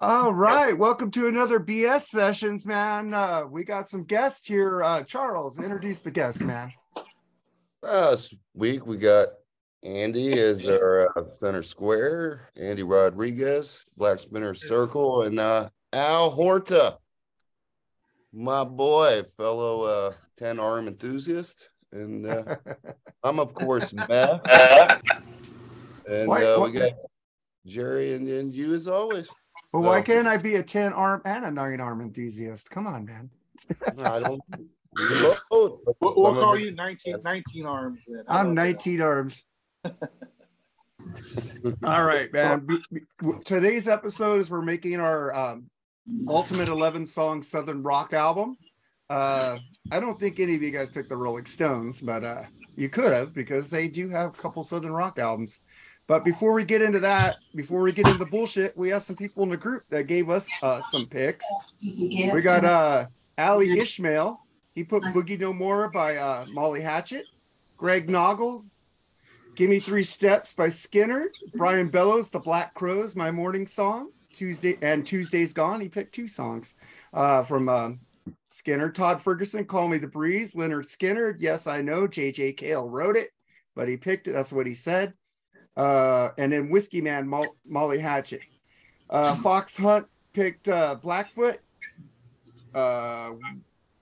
All right, welcome to another BS sessions, man. Uh, we got some guests here. Uh, Charles, introduce the guests, man. Uh, this week we got Andy as our uh, center square, Andy Rodriguez, Black Spinner Circle, and uh, Al Horta, my boy, fellow uh, 10 arm enthusiast. And uh, I'm, of course, Matt. And Why- uh, why- we got Jerry and, and you as always. But why Well- can't I be a 10 arm and a nine arm enthusiast? Come on, man. I don't. we both- We'll, we'll call you 19, 19 arms. Then. I'm about that? 19 arms. All right, man. Be- be- Today's episode is we're making our um, Ultimate 11 song Southern Rock album. Uh, I don't think any of you guys picked the Rolling Stones, but uh, you could have because they do have a couple Southern Rock albums. But before we get into that, before we get into the bullshit, we have some people in the group that gave us uh, some picks. We got uh Ali Ishmael. He put Boogie No More by uh, Molly Hatchet. Greg Noggle, Gimme Three Steps by Skynyrd. Brian Bellows, The Black Crowes, My Morning Song. Tuesday and Tuesday's Gone. He picked two songs uh, from um, Skynyrd. Todd Ferguson, Call Me the Breeze. Lynyrd Skynyrd, Yes, I Know. JJ Cale wrote it, but he picked it. That's what he said. Uh, and then Whiskey Man, Mo- Molly Hatchet. Uh, Fox Hunt picked uh, Blackfoot. Uh,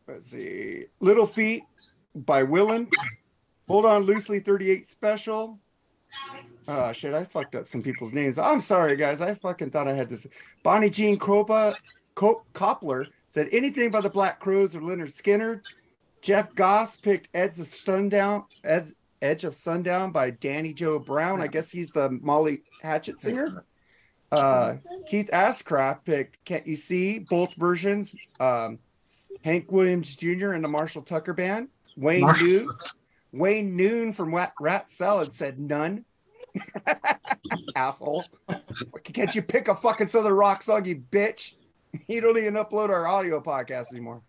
let's see, Little Feat by Willin'. Hold on loosely 38 special. Uh shit, I fucked up some people's names. I'm sorry, guys. I fucking thought I had this. Bonnie Jean Copa Co- Koppler said anything by the Black Crowes or Lynyrd Skynyrd. Jeff Goss picked Ed's of Sundown, Edge, Edge of Sundown by Danny Joe Brown. I guess he's the Molly Hatchet singer. Uh, Keith Ascraft picked Can't You See? Both versions. Um, Hank Williams Jr. and the Marshall Tucker Band. Wayne Marshall. Noon. Wayne Noon from Rat, Rat Salad said none. Asshole. Can't you pick a fucking Southern Rock song, you bitch? You don't even upload our audio podcast anymore.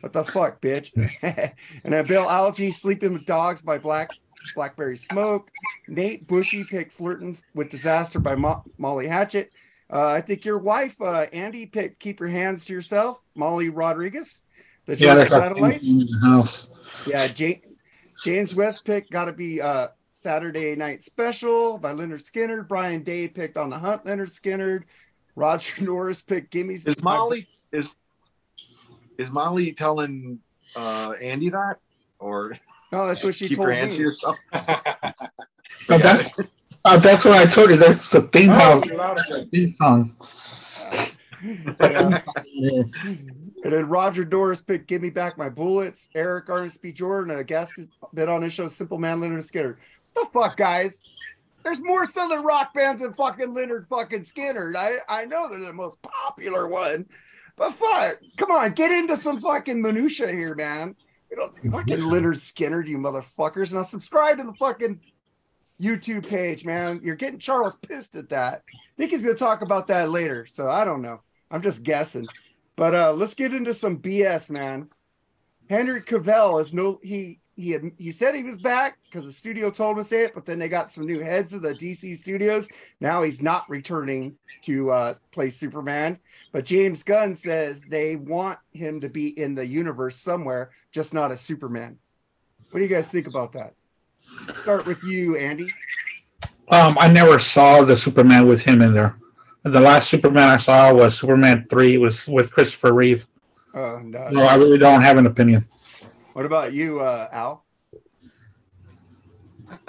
What the fuck, bitch? and then Bill Algie, Sleeping with Dogs by Black Blackberry Smoke. Nate Bushy picked Flirting with Disaster by Mo- Molly Hatchet. Uh, I think your wife, uh, Andy, picked Keep Your Hands to Yourself, Molly Rodriguez. The Yeah, Joint that's our Satellites. in the house. Yeah, James, James West picked Gotta Be uh, Saturday Night Special by Lynyrd Skynyrd. Brian Day picked On the Hunt, Lynyrd Skynyrd. Roger Norris picked Gimmy's. Is Molly is is Molly telling uh, Andy that or No, that's what she keep told your hands me. to yourself? Oh, that's, oh, that's what I told you. There's the theme house theme song. Yeah. And then Roger Doris picked Give Me Back My Bullets. Eric Ernest B. Jordan, a guest, has been on his show, Simple Man Lynyrd Skynyrd. What the fuck, guys? There's more Southern rock bands than fucking Lynyrd fucking Skynyrd. I, I know they're the most popular one. But fuck, come on, get into some fucking minutia here, man. You know, fucking Lynyrd Skynyrd, you motherfuckers. Now subscribe to the fucking YouTube page, man. You're getting Charles pissed at that. I think he's gonna talk about that later. So I don't know. I'm just guessing. But uh let's get into some BS, man. Henry Cavill is no he he had, he said he was back because the studio told him to say it, but then they got some new heads of the DC studios. Now he's not returning to uh play Superman. But James Gunn says they want him to be in the universe somewhere, just not as Superman. What do you guys think about that? Start with you, Andy. Um, I never saw the Superman with him in there. The last Superman I saw was Superman three. Was with Christopher Reeve. Uh, no. No, I really don't have an opinion. What about you, uh, Al?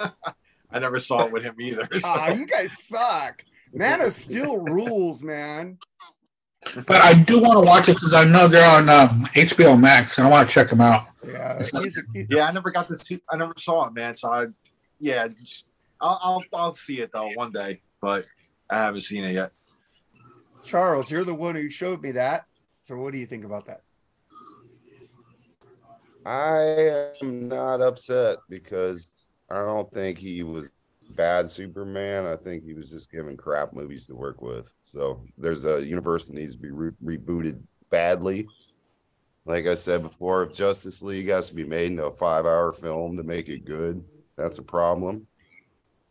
I never saw it with him either. so- Ah, you guys suck. Man of Steel rules, man. But I do want to watch it because I know they're on um, HBO Max, and I want to check them out. Yeah, he's a, he- yeah, I never got to see. I never saw it, man. So I, yeah, just- I'll I'll, I'll see it though one day, but I haven't seen it yet. Charles, you're the one who showed me that. So what do you think about that? I am not upset because I don't think he was bad Superman. I think he was just given crap movies to work with. So there's a universe that needs to be re- rebooted badly. Like I said before, if Justice League has to be made into a five hour film to make it good, that's a problem.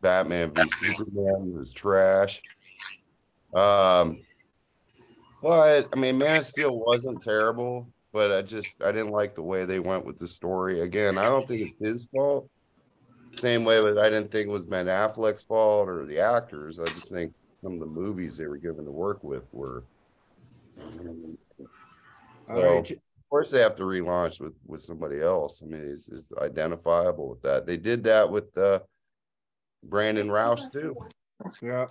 Batman v Superman was trash. Um, But I mean, Man of Steel wasn't terrible, but I just I didn't like the way they went with the story. Again, I don't think it's his fault. Same way with I didn't think it was Ben Affleck's fault or the actors. I just think some of the movies they were given to work with were. So All right, of course they have to relaunch with with somebody else. I mean, it's, it's identifiable with that. They did that with uh, Brandon Routh too. yeah.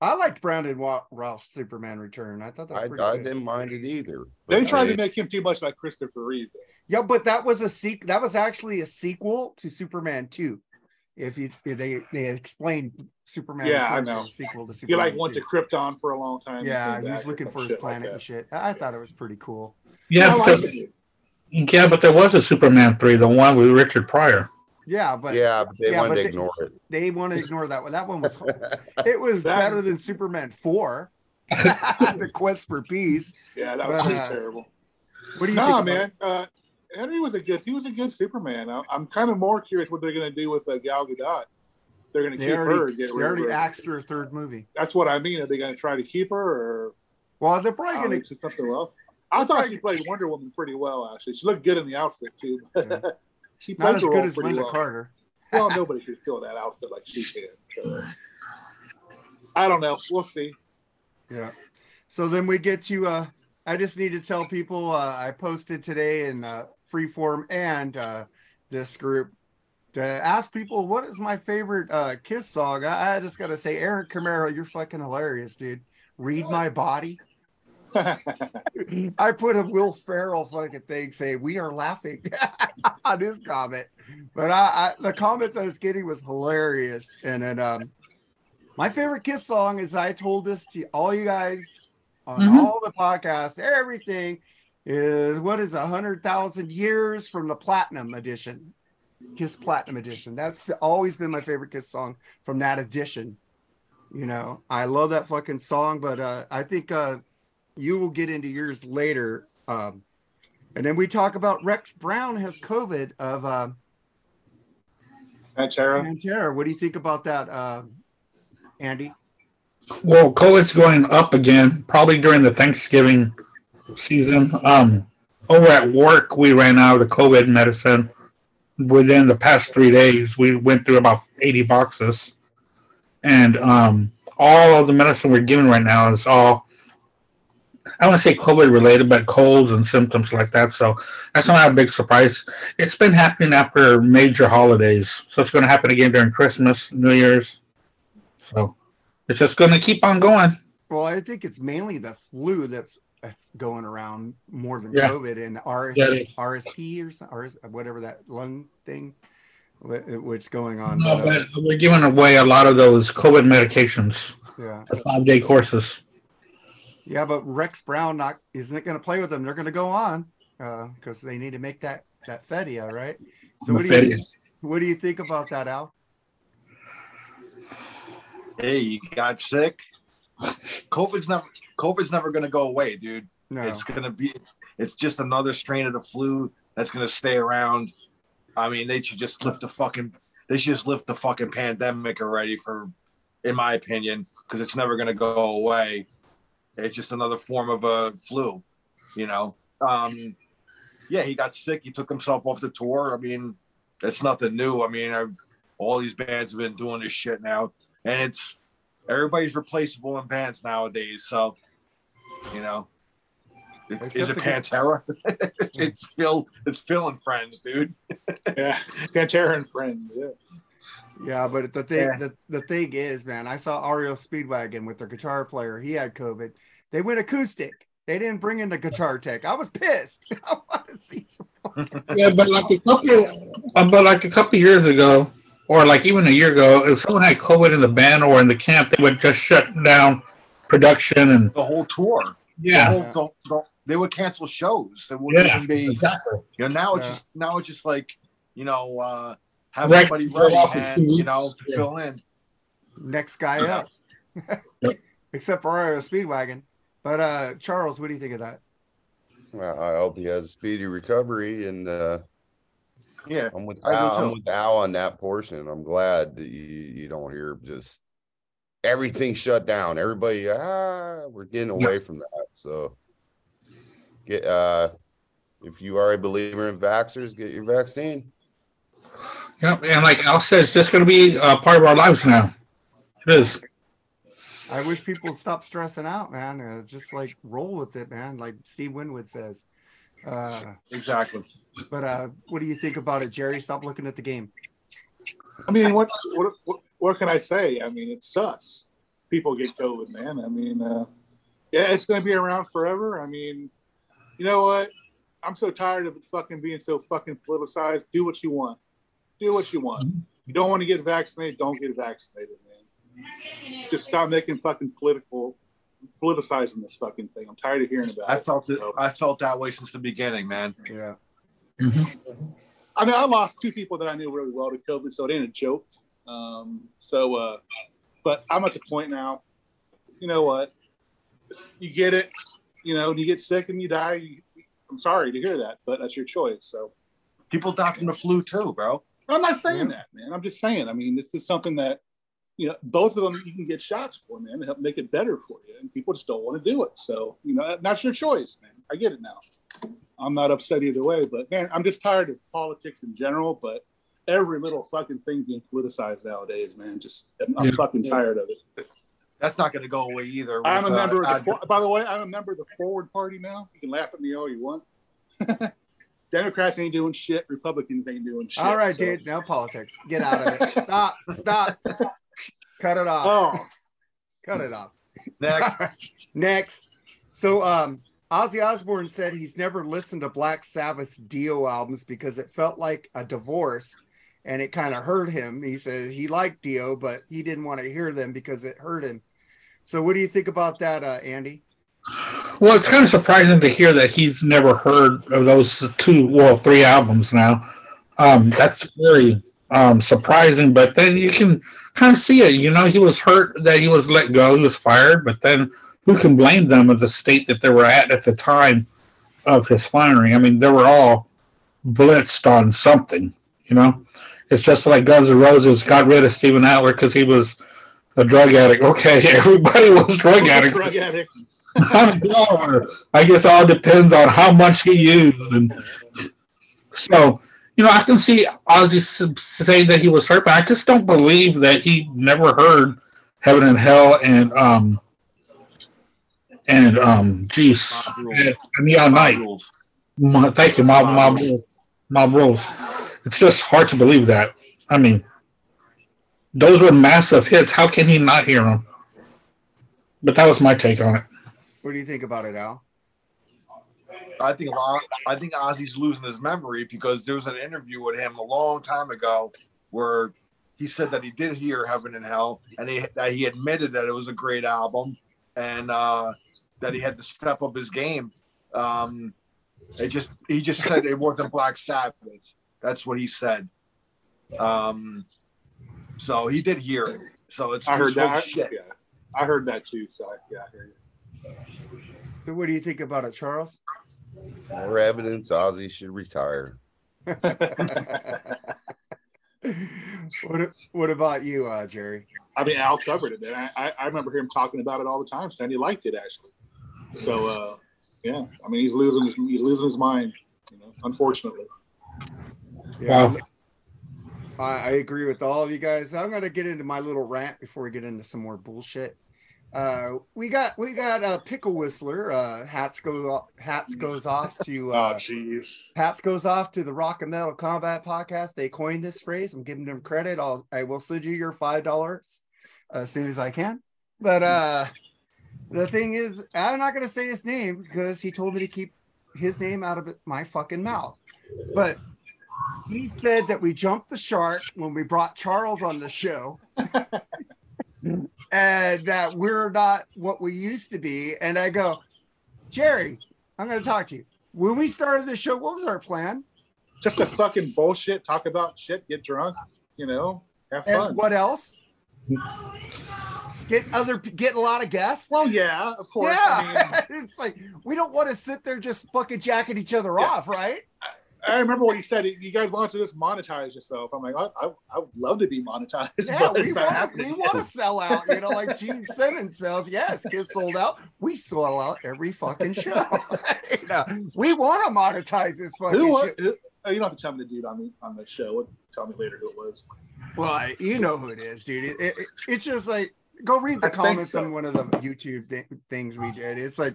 I liked Brandon Wa- Ralph's Superman Return. I thought that was I, pretty I good. didn't mind it either. They tried they- to make him too much like Christopher Reeve. Yeah, but that was a sequ- That was actually a sequel to Superman Two. If you if they they explained Superman, Yeah, I know. a sequel to He Superman. like went 2. to Krypton for a long time. Yeah, he was looking for his shit like planet and shit. I thought it was pretty cool. Yeah, I but liked there, it. yeah, but there was a Superman three, the one with Richard Pryor. Yeah, but yeah, but they yeah, wanted but to they- ignore it. they want to ignore that one. That one was it was That- better than Superman Four. the quest for peace. Yeah, that was But, pretty uh, terrible. What do you No, think? man. Uh, Henry was a good. He was a good Superman. I, I'm kind of more curious what they're going to do with uh, Gal Gadot. They're going to They keep her. already, and Get they already her. axed her third movie. That's what I mean. Are they going to try to keep her, or Well, they're probably gonna. know, to something else? I thought she played Wonder Woman pretty well. Actually, she looked good in the outfit too. Yeah. she Not as good as Linda well. Carter. well, nobody could fill that outfit like she can. So. I don't know. We'll see. Yeah. So then we get to uh I just need to tell people uh I posted today in uh freeform and uh this group to ask people what is my favorite uh kiss song. I, I just gotta say, Aaron Camaro, you're fucking hilarious, dude. Read my body. I put a Will Ferrell fucking thing saying we are laughing on his comment, but I, I the comments I was getting was hilarious. And then um, my favorite Kiss song is I told this to all you guys on Mhm. all the podcasts, everything is what is a hundred thousand years from the Platinum Edition, Kiss Platinum Edition. That's always been my favorite Kiss song from that edition. You know, I love that fucking song, but uh, I think uh, you will get into yours later. Um, and then we talk about Rex Brown has COVID of uh, Pantera. Pantera. What do you think about that, uh, Andy? Well, COVID's going up again, probably during the Thanksgiving season. Um, over at work, we ran out of the COVID medicine within the past three days. We went through about 80 boxes. And um, all of the medicine we're giving right now is all, I want to say COVID related, but colds and symptoms like that. So that's not a big surprise. It's been happening after major holidays. So it's going to happen again during Christmas, New Year's. So it's just going to keep on going. Well, I think it's mainly the flu that's that's going around more than Yeah. COVID and RS, Yeah. RSP or some- RS, whatever that lung thing, wh- which going on. No, But, we're giving away a lot of those COVID medications yeah, for five day courses. Yeah, but Rex Brown not isn't going to play with them. They're going to go on uh, because they need to make that that Fedia right. So what do you what do you think about that, Al? Hey, you got sick. COVID's never COVID's never gonna go away, dude. No, It's gonna be it's it's just another strain of the flu that's gonna stay around. I mean, they should just lift the fucking they should just lift the fucking pandemic already for in my opinion, because it's never gonna go away. It's just another form of a flu, you know. Um yeah, he got sick, he took himself off the tour. I mean, it's nothing new. I mean, I, all these bands have been doing this shit now, and it's everybody's replaceable in bands nowadays. So, you know, Except is it Pantera? it's Phil. It's Phil and friends, dude. Yeah, Pantera and Friends. Yeah. Yeah, but the thing Yeah. the, the thing is, man, I saw REO Speedwagon with their guitar player. He had COVID. They went acoustic. They didn't bring in the guitar tech. I was pissed. I want to see some. Yeah, but like a couple, uh, but like a couple years ago, or like even a year ago, if someone had COVID in the band or in the camp, they would just shut down production and The whole tour. The yeah, whole, the, the, they would cancel shows. It wouldn't yeah, be. exactly. You know, now it's Yeah. just now it's just like you know, uh, have Right. somebody Go ready off and you know. Yeah. fill in. Next guy up. Yep. Except for REO Speedwagon. But uh Charles, what do you think of that? Well, I hope he has a speedy recovery, and uh, Yeah, I'm with Al. I'm with Al on that portion. I'm glad that you you don't hear just everything shut down. Everybody, ah, we're getting away from that. So get uh if you are a believer in vaxxers, get your vaccine. Yeah, and like Al said, it's just going to be uh, part of our lives now. It is. I wish people would stop stressing out, man. Uh, just like roll with it, man. Like Steve Winwood says. Uh, Exactly. but uh, what do you think about it, Jerry? Stop looking at the game. I mean, what, what what what can I say? I mean, it sucks. People get COVID, man. I mean, uh, yeah, it's going to be around forever. I mean, you know what? I'm so tired of fucking being so fucking politicized. Do what you want. Do what you want. You don't want to get vaccinated, don't get vaccinated, man. Just stop making fucking political politicizing this fucking thing. I'm tired of hearing about I it. felt it. So- I felt that way since the beginning, man. Yeah. I mean, I lost two people that I knew really well to COVID, so it ain't a joke. Um, so, uh, but I'm at the point now. You know what? If you get it, you know, and you get sick and you die. You, I'm sorry to hear that, but that's your choice. So, People die from the flu too, bro. I'm not saying Yeah. that, man. I'm just saying. I mean, this is something that you know, both of them you can get shots for, man, to help make it better for you, and people just don't want to do it. So, you know, that's your choice, man. I get it now. I'm not upset either way, but man, I'm just tired of politics in general. But every little fucking thing being politicized nowadays, man, just I'm, I'm Yeah. fucking tired of it. That's not going to go away either. I'm a with, uh, member of ad- the. For, by the way, I'm a member of the Forward Party now. You can laugh at me all you want. Democrats ain't doing shit. Republicans ain't doing shit. All right, so- dude. Now politics. Get out of it. Stop. Stop. Cut it off. Oh, Cut it off. next. Next. So um Ozzy Osbourne said he's never listened to Black Sabbath's Dio albums because it felt like a divorce and it kind of hurt him. He said he liked Dio, but he didn't want to hear them because it hurt him. So what do you think about that, uh, Andy? Well, it's kind of surprising to hear that he's never heard of those two, well, three albums now. Um, that's very um, surprising, but then you can kind of see it. You know, he was hurt that he was let go, he was fired, but then who can blame them of the state that they were at at the time of his firing? I mean, they were all blitzed on something, you know? It's just like Guns N' Roses got rid of Steven Adler because he was a drug addict. Okay, everybody was drug addicts. drug addict. I don't know. I guess all depends on how much he used, and so you know I can see Ozzy s- say that he was hurt, but I just don't believe that he never heard Heaven and Hell and um and um geez and Neon Night. Thank you, Mob Mob Mob Rules. It's just hard to believe that. I mean, those were massive hits. How can he not hear them? But that was my take on it. What do you think about it, Al? I think a lot, I think Ozzy's losing his memory because there was an interview with him a long time ago where he said that he did hear Heaven and Hell and he that he admitted that it was a great album and uh, that he had to step up his game. Um, it just he just said it wasn't Black Sabbath. That's what he said. Um, so he did hear it. So it's I heard it's full of that. Shit. Yeah, I heard that too. So yeah, I hear you. So what do you think about it, Charles? More evidence Ozzy should retire. what what about you, uh, Jerry? I mean, Al covered it, man. I, I, I remember him talking about it all the time, saying he liked it actually. So uh, yeah, I mean, he's losing his he's losing his mind. You know, unfortunately. Yeah, Wow. I, I agree with all of you guys. I'm gonna get into my little rant before we get into some more bullshit. Uh, we got we got a pickle whistler. Uh, hats go off, hats goes off to Oh, uh, jeez. hats goes off to the Rock and Metal Combat podcast. They coined this phrase. I'm giving them credit. I'll I will send you your five dollars as soon as I can. But uh, the thing is, I'm not gonna say his name because he told me to keep his name out of my fucking mouth. But he said that we jumped the shark when we brought Charles on the show. and that we're not what we used to be. And I go, Jerry, I'm going to talk to you. When we started the show, what was our plan? Just a fucking bullshit. Talk about shit. Get drunk. You know, have fun. And what else? Get other, get a lot of guests. well, yeah, of course. I mean, yeah, it's like we don't want to sit there just fucking jacking each other Yeah. off, right? I remember what he said. You guys want to just monetize yourself. I'm like, I, I, I would love to be monetized. Yeah, we want, we want to sell out, you know, like Gene Simmons sells. Yes, Kiss sold out. We sell out every fucking show. You know, we want to monetize this fucking Who was? shit. oh, you don't have to tell me the dude on the on the show. Tell me later who it was. Well, you know who it is, dude. It, it, it's just like go read the I comments so. on one of the YouTube thi- things we did. It's like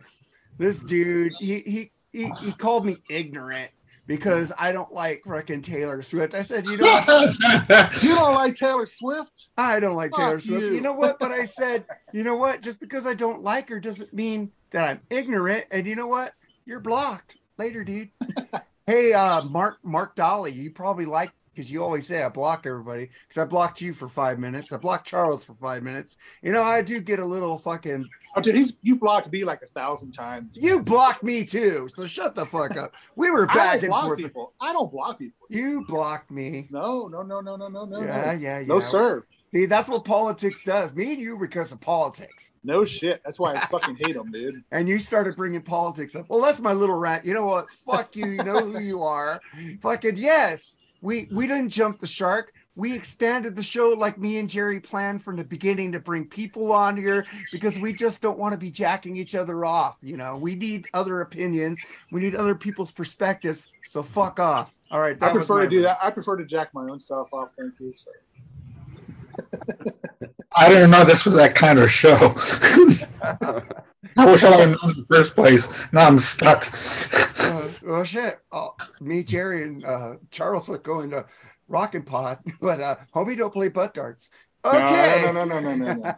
this dude. He he he, he called me ignorant because I don't like freaking Taylor Swift. I said, you know, what? You don't like Taylor Swift? I don't like Fuck Taylor Swift. You. you. know what? But I said, you know what? Just because I don't like her doesn't mean that I'm ignorant. And you know what? You're blocked. Later, dude. hey, uh, Mark Mark Dolly, you probably like because you always say I block everybody because I blocked you for five minutes. I blocked Charles for five minutes. You know, I do get a little fucking. Oh, dude, he's you blocked me like a thousand times. You blocked me too, so shut the fuck up. We were back and forth. people. I don't block people. You blocked me. No, no, no, no, no, no, no. Yeah, yeah, yeah. No, sir. See, that's what politics does. Me and you because of politics. No shit. That's why I fucking hate him, dude. and you started bringing politics up. Well, that's my little rant. You know what? Fuck you. You know who you are. Fucking yes. We we didn't jump the shark. We expanded the show like me and Jerry planned from the beginning to bring people on here because we just don't want to be jacking each other off. You know, we need other opinions. We need other people's perspectives. So fuck off. All right. I prefer to do that. I prefer to jack my own self off. Thank you. I didn't know this was that kind of show. I wish I would have known in the first place. Now I'm stuck. Uh, well, shit. Oh, me, Jerry, and uh, Charles are going to Rockin' Pod, but uh, homie don't play butt darts. Okay. No, no, no, no, no, no, no.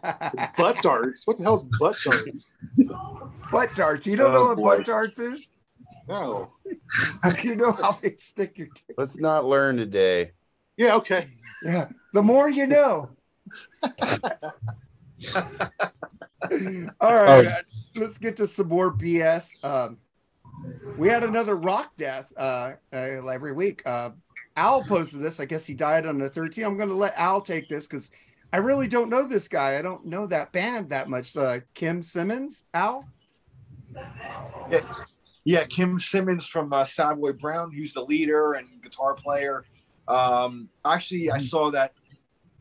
butt darts. What the hell's butt darts? Butt darts. You don't Oh, know what boy. butt darts is? No. You know how they stick your dick. Let's not learn today. Yeah. Okay. Yeah. The more you know. All right. Oh. Let's get to some more BS. Um, we had another rock death uh, uh, every week. Uh, Al posted this. I guess he died on the 13th. I'm going to let Al take this because I really don't know this guy. I don't know that band that much. Uh, Kim Simmonds, Al? Yeah, Kim Simmonds from uh, Savoy Brown, who's the leader and guitar player. Um, actually, I saw that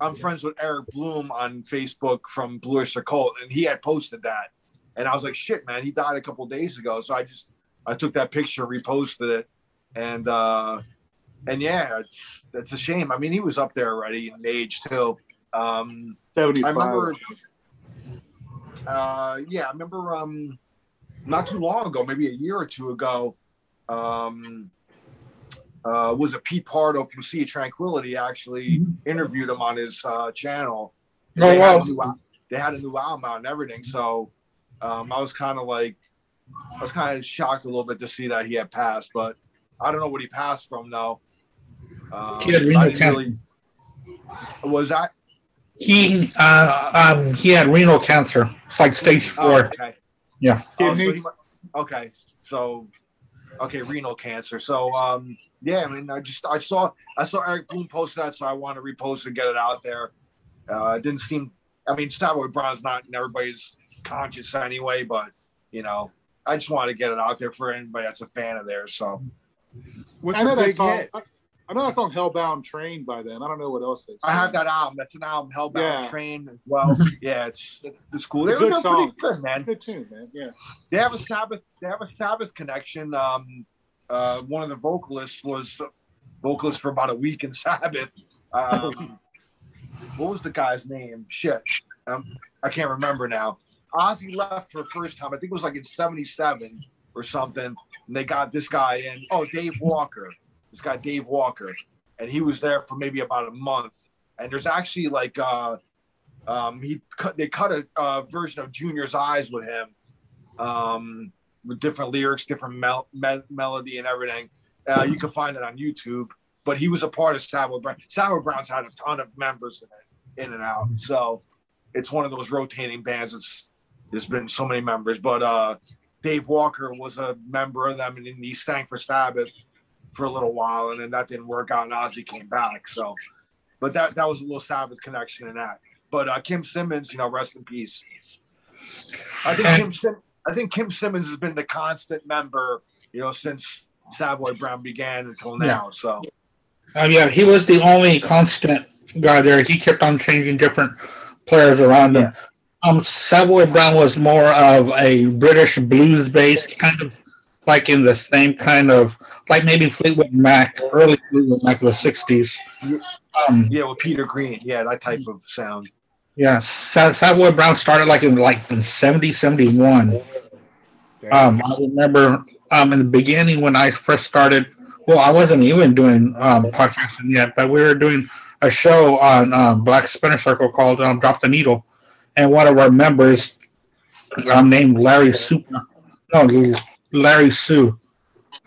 I'm friends with Eric Bloom on Facebook from Blue Öyster Cult, and he had posted that, and I was like, "Shit, man, he died a couple days ago." So I just I took that picture, reposted it, and uh, and yeah, it's it's a shame. I mean, he was up there already in age too. Um, I Seventy-five. remember. Uh, yeah, I remember. Um, not too long ago, maybe a year or two ago, um, uh, was a Pete Pardo from Sea of Tranquility actually interviewed him on his uh, channel. And Oh, they, had wow. a new, they had a new album out and everything, so um, I was kind of like, I was kind of shocked a little bit to see that he had passed, but I don't know what he passed from though. Um, He had I renal cancer. really- was that He uh, um, he had renal cancer. It's like stage Oh, four. okay. Yeah. Oh, so he okay. So, okay, renal cancer. So, um, yeah. I mean, I just I saw I saw Eric Bloom post that, so I want to repost and get it out there. Uh, it didn't seem. I mean, Savoy Brown's not in everybody's conscious anyway, but you know, I just want to get it out there for anybody that's a fan of theirs. So, What's I know a that big song. hit? I, I know that song "Hellbound Train" by them. I don't know what else they. I have that album. That's an album, Hellbound Yeah. Train as well. yeah, it's it's, it's cool. They're, good song. pretty good, man. Good tune, man. Yeah. they have a Sabbath. They have a Sabbath connection. Um, uh, one of the vocalists was vocalist for about a week in Sabbath. Um, what was the guy's name? Shit, um, I can't remember now. Ozzy left for the first time. I think it was like in '77 or something, and they got this guy in. Oh, Dave Walker. This guy, Dave Walker, and he was there for maybe about a month. And there's actually like uh, um, he cut. They cut a uh, version of Junior's Eyes with him um, with different lyrics, different mel- me- melody, and everything. Uh, you can find it on YouTube. But he was a part of Savoy Brown. Brown's had a ton of members in it, in and out. So it's one of those rotating bands. It's there's been so many members, but uh, Dave Walker was a member of them, and he sang for Sabbath for a little while, and then that didn't work out, and Ozzy came back. So, but that that was a little Sabbath connection in that. But uh, Kim Simmonds, you know, rest in peace. I think Kim Sim- I think Kim Simmonds has been the constant member, you know, since Savoy Brown began until Yeah. now. So Uh, yeah, he was the only constant guy there. He kept on changing different players around him. Um, Savoy Brown was more of a British blues based kind of like in the same kind of like maybe Fleetwood Mac, early Fleetwood Mac of the '60s. Um, yeah, with Peter Green, yeah, that type of sound. yeah, Sa- Savoy Brown started like in like in 70, 71. Um, I remember um, in the beginning when I first started. Well, I wasn't even doing um, podcasting yet, but we were doing a show on um, Black Spinner Circle called um, "Drop the Needle," and one of our members, um, named Larry Super, no, Larry Sue,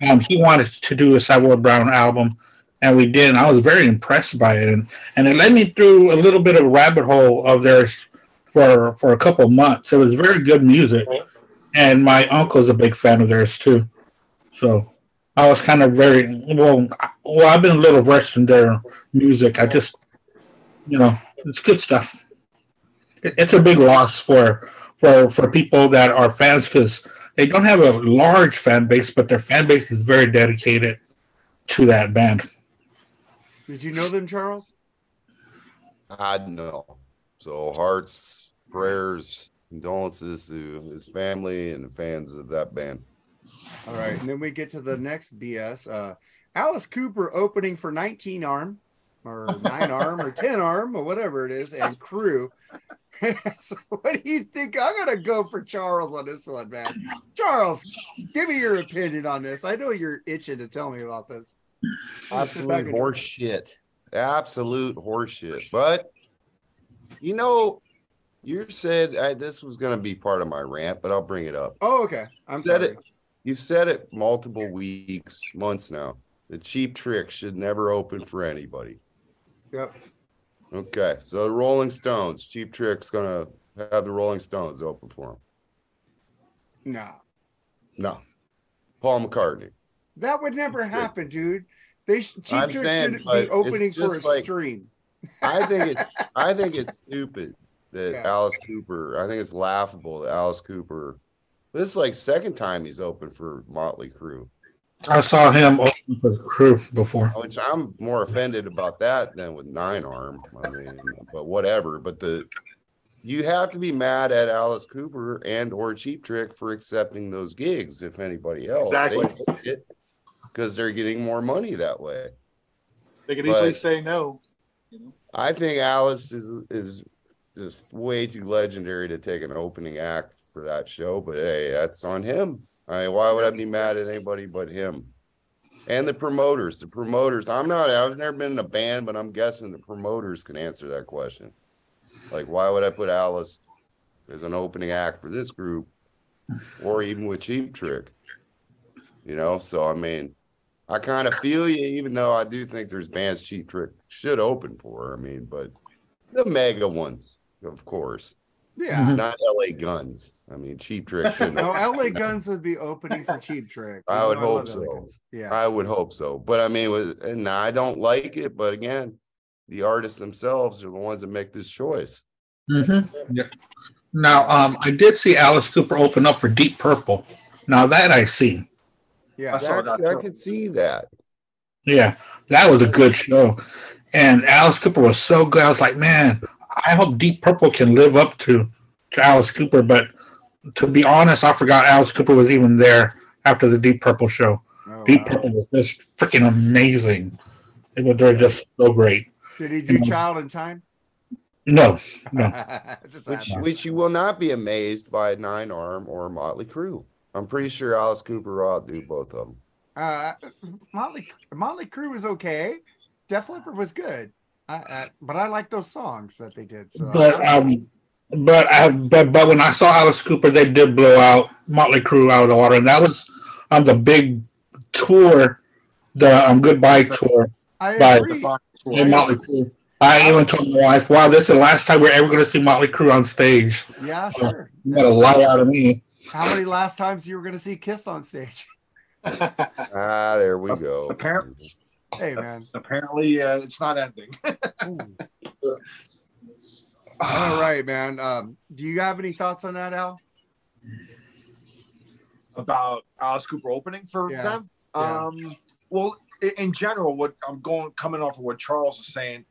um, he wanted to do a Savoy Brown album, and we did. And I was very impressed by it, and and it led me through a little bit of a rabbit hole of theirs for for a couple months. It was very good music and my uncle's a big fan of theirs too. So I was kind of very well. Well, I've been a little versed in their music. I just, you know, it's good stuff. It, it's a big loss for for for people that are fans because they don't have a large fan base, but their fan base is very dedicated to that band. Did you know them, Charles? I know. So hearts, prayers, condolences to his family and the fans of that band. All right, and then we get to the next BS. Uh, Alice Cooper opening for 19 arm or nine arm or 10 arm or whatever it is, and crew. so what do you think? I'm gonna go for Charles on this one, man. Charles, give me your opinion on this. I know you're itching to tell me about this. Absolute horse shit. Absolute horse shit. But you know, you said I, this was going to be part of my rant, but I'll bring it up. Oh, okay. I'm said sorry. it. You've said it multiple weeks, months now. The cheap trick should never open for anybody. Yep. Okay, so the Rolling Stones, Cheap Trick's gonna have the Rolling Stones open for him. No, No, Paul McCartney. that would never happen, dude. They cheap I'm trick saying, shouldn't be opening for just like- extreme. I think it's I think it's stupid that Yeah. Alice Cooper. I think it's laughable that Alice Cooper. This is like second time he's open for Motley Crue, I saw him open for the crew before. Oh, which I'm more offended about that than with Nine Arm. I mean, but whatever. But the you have to be mad at Alice Cooper and or Cheap Trick for accepting those gigs. If anybody else, Exactly. because they're getting more money that way. They could easily say no. You know? I think Alice is is just way too legendary to take an opening act for that show. But hey, that's on him. I mean, why would I be mad at anybody but him? And the promoters. The promoters. I'm not. I've never been in a band, but I'm guessing the promoters can answer that question. Like, why would I put Alice as an opening act for this group, or even with Cheap Trick? You know. So I mean, I kind of feel you, even though I do think there's bands Cheap Trick should open for. I mean, but the mega ones, of course, Yeah. Mhm. not LA Guns. I mean, Cheap Trick shouldn't. No, LA Guns would be opening for Cheap Trick. I You would know, love hope so. Yeah. I would hope so, but I mean, with, and I don't like it. But again, the artists themselves are the ones that make this choice. Mm-hmm. Yeah. Now, um, I did see Alice Cooper open up for Deep Purple. Now that I see, Yeah. I saw that I could see that. yeah, that was a good show, and Alice Cooper was so good. I was like, man, I hope Deep Purple can live up to to Alice Cooper. But to be honest, I forgot Alice Cooper was even there after the Deep Purple show. Oh, Deep wow. Purple was just freaking amazing. It was, they're just so great. Did he do Child in Time? No, no. Which, which you will not be amazed by Nine Arm or Motley Crue. I'm pretty sure Alice Cooper will do both of them. Uh, Motley Motley Crue was okay. Def Leppard was good. I, I, but I like those songs that they did. So But um, but I but but when I saw Alice Cooper, they did blow out Motley Crue out of the water, and that was on the big tour, the um Goodbye tour. I by- agree. in Motley Crue. I even told my wife, "Wow, this is the last time we're ever going to see Motley Crue on stage." Yeah, sure. You got a lie out of me. How many last times you were going to see Kiss on stage? Ah, there we go. Apparently, Hey, man. apparently, uh, it's not ending. All right, man. Um, do you have any thoughts on that, Al? About Alice Cooper opening for Yeah. them. Yeah. Um, well, in general, what I'm going coming off of what Charles is saying,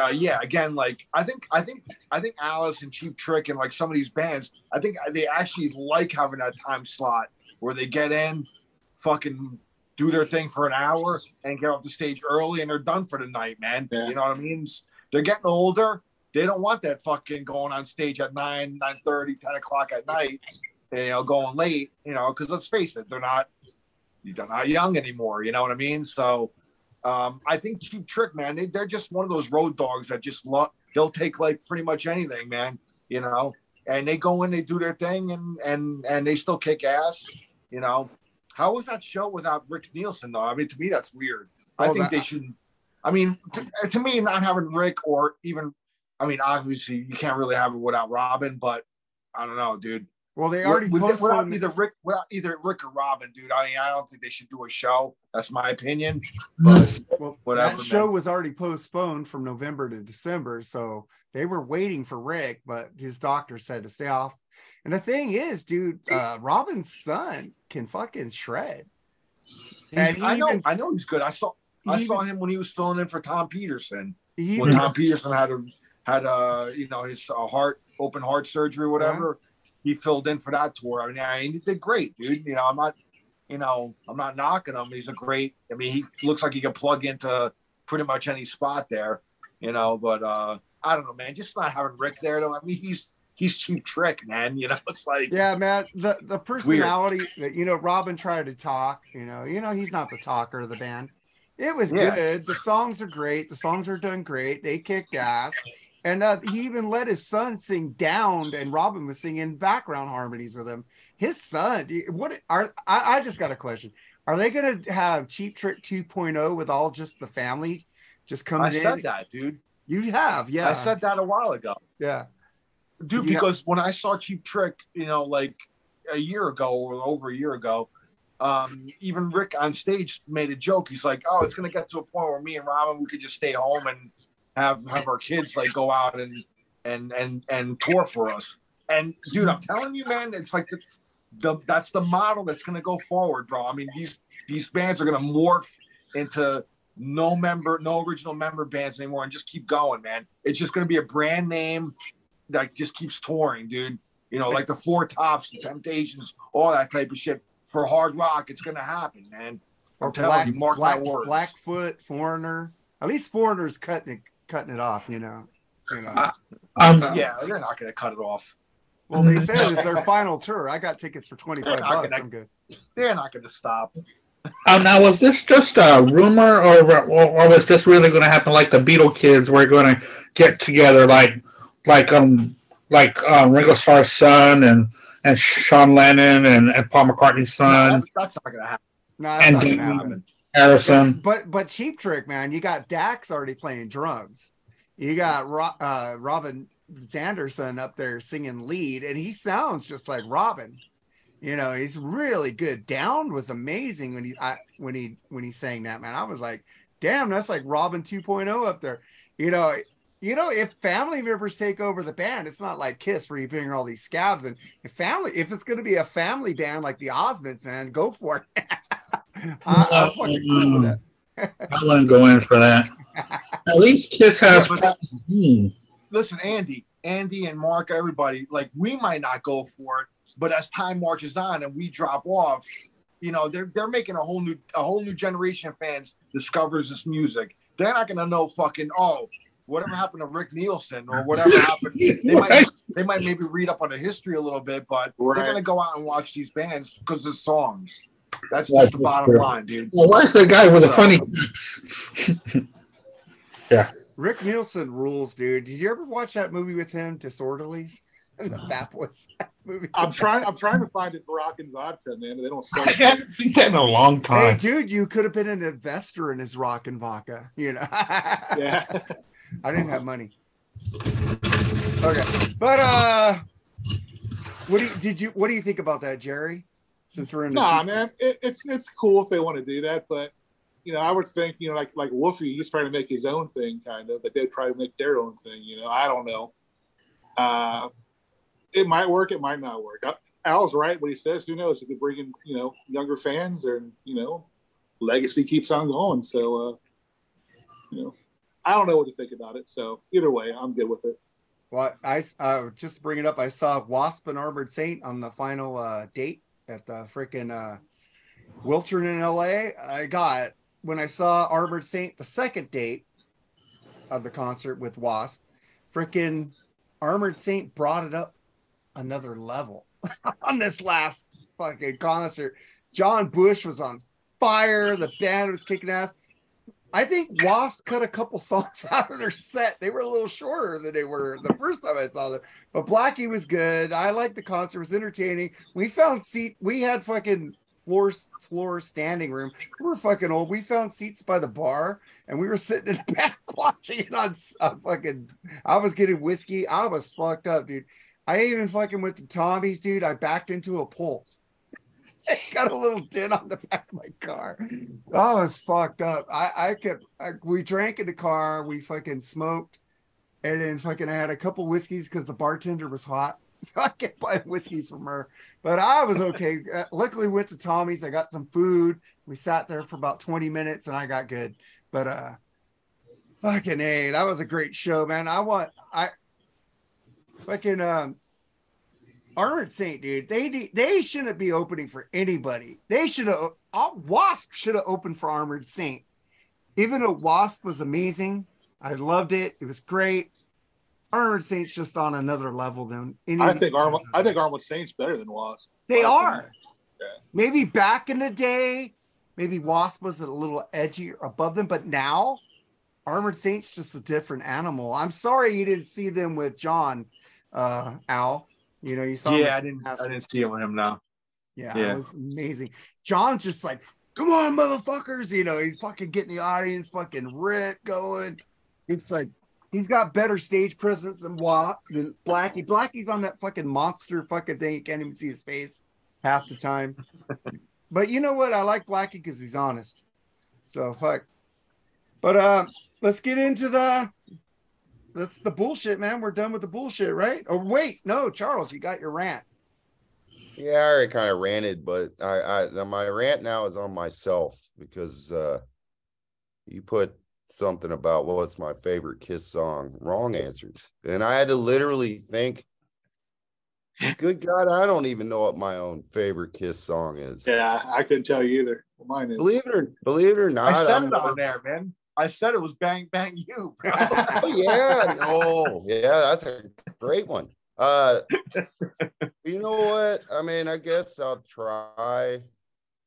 uh, yeah, again, like I think, I think, I think Alice and Cheap Trick and like some of these bands, I think they actually like having that time slot where they get in, fucking do their thing for an hour and get off the stage early and they're done for the night, man. Yeah. You know what I mean? They're getting older. They don't want that fucking going on stage at 9, 9 30, 10 o'clock at night, you know, going late, you know, because let's face it, they're not they're not young anymore. You know what I mean? So um, I think Cheap Trick, man, they, they're just one of those road dogs that just love. They'll take like pretty much anything, man. You know, and they go in, they do their thing, and and and they still kick ass. You know, how was that show without Rick Nielsen though? I mean, to me, that's weird. I think that- they should. I mean, to, to me, not having Rick or even, I mean, obviously you can't really have it without Robin, but I don't know, dude. Well, they already With- with- without either Rick, without either Rick or Robin, dude. I mean, I don't think they should do a show. That's my opinion. Mm. But Well, Whatever, that show man. was already postponed from November to December, so they were waiting for Rick, but his doctor said to stay off. And the thing is, dude, uh, Robin's son can fucking shred. And I know, I know he's good. I saw, I even- saw him when he was filling in for Tom Petersson. He When Tom Petersson had a had a you know his uh, heart open heart surgery, or whatever. He filled in for that tour. I mean, I mean, he did great, dude. You know, I'm not, you know, I'm not knocking him. He's a great. I mean, he looks like he can plug into pretty much any spot there. You know, but uh I don't know, man. Just not having Rick there though. I mean, he's he's cheap trick, man. You know, it's like yeah, man. The the personality that you know, Robin tried to talk. You know, you know, he's not the talker of the band. It was Yeah. good. The songs are great. The songs are done great. They kicked ass. And uh, he even let his son sing down, and Robin was singing background harmonies with him. His son, what are I, I just got a question. Are they gonna have Cheap Trick 2.0 with all just the family just coming I in? said that, dude. You have, yeah. I said that a while ago. yeah. Dude Yeah. because when i saw cheap trick you know like a year ago or over a year ago um even rick on stage made a joke. He's like oh it's gonna get to a point where me and robin we could just stay home and have have our kids like go out and and and and tour for us. And dude i'm telling you man it's like the, the that's the model that's gonna go forward bro. I mean these these bands are gonna morph into no member no original member bands anymore and just keep going man. It's just gonna be a brand name that just keeps touring, dude. You know, like the Four Tops, the Temptations, all that type of shit. For hard rock, it's gonna happen, man. I'm Or telling Black, you, mark Black, my words. Blackfoot, Foreigner. At least Foreigner's cutting it, cutting it off. You know. You know. Uh, Um, Yeah, they're not gonna cut it off. Well, they said it's their final tour. I got tickets for twenty five bucks. gonna- I'm good. They're not gonna stop. um, now, was this just a rumor, or, or or was this really going to happen? Like the Beatle kids were going to get together, like like um like um, Ringo Starr's son and and Sean Lennon and, and Paul McCartney's No, son, that's, that's not gonna happen. No, that's And not gonna happen. Harrison. But but Cheap Trick, man, you got Daxx already playing drums. You got Ro- uh, Robin Sanderson up there singing lead, and he sounds just like Robin. You know, he's really good. Down was amazing when he I, when he when he sang that man. I was like, damn, that's like Robin 2.0 up there. You know, you know, if family members take over the band, it's not like Kiss where you bring all these scabs and if family. If it's going to be a family band like the Osmonds, man, go for it. I, I'm fucking cool with that. I wouldn't go in for that. At least Kiss has. Yeah, Hmm. Listen, Andy, Andy and Mark, everybody, like we might not go for it, but as time marches on and we drop off, you know, they're they're making a whole new a whole new generation of fans discovers this music. They're not gonna know fucking oh, whatever happened to Rick Nielsen or whatever happened. They might they might maybe read up on the history a little bit, but Right. they're gonna go out and watch these bands because of songs. That's Yeah, just the bottom sure. line, dude. Well, where's the guy with the funny? yeah. Rick Nielsen rules, dude. Did you ever watch that movie with him, Disorderlies? the Fat Boys movie. I'm trying. I'm trying to find it Moroccan vodka, man. They don't sell I it. haven't seen that in a long time. Hey, time. dude, you could have been an investor in his rock and vodka. You know, Yeah. I didn't have money. Okay, but uh, what do you, did you? What do you think about that, Jerry? Since we're in the Nah, man, it, it's it's cool if they want to do that, but you know, I would think you know, like like Wolfie, he's trying to make his own thing, kind of. That they'd try to make their own thing. You know, I don't know. Uh, it might work, it might not work. I, Al's right when he says, "Who knows? It could bring in you know younger fans, and you know, legacy keeps on going. So, uh, you know, I don't know what to think about it. So either way, I'm good with it. Well, I uh, just to bring it up, I saw Wasp and Armored Saint on the final uh, date at the freaking uh, Wiltern in LA. I got when I saw Armored Saint the second date of the concert with Wasp, freaking Armored Saint brought it up another level on this last fucking concert. John Bush was on fire. The band was kicking ass. I think Wasp cut a couple songs out of their set. They were a little shorter than they were the first time I saw them. But Blackie was good. I liked the concert. It was entertaining. We found seat. We had fucking floor floor standing room. We were fucking old. We found seats by the bar, and we were sitting in the back watching it on, fucking. I was getting whiskey. I was fucked up, dude. I even fucking went to Tommy's, dude. I backed into a pole. I got a little dent on the back of my car. I was fucked up. I, I kept, I, we drank in the car, we fucking smoked, and then fucking I had a couple whiskeys because the bartender was hot. So I kept buying whiskeys from her, but I was okay. Uh, luckily, went to Tommy's. I got some food. We sat there for about 20 minutes and I got good. But, uh, fucking A, that was a great show, man. I want, I, fucking, um, Armored Saint, dude, they they shouldn't be opening for anybody. They should have. Wasp should have opened for Armored Saint. Even though Wasp was amazing, I loved it. It was great. Armored Saint's just on another level than any. I think Armored. I think Armored Saint's better than Wasp. They Wasp are. Yeah. Maybe back in the day, maybe Wasp was a little edgy above them, but now Armored Saint's just a different animal. I'm sorry you didn't see them with John, uh, Al you know, you saw. Yeah, I didn't. I didn't see him with him now. Yeah, yeah, it was amazing. John's just like, "Come on, motherfuckers!" You know, he's fucking getting the audience fucking rent going. He's like he's got better stage presence than what than Blackie. Blackie's on that fucking monster fucking thing. You can't even see his face half the time. but you know what? I like Blackie because he's honest. So fuck. But uh, let's get into the that's the bullshit, man. We're done with the bullshit, right? Oh wait, no, Charles, you got your rant. Yeah, I already kind of ranted, but I, I my rant now is on myself because uh you put something about well, what's my favorite Kiss song? Wrong answers, and I had to literally think. Good God, I don't even know what my own favorite Kiss song is. Yeah, I couldn't tell you either. Mine is. Believe it or believe it or not, I said I'm, it on there, man. I said it was bang bang you. oh yeah, oh yeah, that's a great one. Uh, you know what? I mean, I guess I'll try.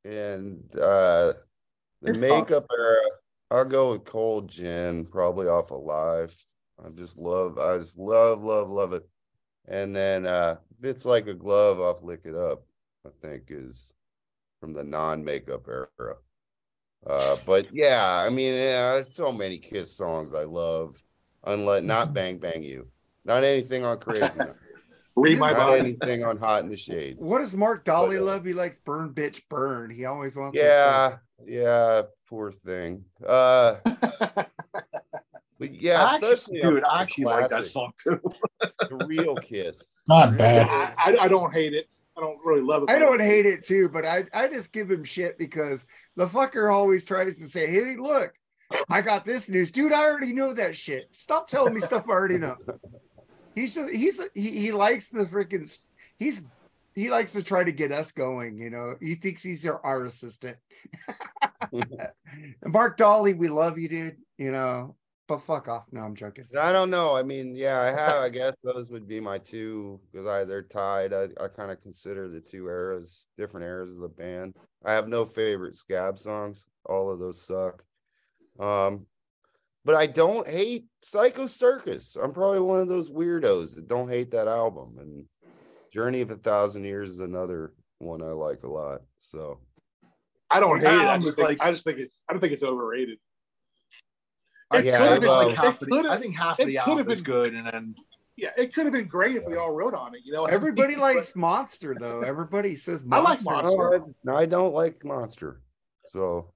And uh, the it's makeup tough. era, I'll go with cold gin, probably off Alive. I just love, I just love, love, love it. And then uh, if it's like a glove off Lick It Up, I think is from the non makeup era. Uh, but yeah, I mean, yeah, so many Kiss songs I love. Unless not mm-hmm. Bang Bang You, not anything on Crazy. Read my not anything on Hot in the Shade. What does Mark Dolly but, uh, love? He likes Burn Bitch Burn. He always wants. Yeah, yeah, poor thing. Uh, but yeah, actually, dude, I actually like that song too. the real Kiss. Not bad. I, I, don't hate it. I don't really love it. I don't hate it too, but I, I just give him shit because the fucker always tries to say, "Hey, look, I got this news, dude. I already know that shit. Stop telling me stuff I already know." He's just he's he, he likes the freaking he's he likes to try to get us going. You know, he thinks he's our, our assistant. Mark Dolly, we love you, dude. You know, but fuck off. No, I'm joking. I don't know. I mean, yeah, I have. I guess those would be my two because I they're tied. I, I kind of consider the two eras, different eras of the band. I have no favorite Scab songs. All of those suck. Um, but I don't hate Psycho Circus. I'm probably one of those weirdos that don't hate that album. And Journey of a Thousand Years is another one I like a lot. So I don't hate it. I just, think, like, I just think it's I don't think it's overrated. It yeah, could have been like half of the, I think half of the album is good, and then yeah, it could have been great if we all wrote on it. You know, everybody likes Monster though. Everybody says Monster. I like Monster. No, I, don't like Monster, so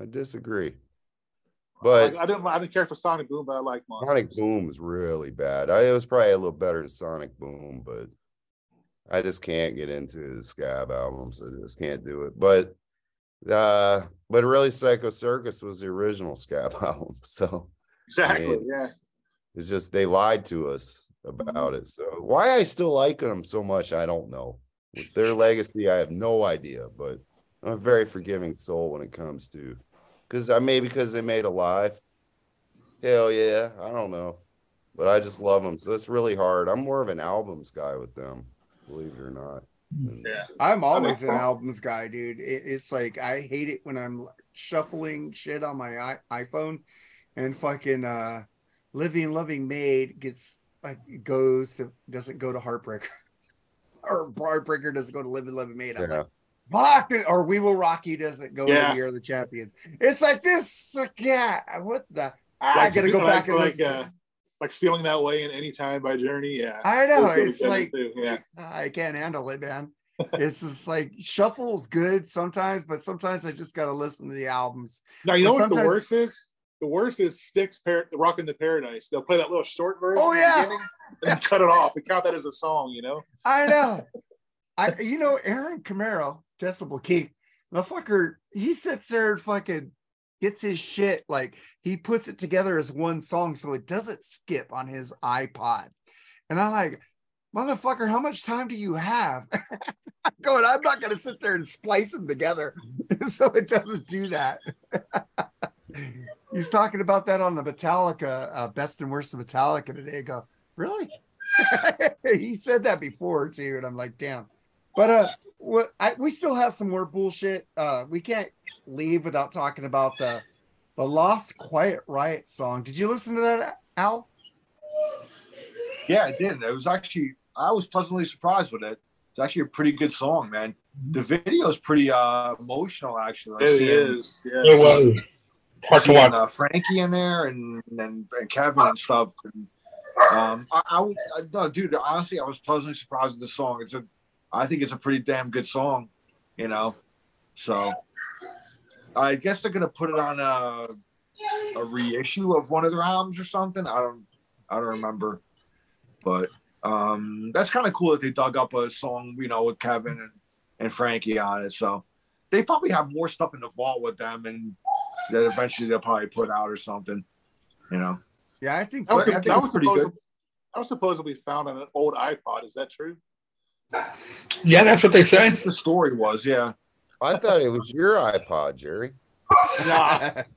I disagree. But I, I didn't. I didn't care for Sonic Boom, but I like Monster. Sonic Boom is really bad. I, it was probably a little better than Sonic Boom, but I just can't get into the Scab albums. I just can't do it. But Uh, but really, Psycho Circus was the original Scab album. So Exactly. Man. Yeah. it's just they lied to us about it. So why I still like them so much, I don't know. With their legacy, I have no idea. But I'm a very forgiving soul when it comes to, because I may because they made a Alive. Hell yeah, I don't know, but I just love them. So it's really hard. I'm more of an albums guy with them, believe it or not. And- Yeah. I'm always an albums guy, dude. It, it's like I hate it when I'm shuffling shit on my I- iPhone, and fucking uh, "Living Loving Maid" gets like goes to doesn't go to Heartbreaker, or Heartbreaker doesn't go to "Living Loving Maid." I'm Yeah. like, fuck or "We Will Rock You" doesn't go Yeah. to "Year of the Champions." It's like this, like, yeah. What the? I gotta go like- back and like, listen. uh, it. Like feeling that way in any time by Journey. Yeah. I know go it's like yeah. I can't handle it, man. it's just like shuffle's good sometimes, but sometimes I just gotta listen to the albums. Now you know what the worst is? The worst is Styx Par- Rockin' the Paradise. They'll play that little short version. Oh, at the yeah. and then cut it off and count that as a song. You know. I know. I you know Aaron Camaro, Decibel King, the fucker, he sits there and fucking gets his shit like he puts it together as one song so it doesn't skip on his iPod. And I'm like, motherfucker, how much time do you have? I'm going, I'm not gonna sit there and splice them together so it doesn't do that. He's talking about that on the Metallica, uh, best and worst of Metallica today. I go, really? he said that before too, and I'm like, damn. But uh, what I, we still have some more bullshit. Uh, we can't leave without talking about the the Lost Quiet Riot song. Did you listen to that, Al? Yeah, I did. It was actually I was pleasantly surprised with it. It's actually a pretty good song, man. The video is pretty uh emotional, actually. Like It seeing- is. Yeah. It was hard to seeing, watch. uh, Frankie in there and, and and Kevin and stuff. And, um, I, I, would- I no, dude. Honestly, I was pleasantly surprised with the song. It's a, I think it's a pretty damn good song, you know. So, I guess they're gonna put it on a a reissue of one of their albums or something. I don't, I don't remember, but um, that's kind of cool that they dug up a song, you know, with Kevin and and Frankie on it. So, they probably have more stuff in the vault with them and that eventually they'll probably put out or something. You know. Yeah, I think That was, I think that it's was pretty supposed good. to, that was supposedly found on an old iPod. Is that true? Yeah, that's what they say. The story was, yeah. I thought it was your iPod, Jerry. Nah.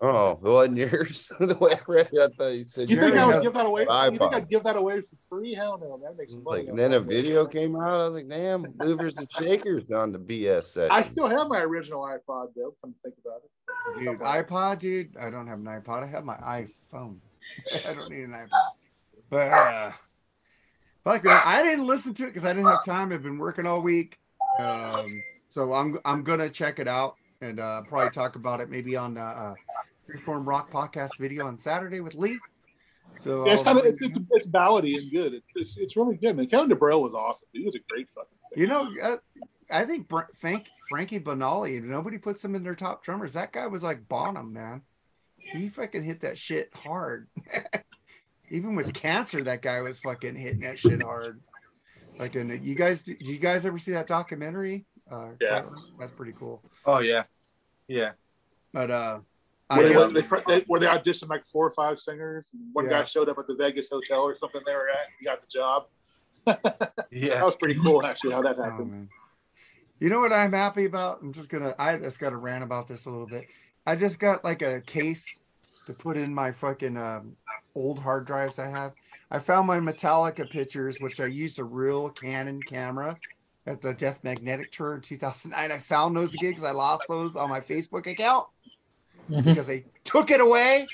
Oh, it wasn't yours. the way I read it, I thought you said You think Jerry I would give that away? You think. I'd give that away for free? Hell no, man. That makes money. Like, on and then a video came out. I was like, damn, movers and shakers on the BS set. I still have my original iPod though. Come to think about it. dude, Somewhere. iPod, dude. I don't have an iPod. I have my iPhone. I don't need an iPod. But uh, I didn't listen to it because I didn't have time. I've been working all week. Um, so I'm I'm gonna check it out and uh, probably talk about it maybe on the uh, Freeform Rock podcast video on Saturday with Lee. So Yeah, it's kind of it's, it's it's ballady and good. It's, it's it's really good, man. Kevin DuBrow was awesome. He was a great fucking singer. You know, uh, I think Br- Frank, Frankie Banali, nobody puts him in their top drummers. That guy was like Bonham, man. He fucking hit that shit hard. Even with cancer, that guy was fucking hitting that shit hard. Like, and you guys, did you guys ever see that documentary? Uh, Yeah. that's pretty cool. Oh yeah. Yeah. But uh, where, I they, guess, went- they, they, where they auditioned like four or five singers. One Yeah. guy showed up at the Vegas hotel or something they were at. He got the job. Yeah, that was pretty cool, actually, how that oh, happened. man. You know what I'm happy about? I'm just gonna. I just got to rant about this a little bit. I just got like a case to put in my fucking um, old hard drives I have. I found my Metallica pictures, which I used a real Canon camera at the Death Magnetic tour in 2009. I found those again because I lost those on my Facebook account Mhm. because they took it away.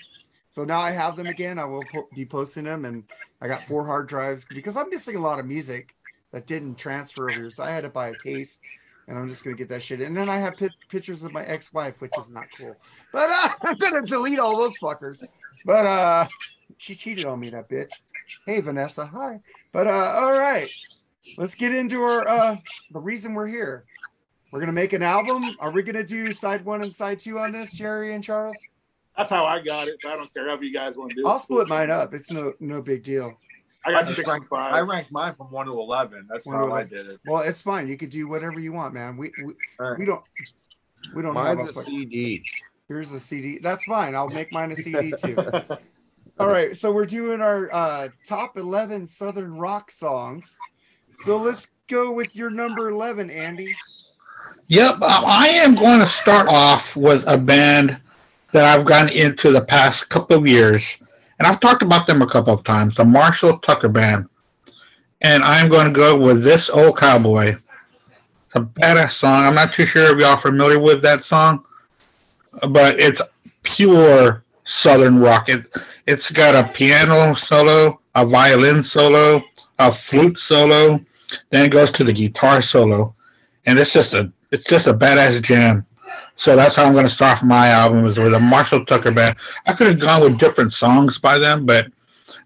So now I have them again. I will po- be posting them, and I got four hard drives because I'm missing a lot of music that didn't transfer over here. So I had to buy a case, and I'm just gonna get that shit. And then I have pi- pictures of my ex-wife, which is not cool. But uh, I'm gonna delete all those fuckers. But uh, she cheated on me, that bitch. Hey Vanessa, hi. But uh, all right, let's get into our uh, the reason we're here. We're gonna make an album. Are we gonna do side one and side two on this, Jerry and Charles? That's how I got it. But I don't care how you guys want to do it. I'll split mine up. It's no no big deal. I got I just six ranked, five. I ranked mine from one to eleven. That's One how to I did it. Well, it's fine. You could do whatever you want, man. We we, All right. we don't we don't Mine's have a a CD. Here's a CD. That's fine. I'll make mine a CD too. All right, so we're doing our uh, top 11 Southern rock songs. So let's go with your number 11, Andy. Yep, I am going to start off with a band that I've gotten into the past couple of years, and I've talked about them a couple of times. The Marshall Tucker Band, and I'm going to go with this old cowboy. It's a badass song. I'm not too sure if y'all are familiar with that song, but it's pure Southern rock. It it's got a piano solo, a violin solo, a flute solo, then it goes to the guitar solo, and it's just a it's just a badass jam. So that's how I'm going to start my album is with a Marshall Tucker band. I could have gone with different songs by them, but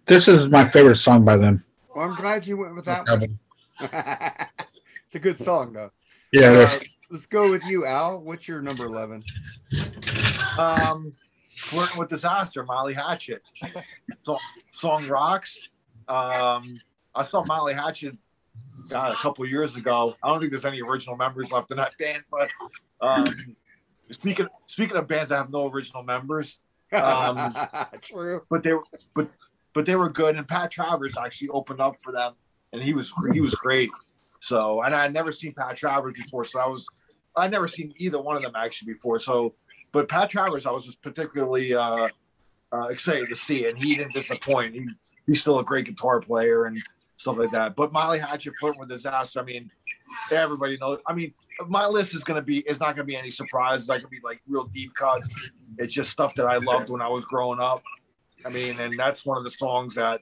this is my favorite song by them. Well, I'm glad you went with that one. it's a good song, though. Yeah, Uh, let's go with you, Al. What's your number 11? Um, flirting with disaster, Molly Hatchet. So, song rocks. Um, I saw Molly Hatchet God, a couple of years ago. I don't think there's any original members left in that band, but um, speaking speaking of bands that have no original members, Um, True. but they were but but they were good. And Pat Travers actually opened up for them, and he was he was great. So and I had never seen Pat Travers before, so I was I'd never seen either one of them actually before. So, but Pat Travers, I was just particularly uh, uh, excited to see, and he didn't disappoint. He, he's still a great guitar player and stuff like that. But Molly Hatchet, flirting with disaster. I mean, everybody knows. I mean, my list is gonna be it's not gonna be any surprises. I could be like real deep cuts. It's just stuff that I loved when I was growing up. I mean, and that's one of the songs that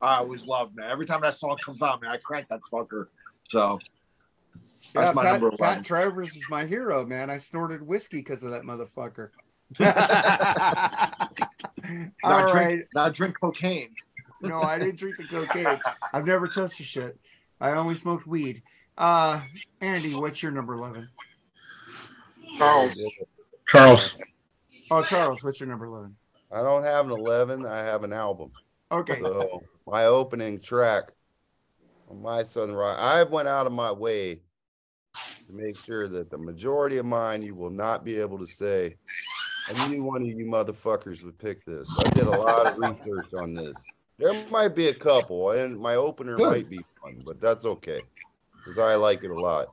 I always loved, man. Every time that song comes out, man, I crank that fucker. So that's Yeah, my Pat, number Pat. Travers is my hero, man. I snorted whiskey because of that motherfucker. All Not drink, right. not drink cocaine. No, I didn't drink the cocaine. I've never touched the shit. I only smoked weed. Uh, Andy, what's your number 11? Charles. Charles. Oh, Charles, what's your number 11? I don't have an 11. I have an album. Okay. So my opening track my Southern Rock, I went out of my way to make sure that the majority of mine you will not be able to say. I knew one of you motherfuckers would pick this. I did a lot of research on this. There might be a couple, and my opener Good. might be fun, but that's okay because I like it a lot.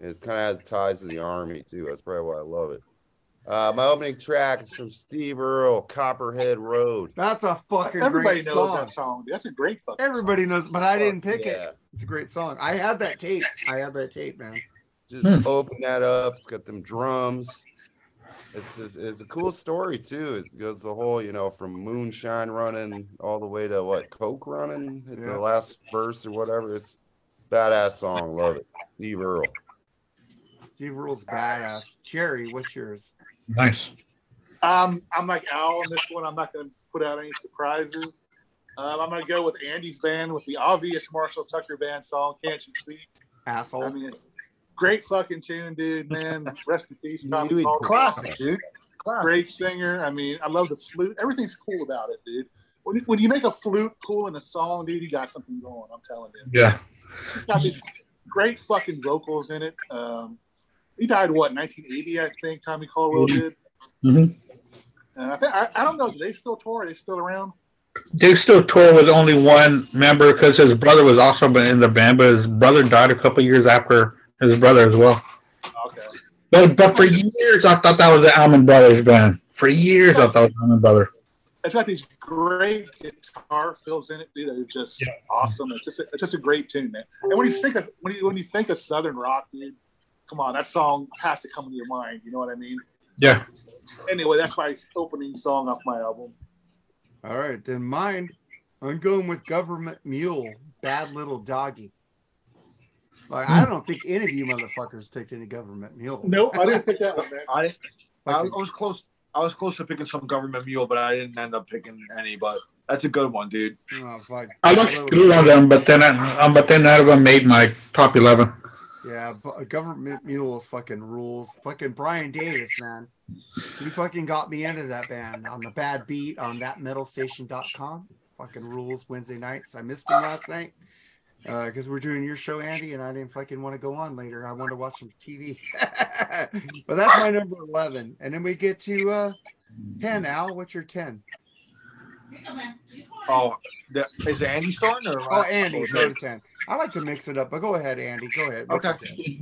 And it kind of has ties to the army too. That's probably why I love it. Uh, my opening track is from Steve Earle, Copperhead Road. That's a fucking Everybody great knows song. that song. That's a great fucking Everybody knows, but I didn't pick it. It's a great song. I had that tape. I had that tape, man. just Hmm. open that up. It's got them drums. It's just, it's a cool story too. It goes the whole, you know, from moonshine running all the way to what coke running at Yeah. the last verse or whatever. It's badass song. Love it. Steve Earle. Steve Earle's badass. Jerry, what's yours? Nice. Um, I'm like Al on this one. I'm not going to put out any surprises. Um, I'm going to go with Andy's band with the obvious Marshall Tucker band song, Can't You See? Asshole. I mean, great fucking tune, dude, man. Rest in peace, Tommy Knew he'd Paul. Classic, dude. Classic. Great singer. I mean, I love the flute. Everything's cool about it, dude. When, you- when you make a flute cool in a song, dude, you got something going. I'm telling you. Yeah. It's got these great fucking vocals in it. Um, he died what 1980, I think. Tommy Caldwell did. hmm And I think I, I don't know. Do they still tour? Are they still around? They still tour with only one member because his brother was also in the band, but his brother died a couple years after his brother as well. Okay. But but for years I thought that was the Allman Brothers band. For years I thought it was Allman Brothers. It's got these great guitar fills in it, dude. They're just Yeah. awesome. It's just a, it's just a great tune, man. And when you think of when you when you think of Southern rock, dude, come on, that song has to come into your mind. You know what I mean? Yeah. Anyway, that's my opening song off my album. All right, then mine. I'm going with Government Mule, Bad Little Doggy. Like I don't think any of you motherfuckers picked any Government Mule. Nope, I didn't pick that one, man. I didn't. I, I was close. I was close to picking some government mule, but I didn't end up picking any. But that's a good one, dude. oh, fuck. I looked through on them, but then I, um, but then none of them made my top eleven. Yeah, but Government Mule is fucking rules. Fucking Brian Davis, man. You fucking got me into that band on the bad beat on thatmetalstation.com. fucking rules Wednesday nights. I missed them last night because we're doing your show, Andy, and I didn't fucking want to go on later. I wanted to watch some TV. but that's my number 11. And then we get to uh, 10. Al, what's your 10? Oh, that, is it Andy starting or Oh, Andy, go to 10. I like to mix it up, but go ahead, Andy. Go ahead. Okay.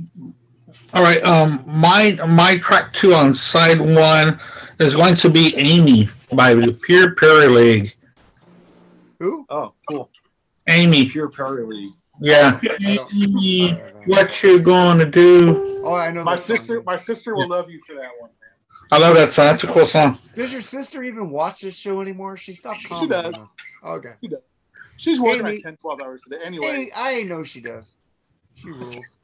All right. Um, my my track two on side one is going to be Amy by the Pure Prairie League. Who? Oh, cool. Amy, Pure Prairie League. yeah. Amy, what you going to do? Oh, I know My that song. sister, my sister will love you for that one. Man. I love that song. That's a cool song. Does your sister even watch this show anymore? She stopped She does. now. Okay. She's working Amy- like 10, 12 hours a day. Anyway, Hey, I know she does. She rules.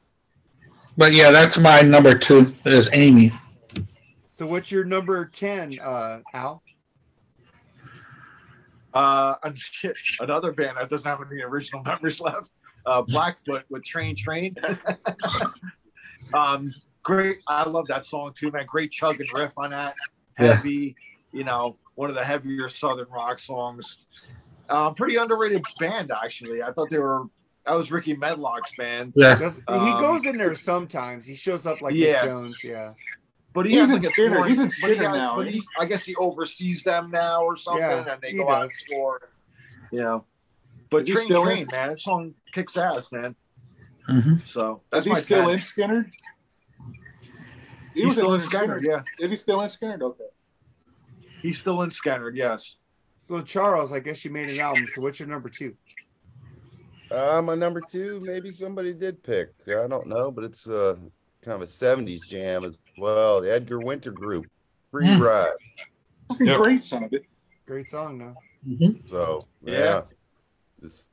But yeah, that's my number two. Is Amy. So what's your number 10, uh, Al? Uh, shit, another band that doesn't have any original members left. Uh, Blackfoot with Train Train. um, great. I love that song too, man. Great chug and riff on that. Yeah. Heavy, you know, one of the heavier Southern rock songs. Um, pretty underrated band actually. I thought they were. That was Rickey Medlocke's band, Yeah. Does, he Um, goes in there sometimes. He shows up like Yeah. Nick Jones. Yeah. but he He's in like a Skynyrd. touring- He's in but he Skynyrd now, But he, I guess he oversees them now or something, Yeah, and they he go out and does. tour. You know, but Is Train still Train, in? man, that song kicks ass, man. hmm So is he my still 10. in Skynyrd? He He's was still in Lynyrd Skynyrd, yeah. Is he still in Skynyrd? Okay. He's still in Skynyrd, yes. So Charles, I guess you made an album. So what's your number two? Uh, my number two, maybe somebody did pick. I don't know, but it's uh, kind of a 70s jam as well. The Edgar Winter Group, Free Hmm. Ride. Fucking Yep. great sounded. Great song, though. hmm So, Yeah. yeah. Just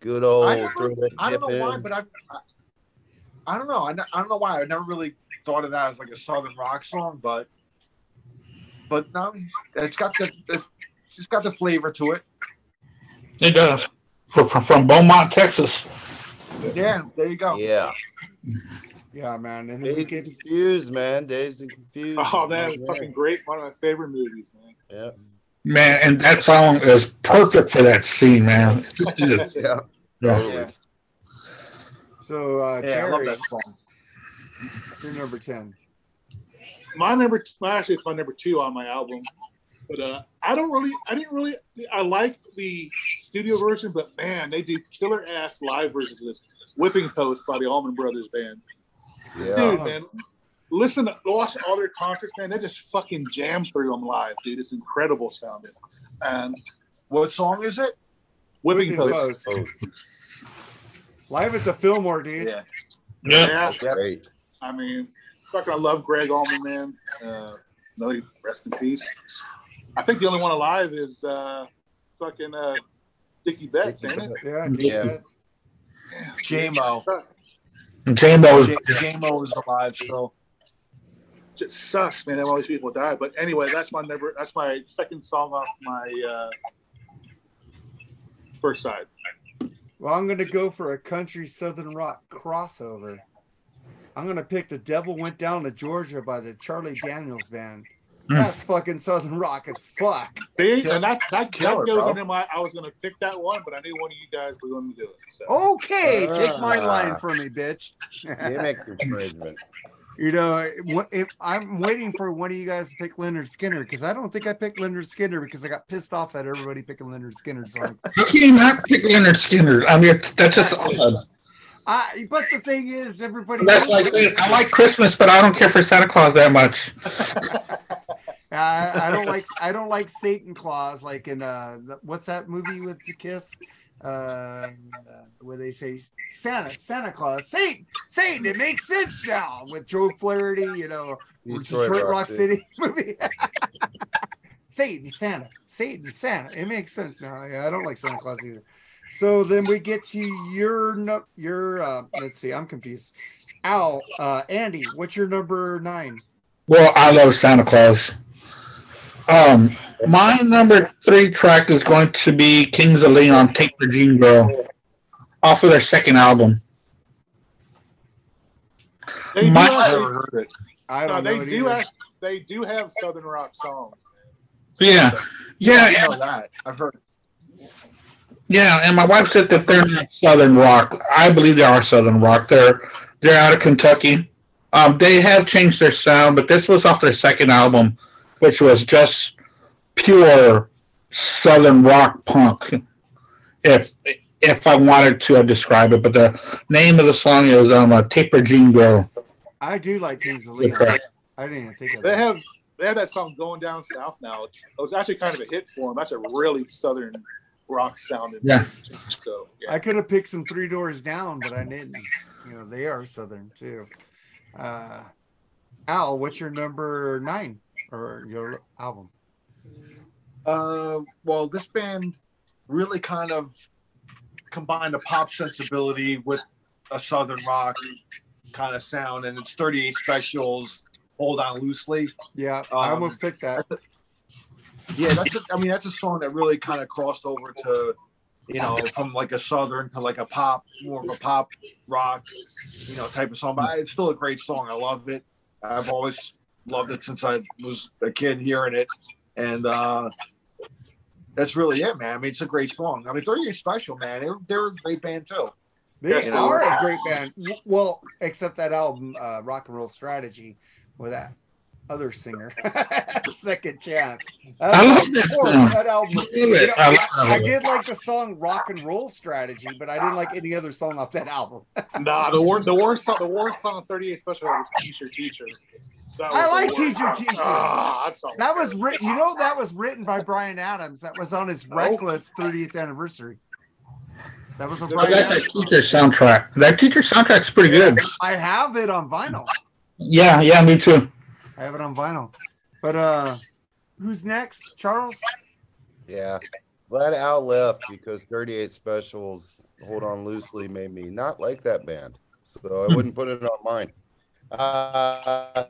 good old I never- throw that I don't know why, but I, I, I don't know. I, I don't know why. I never really thought of that as like a southern rock song, but, but no, it's got the, it's, it's got the flavor to it. It does. From, from, from Beaumont, Texas. Yeah, there you go. Yeah. Yeah, man. And then Dazed get and Confused, man. Dazed and Confused. Oh, man, Yeah. fucking great. One of my favorite movies, man. Yeah. Man, and that song is perfect for that scene, man. It is. Yeah. Yeah. Yeah, so uh, yeah, I love that song. your number ten. My number, t- actually, it's my number two on my album. But uh, I don't really, I didn't really, I like the studio version, but man, they did killer ass live versions of this. Whipping Post by the Allman Brothers Band. Yeah. Dude, man, listen, to, watch all their concerts, man. They just fucking jam through them live, dude. It's incredible sounding. And What song is it? Whipping, Whipping Post. Post. Live at the Fillmore, dude. Yeah. Yeah. Yeah, That's great. I mean, fucking, I love Gregg Allman, man. Uh, another rest in peace. I think the only one alive is uh, fucking uh, Dickey Betts, ain't it? Yeah, Yeah. Betts. J-Mo. J-Mo. J- J-Mo is alive, so. Just sucks, man. that All these people died. But anyway, that's my number. That's my second song off my uh, first side. Well, I'm gonna go for a country southern rock crossover. I'm gonna pick "The Devil Went Down to Georgia" by the Charlie Daniels Band. Hmm. That's fucking southern rock as fuck. See, and that that, Killer, that goes bro. into my. I was gonna pick that one, but I knew one of you guys were going to do it. So. Okay, take my line from me, bitch. Gimmick infringement. you know, if I'm waiting for one of you guys to pick Lynyrd Skynyrd because I don't think I picked Lynyrd Skynyrd because I got pissed off at everybody picking Lynyrd Skynyrd songs. How can you not pick Lynyrd Skynyrd? I mean, that's just odd. I, but the thing is, everybody. That's like I like Christmas, but I don't care for Santa Claus that much. I, I don't like I don't like Satan Claus like in uh what's that movie with the kiss? Uh where they say Santa Santa Claus Satan Satan it makes sense now with Joe Flaherty you know Detroit, Rock, City, movie. Satan Santa Satan Santa it makes sense now. Yeah, I don't like Santa Claus either. So then we get to your no your uh let's see I'm confused. Al uh Andy what's your number nine? Well, I love Santa Claus. Um, my number three track is going to be Kings of Leon, Taper Jean Girl, off of their second album. They do My- I actually, never heard it. I don't they know it do. either. Act, they do have southern rock songs. Yeah, I yeah, know that. I've heard. Yeah, and my wife said that they're not Southern rock. I believe they are Southern rock. They're they're out of Kentucky. Um, they have changed their sound, but this was off their second album, which was just pure Southern rock punk. If if I wanted to describe it, but the name of the song is um, a Taper Jean Girl. I do like Kings of Leon. Correct. I didn't even think of They that. have they have that song going down south now. It was actually kind of a hit for them. That's a really southern rock sounding. Yeah. So yeah. I could have picked some Three Doors Down, but I didn't. You know, they are Southern too. Uh, Al, what's your number nine or your album? Uh, well, this band really kind of combined a pop sensibility with a southern rock kind of sound, and it's 38 Specials. Hold on loosely. Yeah, I Um, almost picked that. Yeah, that's. A, I mean, that's a song that really kind of crossed over to, you know, from like a southern to like a pop, more of a pop rock, you know, type of song. But it's still a great song. I love it. I've always loved it since I was a kid hearing it, and uh that's really it, man. I mean, it's a great song. I mean, 38 Special, man. They're, they're a great band too. They Yes, are they a great band. Well, except that album, uh, Rock and Roll Strategy, with that other singer, Second Chance. That, I love that song. that album. I You know, I I, I did like the song Rock and Roll Strategy, but I didn't like any other song off that album. Nah, the worst the worst song the worst song on 38 Special was Teacher Teacher. That I like worst. Teacher Teacher. Ah, that song That was written, you know, that was written by Bryan Adams. That was on his Oh. Reckless 30th anniversary. That was a I Brian got that teacher soundtrack. That teacher soundtrack's pretty good. I have it on vinyl. Yeah, yeah, me too. I have it on vinyl. But uh who's next? Charles? Yeah. Glad Al left because 38 Specials Hold On Loosely made me not like that band. So I wouldn't put it on mine. Uh,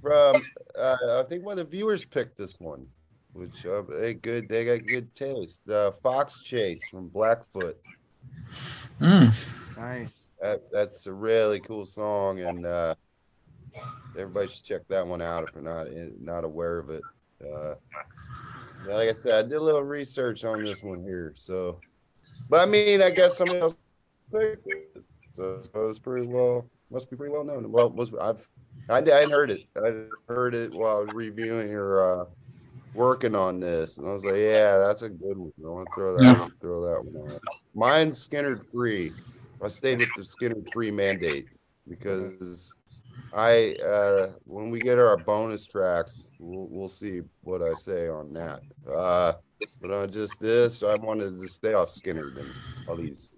from, uh, I think one of the viewers picked this one, which uh, they good. They got good taste. The Fox Chase from Blackfoot. Mm. Nice. That, that's a really cool song, and uh, everybody should check that one out if you're not not aware of it. Uh, yeah, like I said, I did a little research on this one here, so. But I mean, I guess somebody else picked it, so it was pretty well. Must be pretty well known. Well, was I've I, I heard it. I heard it while reviewing or uh, working on this, and I was like, yeah, that's a good one. I want to throw that Yeah. one, throw that one out. Mine's Skynyrd Free. I stayed with the Skynyrd Free mandate because I uh when we get our bonus tracks, we'll, we'll see what I say on that. Uh but on just this, I wanted to stay off Skynyrd than all these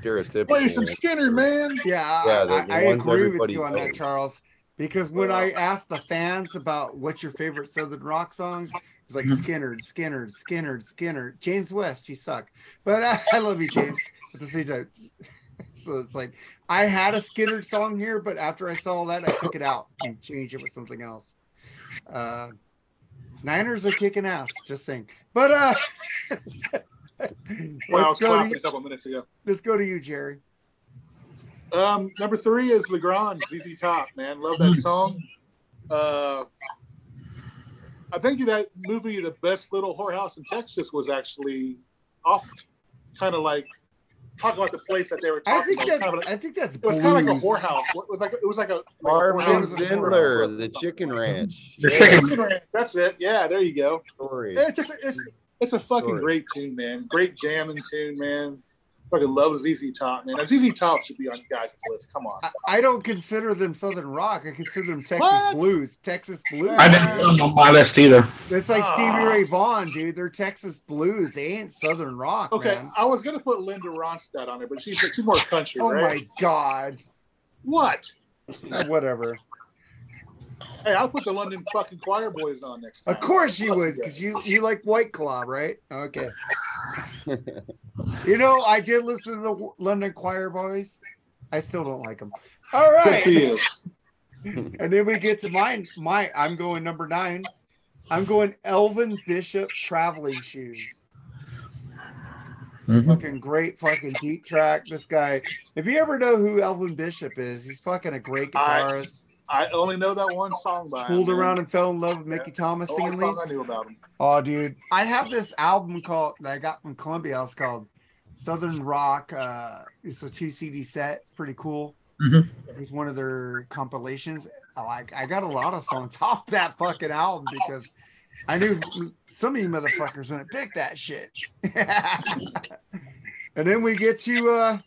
stereotypical. Play some Skynyrd, man. Yeah, Yeah, the- I, the I ones agree with you on that, knows. Charles. Because when I asked the fans about what's your favorite Southern rock songs, it was like Mhm. Skynyrd, Skynyrd, Skynyrd, Skynyrd, James West. You suck, but I, I love you, James. At the same time, so it's like I had a Skynyrd song here, but after I saw that, I took it out and changed it with something else. Uh, Niners are kicking ass. Just saying, but uh, Well, let's was go. clapping To, a couple minutes ago. let's go to you, Jerry. Um, number three is La Grange, ZZ Top, man. Love that song. Uh, I think that movie, The Best Little Whorehouse in Texas, was actually off, kind of like talk about the place that they were I talking think about. that's Kind of like, I think that's it was kind of like a whorehouse. It was like it was like a like a Marvin whorehouse. Zindler, the Chicken Ranch. The Yeah, Chicken- That's it. Yeah, there you go. story. It's just it's it's a fucking Sorry. great tune, man. Great jamming tune, man. Fucking love ZZ Top, man. Now, ZZ Top should be on you guys' list. Come on. I, I don't consider them Southern rock. I consider them Texas What? blues. Texas blues. I didn't put them on my list either. It's like Stevie Ah. Ray Vaughan, dude. They're Texas blues. They ain't Southern rock. Okay, man. I was gonna put Linda Ronstadt on it, but she's she's more country, Oh right? my god. What? Whatever. Hey, I'll put the London fucking Choir Boys on next time. Of course you would, because you you like White Claw, right? Okay. You know, I did listen to the London Choir Boys. I still don't like them. All right. Good for you. And then we get to mine. My I'm going number nine. I'm going Elvin Bishop traveling shoes. Mhm. Fucking great fucking deep track. This guy, if you ever know who Elvin Bishop is, he's fucking a great guitarist. I only know that one song by him. Fooled man. around and fell in love with Mickey Thomas The only singing song lead. I knew about him. Oh, dude, I have this album called that I got from Columbia. It's called Southern Rock. Uh, it's a two CD set. It's pretty cool. Mhm. It was one of their compilations. I like. I got a lot of songs off that fucking album because I knew some of you motherfuckers wouldn't pick that shit. and then we get to uh,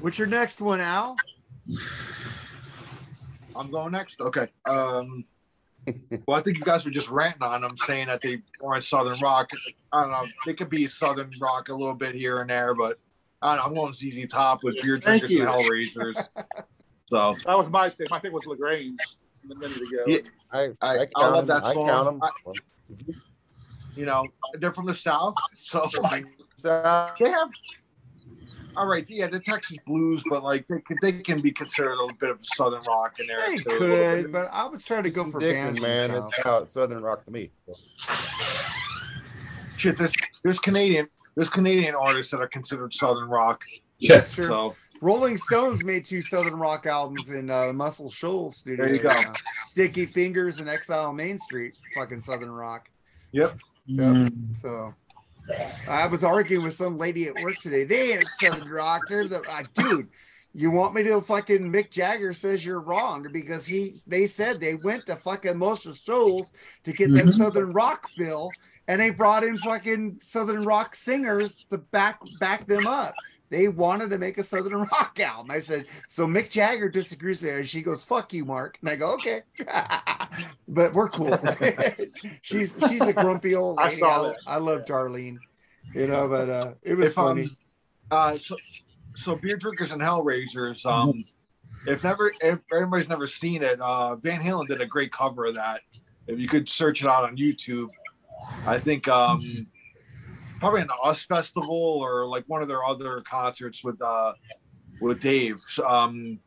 what's your next one, Al? I'm going next. Okay. Um, well, I think you guys were just ranting on them, saying that they aren't Southern rock. I don't know. They could be Southern rock a little bit here and there, but I don't know, I'm going ZZ Top with Beer Thank Drinkers and. Hellraisers. so That was my thing. My thing was La Grange a minute ago. Yeah. I, I- I, I count love 'em. that I song. count 'em. I- you know, they're from the South, so like So, they have. All right, yeah, the Texas blues, but like they can, they can be considered a little bit of Southern rock in there They too. could, but I was trying to go for Dixon, bands man, man. it's how Southern rock to me. Shit, there's there's Canadian there's Canadian artists that are considered Southern rock. Yeah. Sure. So Rolling Stones made two Southern rock albums in uh, Muscle Shoals studio. There you go. uh, Sticky Fingers and Exile on Main Street, fucking Southern rock. Yep. Yep. Mm. So I was arguing with some lady at work today. They ain't Southern rock. They're the like, dude. You want me to fucking Mick Jagger says you're wrong because he they said they went to fucking Muscle Shoals to get that Mhm. Southern rock feel, and they brought in fucking Southern rock singers to back back them up. They wanted to make a Southern rock album. I said, so Mick Jagger disagrees there. And she goes, fuck you, Mark. And I go, okay. but we're cool. she's she's a grumpy old I lady. saw I. I love Darlene. You know, but uh it was if funny. um, uh, so, so beer drinkers and Hellraisers. Um, if never, if everybody's never seen it, uh, Van Halen did a great cover of that. If you could search it out on YouTube, I think um, probably an Us festival or like one of their other concerts with uh, with Dave. Um,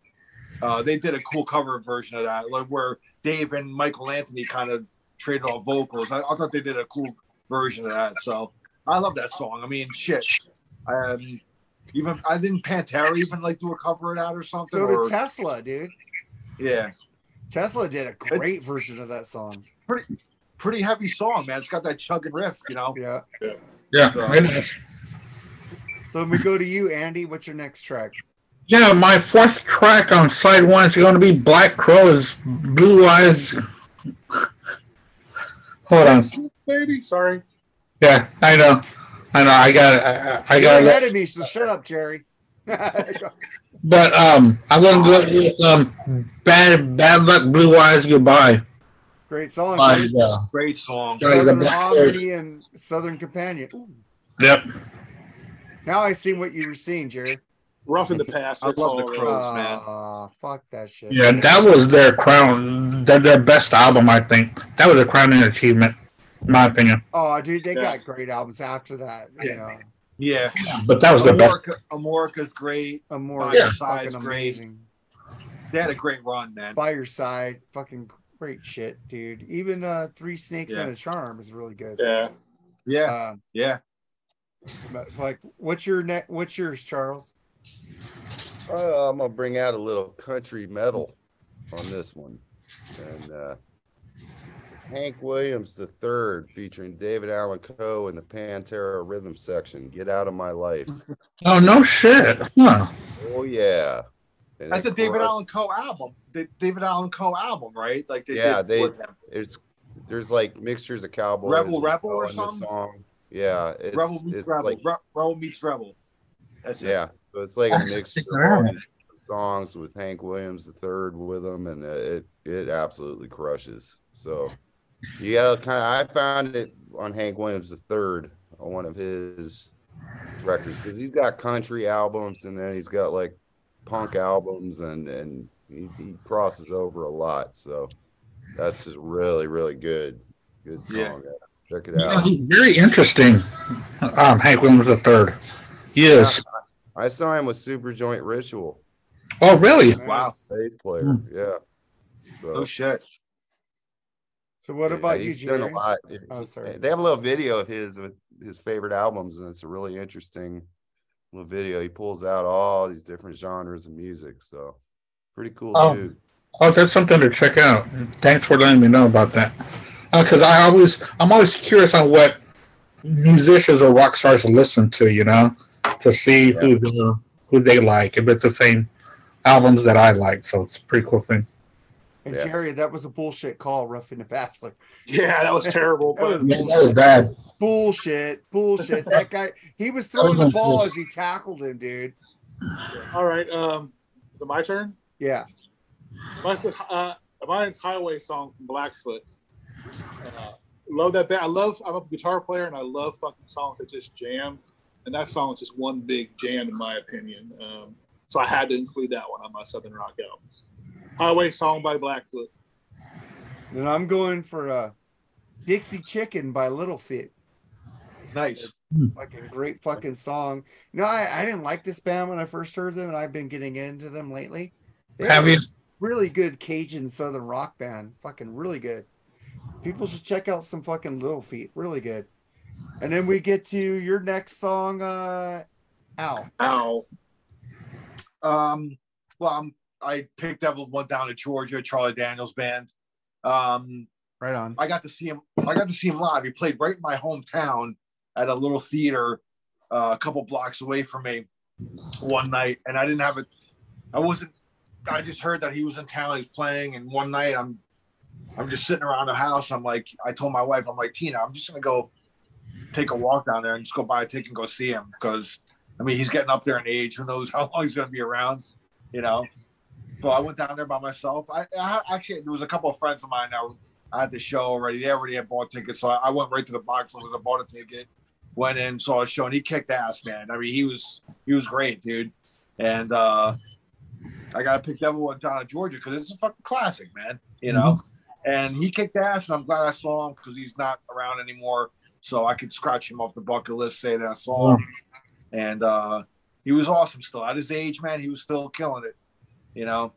uh, they did a cool cover version of that, like where Dave and Michael Anthony kind of traded off vocals. I, I thought they did a cool version of that. So I love that song. I mean, shit. Um, even I didn't Pantera even like do a cover of that or something. so or, did Tesla, dude. yeah, Tesla did a great version of that song. Pretty, pretty heavy song, man. It's got that chugging riff, you know. Yeah. Yeah. Is. So let me go to you, Andy. What's your next track? Yeah, my fourth track on side one is going to be Black Crowes, Blue Eyes. Hold on. Baby, sorry. Yeah, I know. I know. I got it. I, I You're got ahead of me, so shut up, Jerry. But um, I'm going to go with um, Bad Bad Luck, Blue Eyes, Goodbye. Great song. By, dude. uh, Great song. Sorry, the Southern Black Harmony and Southern Companion. Ooh, yep. now I see what you were seeing, Jerry. Rough in the past. I love the Oh, Crowes. man. Ah, fuck that shit. Yeah, that was their crown, their, their best album, I think. That was a crowning achievement, in my opinion. Oh, dude, they Yeah. got great albums after that. You know, Yeah, But that was the best. Amorica, Amorica's great. a more By Your fucking Side's great. amazing. They had a great run, man. By your side, fucking great shit, dude. Even uh, Three Snakes Yeah. and a Charm is really good. Yeah. Yeah, Uh, yeah. but like, what's your neck? What's yours, Charles? Uh, I'm gonna bring out a little country metal on this one, and uh, Hank Williams the third, featuring David Allan Coe in the Pantera rhythm section. Get out of my life. Oh, no shit. Huh. Oh yeah, And That's it a David crushed. Allan Coe album. The David Allan Coe album, right? Like they Yeah, they- It's there's like mixtures of cowboys, Rebel and Rebel or in the something? Song. Yeah, it's, Rebel meets it's Rebel. like Re- Rebel meets Rebel. That's it. Yeah, so it's like a I'll mixture of all around. these songs with Hank Williams the third with them, and uh, it it absolutely crushes. So you gotta kind of I found it on Hank Williams the third on one of his records because he's got country albums and then he's got like punk albums and and he, he crosses over a lot. So that's just really really good, good song. Yeah. Check it You know, out. he's very interesting, um, Hank Williams the third. Yes. I saw him with Superjoint Ritual, Oh, really? Wow. bass player. Hmm. Yeah. So, Oh shit. So what Yeah, about you, he's done Jerry? a lot. Oh, sorry. They have a little video of his with his favorite albums, and it's a really interesting little video. He pulls out all these different genres of music, so pretty cool Oh. dude. Oh, that's something to check out. Thanks for letting me know about that. Uh, because I always, I'm always curious on what musicians or rock stars listen to, you know, to see who the, who they like if it's the same albums that I like. So it's a pretty cool thing. And Yeah. Jerry, that was a bullshit call, roughing the bachelor. Yeah, that was terrible. That was But Yeah, that was bad. Bullshit, bullshit. that guy, he was throwing the ball as he tackled him, dude. all right, um, is it my turn? Yeah. Mine's, uh, mine's Highway song from Blackfoot. Uh, love that band. I love. I'm a guitar player, and I love fucking songs that just jam. And that song is just one big jam, in my opinion. Um, so I had to include that one on my Southern Rock albums. Highway song by Blackfoot. And I'm going for uh, Dixie Chicken by Little Feat. Nice. Fucking great fucking song. No, I, I didn't like this band when I first heard them, and I've been getting into them lately. They're Have you? really good Cajun Southern rock band. Fucking really good. People should check out some fucking Little Feat. Really good. And then we get to your next song, uh, Ow. Ow. Um, well, I'm, I picked Devil went down to Georgia, Charlie Daniels band. Um, Right on. I got to see him. I got to see him live. He played right in my hometown at a little theater uh, a couple blocks away from me one night, and I didn't have it. I wasn't. I just heard that he was in town. He was playing, and one night I'm, I'm just sitting around the house. I'm like, I told my wife, I'm like, Tina, I'm just gonna go take a walk down there and just go by a ticket and go see him because I mean he's getting up there in age. Who knows how long he's gonna be around, you know. But I went down there by myself. I, I actually there was a couple of friends of mine that were at the show already. They already had bought tickets, so I, went right to the box office. I bought a ticket, went in, saw a show, and he kicked ass, man. I mean, he was he was great, dude. And uh I got to pick Devil Went Down to Georgia because it's a fucking classic, man. You know. And he kicked ass, and I'm glad I saw him because he's not around anymore. So I could scratch him off the bucket list, say that I saw him. And uh he was awesome still. At his age, man, he was still killing it. You know.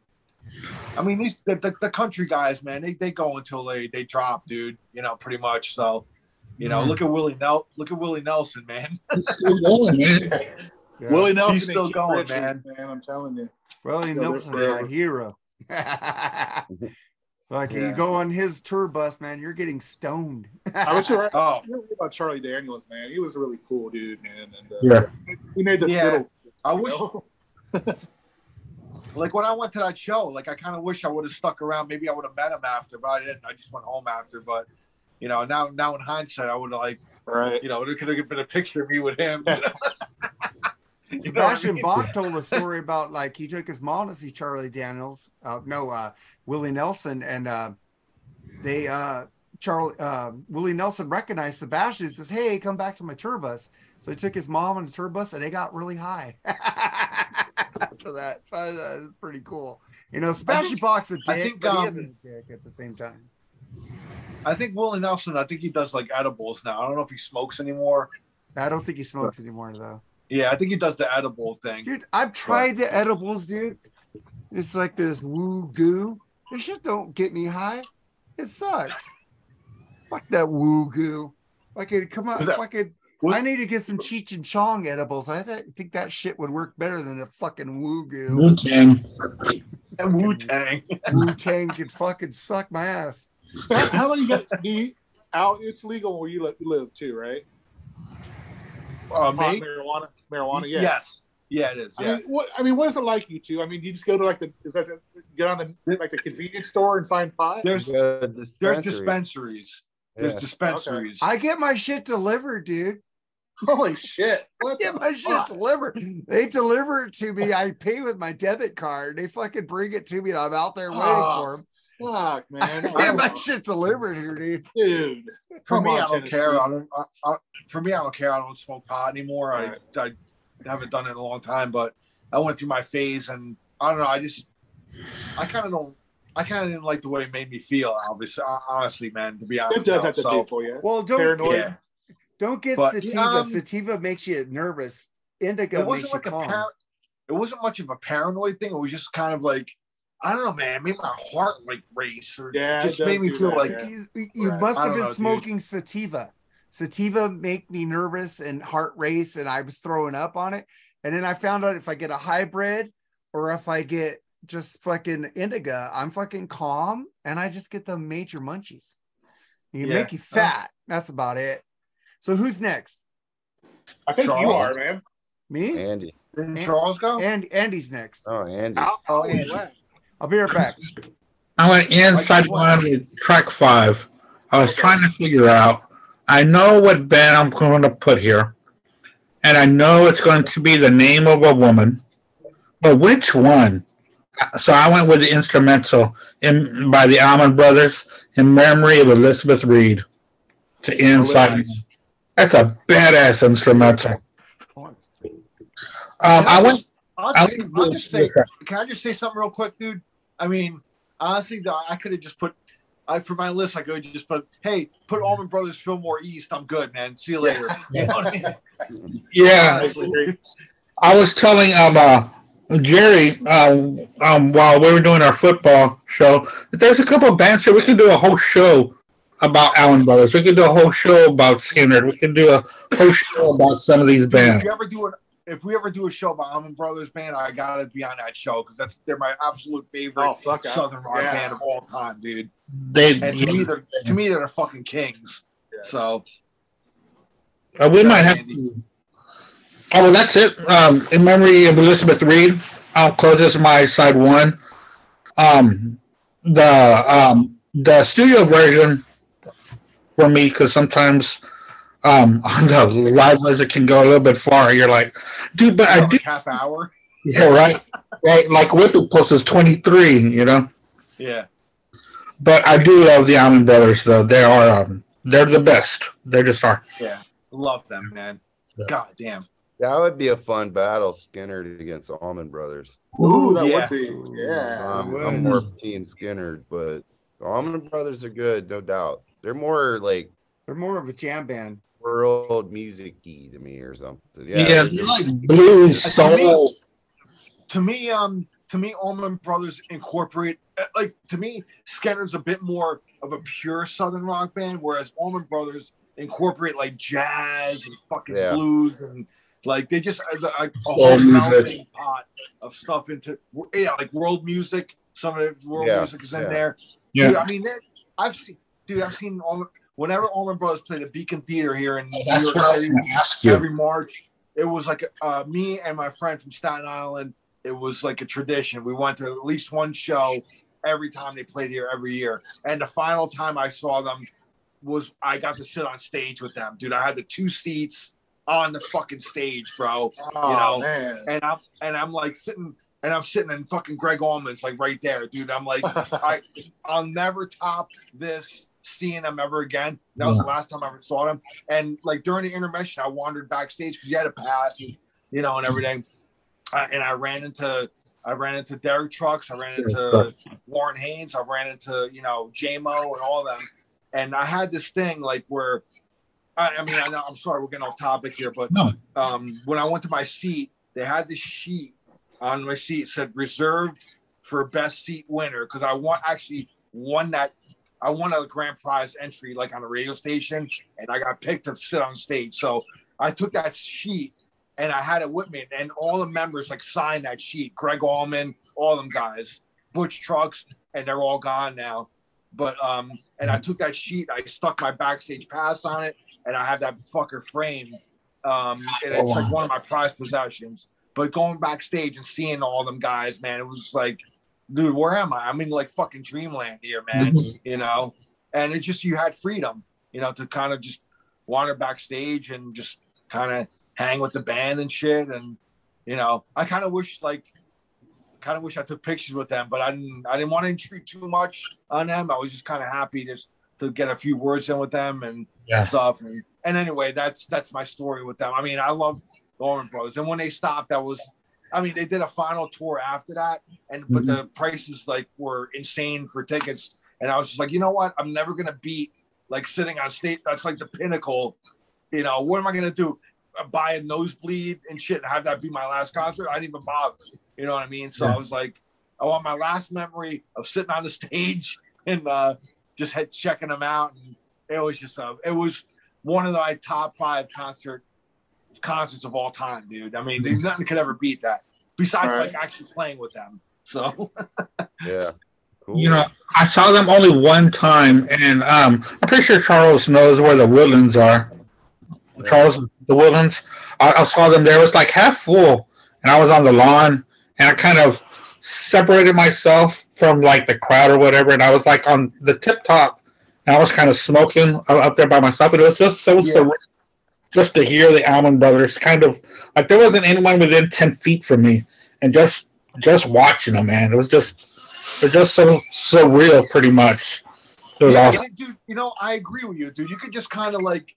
I mean, these the, the, the country guys, man, they, they go until they they drop, dude. You know, pretty much. So, you know, Mhm. look at Willie Nel, look at Willie Nelson, man. It's still going, man. Yeah. Willie Nelson He's still going, Richards, man. I'm telling you. Willie Yeah, they're Nelson's my forever. hero. like you go on his tour bus, man, you're getting stoned. I was right. Oh, You know about Charlie Daniels, man. He was a really cool dude, man. And uh, Yeah. he made the Yeah. fiddle. I wish, know? Like when I went to that show, like I kind of wish I would have stuck around. Maybe I would have met him after, but I didn't. I just went home after. But you know, now now in hindsight, I would have like, Right. you know, there could have been a picture of me with him. You know? You know I Sebastian mean? Bach told a story about like he took his mom to see Charlie Daniels, uh, no, uh, Willie Nelson, and uh, they uh, Charlie uh, Willie Nelson recognized Sebastian. and Says, "Hey, come back to my tour bus." So he took his mom on the tour bus, and they got really high after that. So uh, that pretty cool. You know, Sebastian Bach a dick, I think, but he um, isn't a dick at the same time. I think Willie Nelson. I think he does like edibles now. I don't know if he smokes anymore. I don't think he smokes anymore though. Yeah, I think he does the edible thing. Dude, I've tried the edibles, dude. It's like this woo goo. This shit don't get me high. It sucks. Fuck that woo goo. Like it come that- fucking. What- I need to get some Cheech and Chong edibles. I th- think that shit would work better than a fucking woo goo. Wu Tang. And Wu Tang. Wu Tang could fucking suck my ass. How, how many guys do you, out? It's legal where you li- live too, right? Uh, Pot, me? marijuana, marijuana. Yeah. Yes. Yeah, it is. I Yeah. mean, what I mean, what is it like you two? I mean, you just go to like the, is that the get on the like the convenience store and find pot. There's Yeah, there's dispensaries. There's Yeah. dispensaries. I get my shit delivered, dude. Holy shit! I What get the my shit fuck? delivered. They deliver it to me. I pay with my debit card. They fucking bring it to me, and I'm out there waiting Oh, for them. Fuck, man. I get my shit delivered here, dude. dude. for Come me, on, I don't Tennessee. care. I don't, I, I, for me, I don't care. I don't smoke pot anymore. Right. I, I haven't done it in a long time, but I went through my phase, and I don't know. I just, I kind of don't. I kind of didn't like the way it made me feel. Obviously, honestly, man. To be honest, It does you know, have to so, do for you. Well, don't Paranoid. Yeah. don't get But, sativa. um, sativa makes you nervous. Indica It makes wasn't you calm. par- It wasn't much of a paranoid thing. It was just kind of like, I don't know, man. It made my heart like race, or Yeah, it just made me feel that, like yeah. You, you Right. must have been know, dude. smoking sativa. Sativa make me nervous and heart race, and I was throwing up on it. And then I found out if I get a hybrid or if I get just fucking indica, I'm fucking calm, and I just get the major munchies. You Yeah. make you uh-huh. fat. That's about it. So who's next? I think you are, man. Me? Andy. Didn't Charles go? And Andy's next. Oh, Andy. I'll, Oh, oh I'll Andy. I'll be right back. I went inside one with track five. I was Okay. trying to figure out. I know what band I'm going to put here, and I know it's going to be the name of a woman, but which one? So I went with the instrumental in by the Allman Brothers in memory of Elizabeth Reed to inside. Nice. That's a badass instrumental. Um, I went. I'll, I just- I'll just say, can I just say something real quick, dude? I mean, honestly, I could have just put, I for my list, I could just put, hey, put Allman Brothers Fillmore East. I'm good, man. See you later. You know I mean? Yeah, I was telling um uh, Jerry uh, um while we were doing our football show that there's a couple of bands here we could do a whole show about Allman Brothers. We could do a whole show about Skynyrd. We could do a whole show about some of these Dude, if bands. you ever do it, if we ever do a show about Allman Brothers Band, I gotta be on that show because that's they're my absolute favorite Oh, fuck. Southern rock Yeah. band of all time, dude. They And to me, they're to me they're the fucking kings. So uh, we might have. Oh well, that's it. Um, in memory of Elizabeth Reed, I'll close this my side one. Um, the um the studio version for me because sometimes um on the live version can go a little bit far. You're like, dude, but I do. half hour. Yeah, right. right. Like Whipping Post is 23, you know. Yeah. But I do love the Allman Brothers, though. They are um, they're the best. They just are. Yeah. Love them, man. Yeah. God damn. That would be a fun battle, Skynyrd against Allman Brothers. Ooh, that Yeah. would be. Yeah. Um, would. I'm more Team Skynyrd, but Allman Brothers are good, no doubt. They're more like They're more of a jam band. world music y to me or something. Yeah, Yeah, they're like blues, Uh, to soul. to me, um, to me, Allman Brothers incorporate uh, like to me, Skynyrd's a bit more of a pure Southern rock band, whereas Allman Brothers incorporate like jazz and fucking Yeah. blues and like they just uh, like a whole melting pot of stuff into yeah, like world music. Some of the world Yeah, music is in yeah. there. Yeah. Dude, I mean, they- I've seen, dude, I've seen Allman, whenever Allman Brothers played at Beacon Theater here in New York what I was City going to ask you. every March. It was like uh, me and my friend from Staten Island. It was like a tradition. We went to at least one show every time they played here every year. And the final time I saw them was I got to sit on stage with them, dude. I had the two seats on the fucking stage, bro. Oh, you know, man. And I'm and I'm like sitting and I'm sitting in fucking Gregg Allman's like right there, dude. I'm like, I I'll never top this seeing them ever again. That was the last time I ever saw them. And like during the intermission, I wandered backstage because you had to pass, you know, and everything. Uh, and I ran into I ran into Derek Trucks, I ran into Warren Haynes, I ran into you know Jaimoe and all of them. And I had this thing like where I, I mean I know I'm sorry we're getting off topic here, but No. um, when I went to my seat, they had this sheet on my seat it said reserved for best seat winner because I want actually won that. I won a grand prize entry like on a radio station, and I got picked to sit on stage. So I took that sheet and I had it with me, and all the members like signed that sheet. Gregg Allman, all them guys, Butch Trucks, and they're all gone now. But um, and I took that sheet, I stuck my backstage pass on it, and I have that fucker framed. Um, and it's like one of my prized possessions. But going backstage and seeing all them guys, man, it was like, dude, where am I? I'm in like fucking dreamland here, man. you know, and it's just you had freedom, you know, to kind of just wander backstage and just kind of hang with the band and shit. And you know, I kind of wish like, kind of wish I took pictures with them, but I didn't. I didn't want to intrude too much on them. I was just kind of happy just to get a few words in with them and Yeah. stuff. And, and anyway, that's that's my story with them. I mean, I love the Allman Brothers, and when they stopped, that was. I mean, they did a final tour after that, and but mm-hmm. the prices like were insane for tickets, and I was just like, you know what? I'm never gonna beat like sitting on stage. That's like the pinnacle. You know, what am I gonna do? Uh, Buy a nosebleed and shit, and have that be my last concert? I didn't even bother. You know what I mean? So I was like, I want my last memory of sitting on the stage and uh, just had checking them out, and it was just uh, it was one of my top five concert concerts of all time, dude. I mean, there's nothing could ever beat that. Besides, Right. like actually playing with them. So yeah. Cool. You know, I saw them only one time, and um, I'm pretty sure Charles knows where the Woodlands are. Charles the Woodlands. I, I saw them there. It was like half full, and I was on the lawn, and I kind of separated myself from like the crowd or whatever, and I was like on the tip top, and I was kind of smoking up there by myself, and it was just so Yeah. surreal just to hear the Allman Brothers. Kind of like there wasn't anyone within ten feet from me, and just just watching them, man, it was just it was just so surreal, pretty much. Yeah, awesome. and dude, you know, I agree with you, dude. You could just kind of like,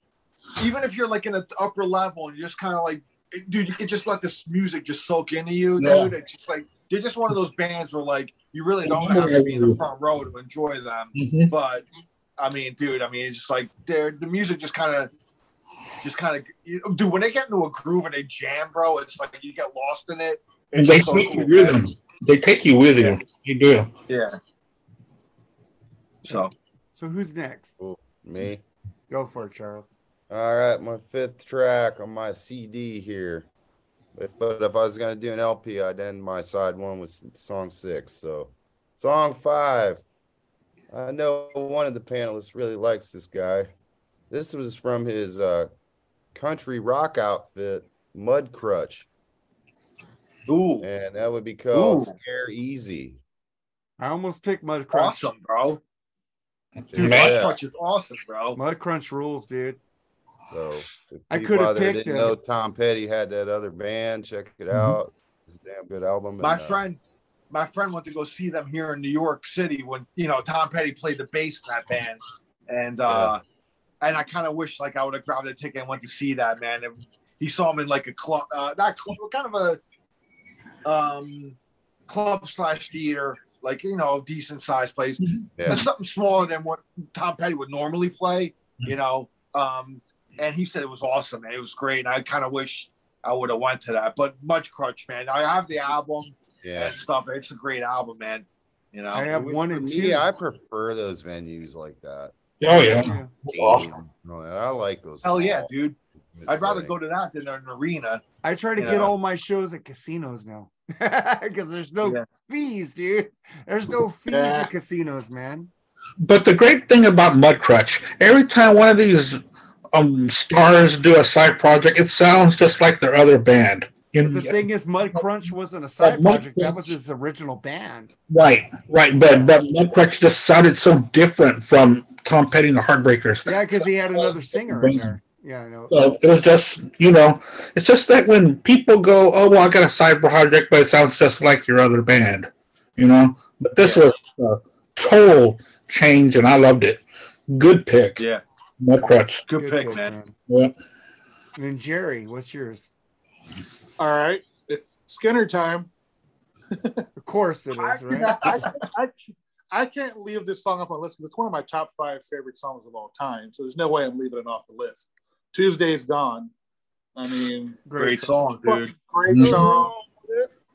even if you're like in an upper level and you're just kind of like, dude, you could just let this music just soak into you, Yeah. dude. It's just like they're just one of those bands where like you really don't have to be in the front row to enjoy them. Mhm. But I mean, dude, I mean, it's just like they're the music just kind of, just kind of, dude. When they get into a groove and they jam, bro, it's like you get lost in it. It's They just so take you cool, with man. them. They take you with you. You do. Yeah. So So who's next? Me. Go for it, Charles. All right, my fifth track on my CD here. If, but if I was gonna do an LP, I'd end my side one with song six. So, song five. I know one of the panelists really likes this guy. This was from his uh, country rock outfit, Mudcrutch, ooh, and that would be called Ooh. Scare Easy. I almost picked Mudcrutch. awesome, bro. Dude, Man. Mudcrutch is awesome, bro. Mudcrutch rules, dude. So, I could've picked didn't a- know Tom Petty had that other band. Check it Mhm. out. It's a damn good album. My and, uh, friend, my friend went to go see them here in New York City when you know Tom Petty played the bass in that band, and uh, and I kind of wish like I would have grabbed a ticket and went to see that man. And he saw him in like a club, uh, not club, kind of a um club slash theater, like you know, decent sized place. Yeah. Something smaller than what Tom Petty would normally play, you know. Um, and he said it was awesome and it was great. And I kind of wish I would have went to that. But Mudcrutch, man, I have the album yeah. and stuff. It's a great album, man. You know, I have For one and me, two. I prefer those venues like that. Oh yeah. Yeah. Awesome. I like those. hell yeah, small dude. I'd rather settings. go to that than an arena. I try to get know. all my shows at casinos now because there's no Yeah. fees, dude. There's no fees Yeah. at casinos, man. But the great thing about Mudcrutch, every time one of these um stars do a side project, it sounds just like their other band. You But the thing is, Mudcrutch wasn't a side Mud project. That was his original band. right, right. But but Mudcrutch just sounded so different from Tom Petty and the Heartbreakers. Yeah, because he had another singer in there. Yeah, I know. So it was just, you know, it's just that when people go, oh, well, I got a side project, but it sounds just like your other band, you know? But this was a total change, and I loved it. Good pick, Yeah, Mudcrutch. good, pick, man. Yeah. And then Jerry, what's yours? All right, it's Skynyrd time. Of course it is, I, right? I, I, I can't leave this song off my list. 'cause It's one of my top five favorite songs of all time. So there's no way I'm leaving it off the list. Tuesday's gone. I mean, Great song, dude. great Mhm. song.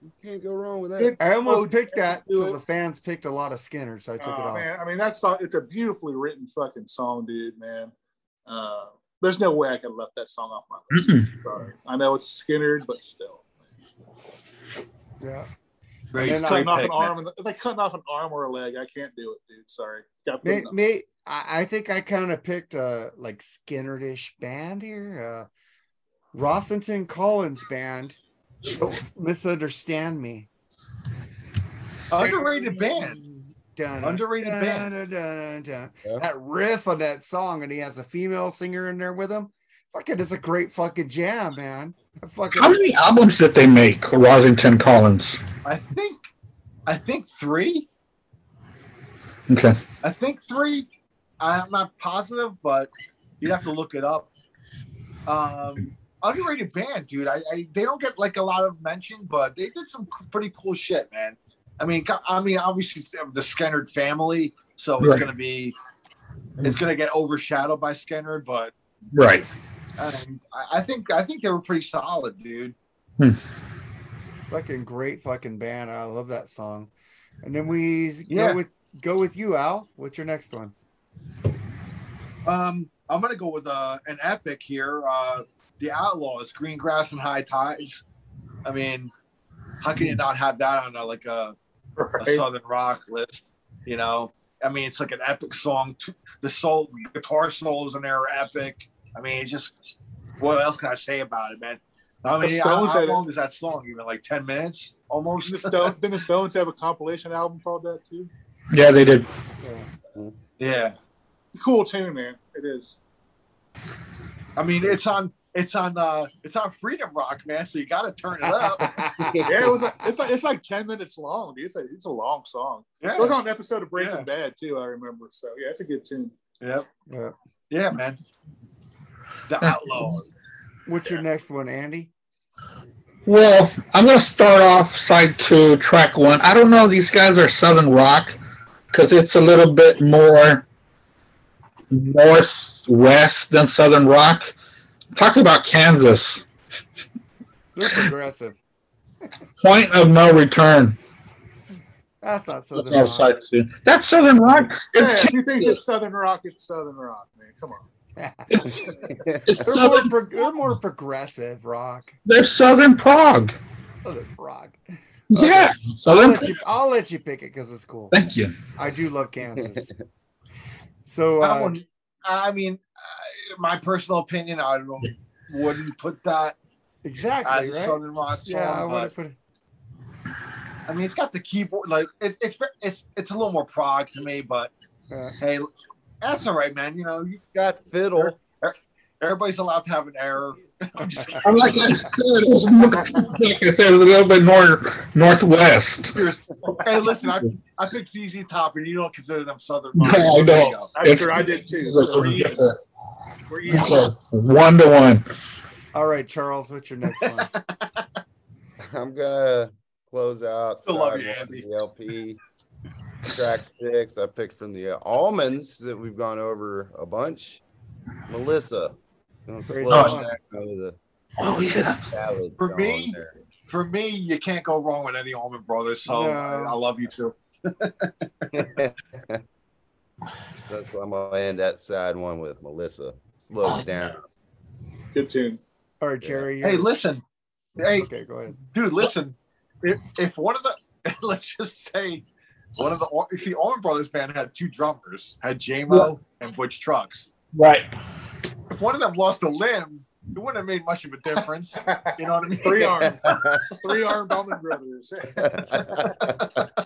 You can't go wrong with that. Good I almost slow picked that do until the fans picked a lot of Skynyrd, so I took it Oh, off. man, I mean that song. It's a beautifully written fucking song, dude. Man, uh, there's no way I could have left that song off my list. Sorry. I know it's Skynyrd, but still. Yeah. Great, And then Cutting great off pick, an arm, and if they cutting off an arm or a leg, I can't do it, dude. Sorry. Got to put May, it up. may, I, I think I kind of picked a like Skynyrd-ish band here. Uh, Rossington Collins band. Don't misunderstand me. Underrated band. Dun, Underrated dun, band. dun, dun, dun. Yeah. That riff on that song, and he has a female singer in there with him. Fucking, it's a great fucking jam, man. Fucking, How many albums did they make, Rossington Collins? I think, I think three. Okay. I think three. I'm not positive, but you'd have to look it up. Um, underrated band, dude. I, I they don't get like a lot of mention, but they did some pretty cool shit, man. I mean, I mean, obviously it's the Skynyrd family, so it's Right. gonna be, it's gonna get overshadowed by Skynyrd, but Right. um, I, I think I think they were pretty solid, dude. fucking great fucking band. I love that song. And then we Yeah. go with go with you, Al. What's your next one? Um, I'm gonna go with uh, an epic here. Uh, the Outlaws, Green Grass and High Tides. I mean, how can you not have that on a, like a, a Southern rock list? You know, I mean, it's like an epic song. The soul, guitar solos in there are epic. I mean, it's just what else can I say about it, man? I mean, how, Stones how had long is that song? Even like ten minutes, almost. Didn't the, Stone, didn't the Stones have a compilation album called that too? Yeah, they did. yeah, Cool tune, man. It is. I mean, it's on, it's on, uh it's on Freedom Rock, man. So you got to turn it up. Yeah, it was. Like, it's like it's like ten minutes long, dude. It's a, it's a long song. Yeah, It was on an episode of Breaking Yeah. Bad too. I remember. So yeah, it's a good tune. yep, Yeah. yeah, man. The Outlaws. What's your next one, Andy? Well, I'm going to start off side two, track one. I don't know. These guys are Southern rock because it's a little bit more northwest than Southern rock. Talk about Kansas. They're progressive. Point of no return. That's not Southern That's rock. side. That's Southern rock. Yeah, It's if you think it's Southern Rock, it's Southern Rock, man. Come on. it's, it's They're more, Southern, pro- they're more progressive rock. they're Southern Prague. Southern rock. Yeah, I'll Southern. let you, I'll let you pick it because it's cool. Thank you. I do love Kansas. So I uh, wouldn't- I mean, uh, my personal opinion, I wouldn't put that exactly as a right. Southern Rock song. Yeah, I but, want to put. it. I mean, it's got the keyboard. Like it's it's it's it's a little more prog to me, but Uh, hey, that's all right, man. You know, you, Got fiddle. Everybody's allowed to have an error. I'm just kidding. I'm like I said, it's like I said, it's a little bit north northwest. hey, listen, I I picked ZZ Top, and you don't consider them Southern. No, rock. I There don't. I'm sure I did too. So we're even. We're even. Okay, One to one. all right, Charles, what's your next one? I'm gonna close out. Still love you, Andy. The LP track six. I picked from the uh, Allmans that we've gone over a bunch. Melissa. Gonna Great slow song. it down with a Oh yeah. For me? there. For me, you can't go wrong with any Allman Brothers. So No. I, I love you too. That's why I'm gonna end that side one with Melissa. Slow oh, it down. Good tune. All right, Jerry. Hey, listen, hey, Okay, go ahead. dude, listen. If, if one of the let's just say one of the if the Allman Brothers band had two drummers, had Jaimoe and Butch Trucks. Right. If one of them lost a limb, it wouldn't have made much of a difference. You know what I mean? Three arm, three arm Bowman brothers.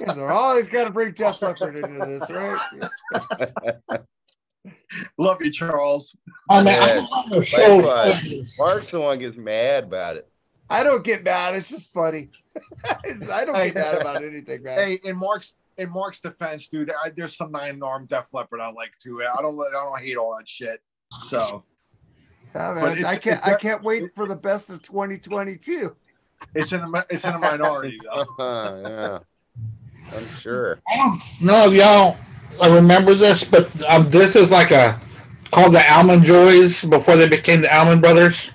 You guys are always got to bring Def Leppard into this, right? Love you, Charles. Oh, I mean, Yeah. I'm on the show. Likewise. Mark's the one gets mad about it. I don't get mad. It's just funny. I don't get mad about anything, man. Hey, in Mark's in Mark's defense, dude, I, there's some nine arm Def Leppard I like too. I don't I don't hate all that shit. So Yeah, man, I can't. it's I can't wait for the best of 2022. it's in a it's in a minority though. yeah. I'm sure. I don't know if y'all uh, remember this, but um, this is like a called the Allman Joys before they became the Allman Brothers.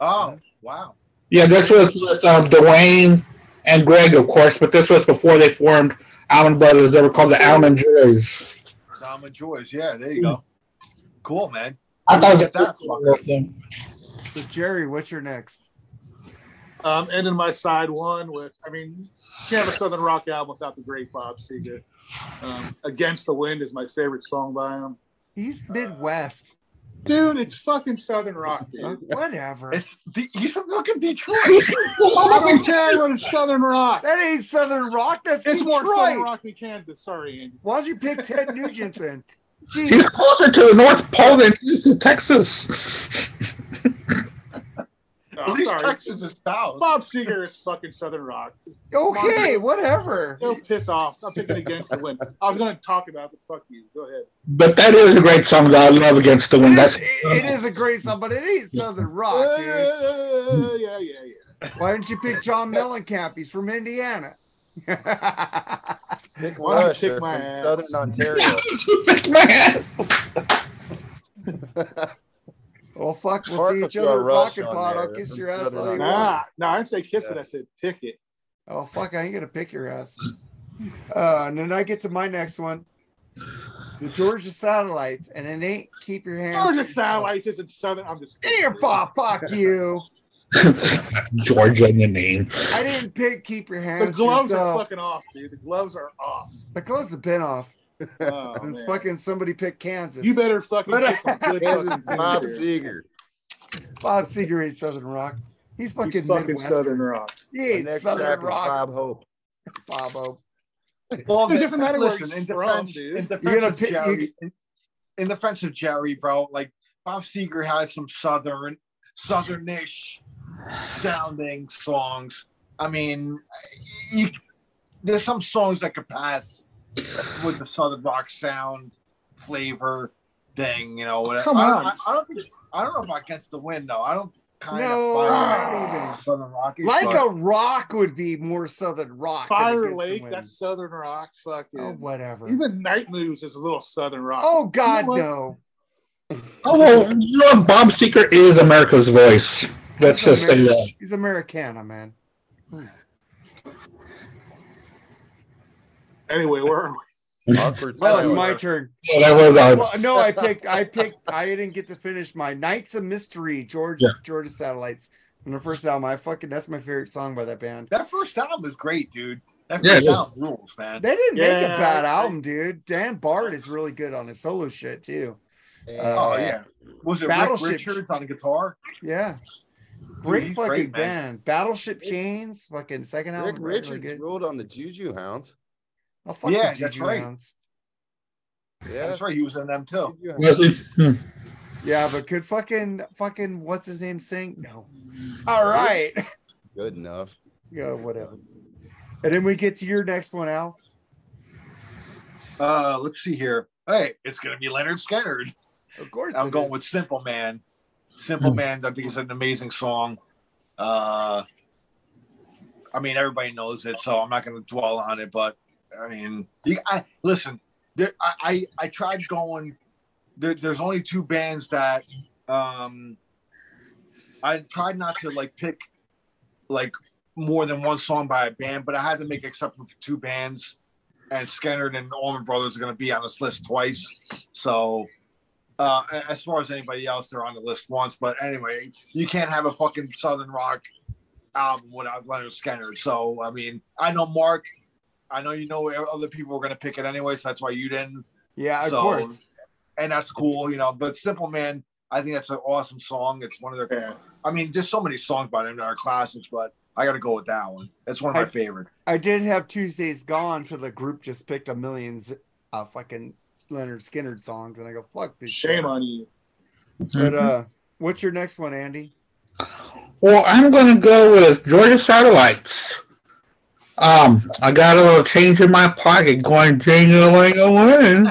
Oh wow. Yeah, this was with um, Duane and Gregg, of course, but this was before they formed Allman Brothers. They were called the Allman Joys. Allman Joys, Yeah, there you go. Cool, man. I thought I Get that that. So, Jerry, what's your next? Um, ending my side one with, I mean, you can't have a Southern rock album without the great Bob Seger. Um, Against the Wind is my favorite song by him. He's Midwest. Dude, it's fucking Southern rock, Uh, dude. whatever. It's De- he's from fucking Detroit. I don't care what it's Southern rock. that ain't Southern Rock. That's It's more Detroit. Southern rock than Kansas. Sorry, Andy. Why'd you pick Ted Nugent then? He's Jeez. closer to the North Pole than he is to Texas. No, At least sorry. Texas is south. Bob Seger is fucking Southern rock. Okay, whatever. Go piss off. I'm picking Against the Wind. I was going to talk about it, but fuck you. Go ahead. But that is a great song that I love against the It wind. is, That's it is a great song, but it ain't Southern Rock, dude. Uh, yeah, yeah, yeah. Why didn't you pick John Mellencamp? He's from Indiana. Pick Why don't you Rush. kick my from ass? Southern Ontario. Pick my ass. well, fuck, we'll Mark see each throw other a at rush Rocket on Pot. there. I'll kiss your ass Southern all you want. Nah, nah, I didn't say kiss it. I said pick it. Oh, fuck, I ain't gonna pick your ass. Uh, and then I get to my next one. The Georgia Satellites, and it ain't keep your hands. Georgia satellites isn't Southern. I'm just. Get your fuck you. Georgia in the name. I didn't pick keep your hands. The gloves are fucking off, dude. The gloves are off. The gloves have been off. Oh, It's man. fucking somebody picked Kansas. You better fucking But- get some good Kansas Bob tunes, dude. Seger. Bob Seger ain't Southern Rock. He's fucking, He's fucking Southern Rock. He The ain't next Southern Rock. Bob Hope. Bob Hope. Well, It doesn't matter where he's in from, defense, dude. in You're defense gonna of pick- Jerry, in, in defense of Jerry, bro, like Bob Seger has some southern, southernish sounding songs. I mean, you, there's some songs that could pass with the southern rock sound flavor thing. You know, whatever. Come I, on. I, I don't think I don't know about against the wind though. I don't kind No, of not even. southern rock. Like a rock would be more Southern Rock. than Fire Against the Lake, Wind. that's Southern Rock. Fucking. oh whatever. Even Night Moves is a little Southern Rock. oh God, You know no. Oh, well, you know, Bob Seger is America's voice. Let's He's just say Ameri- that. He's Americana, man. Anyway, where are we? Awkward Well, it's my turn. Yeah, that was uh, Well, no, I picked. I picked. I didn't get to finish my Nights of Mystery, George Yeah. Georgia Satellites. From the first album, I fucking that's my favorite song by that band. that first album is great, dude. That Yeah, first it is. album rules, man. They didn't make a bad album, dude. Dan Baird is really good on his solo shit too. And, Oh Uh, yeah. Was it Battleship- Rick Richards on guitar? Yeah, great he's fucking great, band. Battleship Chains, fucking second Rick album, really Richards good. ruled on the Juju Hounds. Oh, fuck Yeah, the that's Juju right. Hounds. Yeah. That's right. He was in them too. Was he? Hmm. Yeah, but could fucking fucking what's his name sing? No. All right. Good enough. yeah, whatever. And then we get to your next one, Al. Uh, let's see here. Hey, it's gonna be Lynyrd Skynyrd. Of course, I'm going is. with Simple Man. Simple Hmm. Man, I think it's an amazing song. Uh, I mean, everybody knows it, so I'm not going to dwell on it. But I mean, you, I listen. There, I, I I tried going. There, there's only two bands that um, I tried not to like pick like more than one song by a band, but I had to make exception for two bands, and Skynyrd and Allman Brothers are going to be on this list twice. So uh, as far as anybody else, they're on the list once. But anyway, you can't have a fucking Southern rock album without Lynyrd Skynyrd. So I mean, I know Mark. I know you know other people were going to pick it anyway, so that's why you didn't, Yeah, of So- course. and that's cool, you know. But Simple Man, I think that's an awesome song. It's one of their. Yeah. I mean, there's so many songs by them that are classics, but I got to go with that one. It's one of my I- favorite. I did have Tuesdays Gone till the group just picked a millions uh fucking Lynyrd Skynyrd songs, and I go, fuck this shit. Shame on you. But uh what's your next one, Andy? Well, I'm going to go with Georgia Satellites. Um, I got a little change in my pocket going jingling away.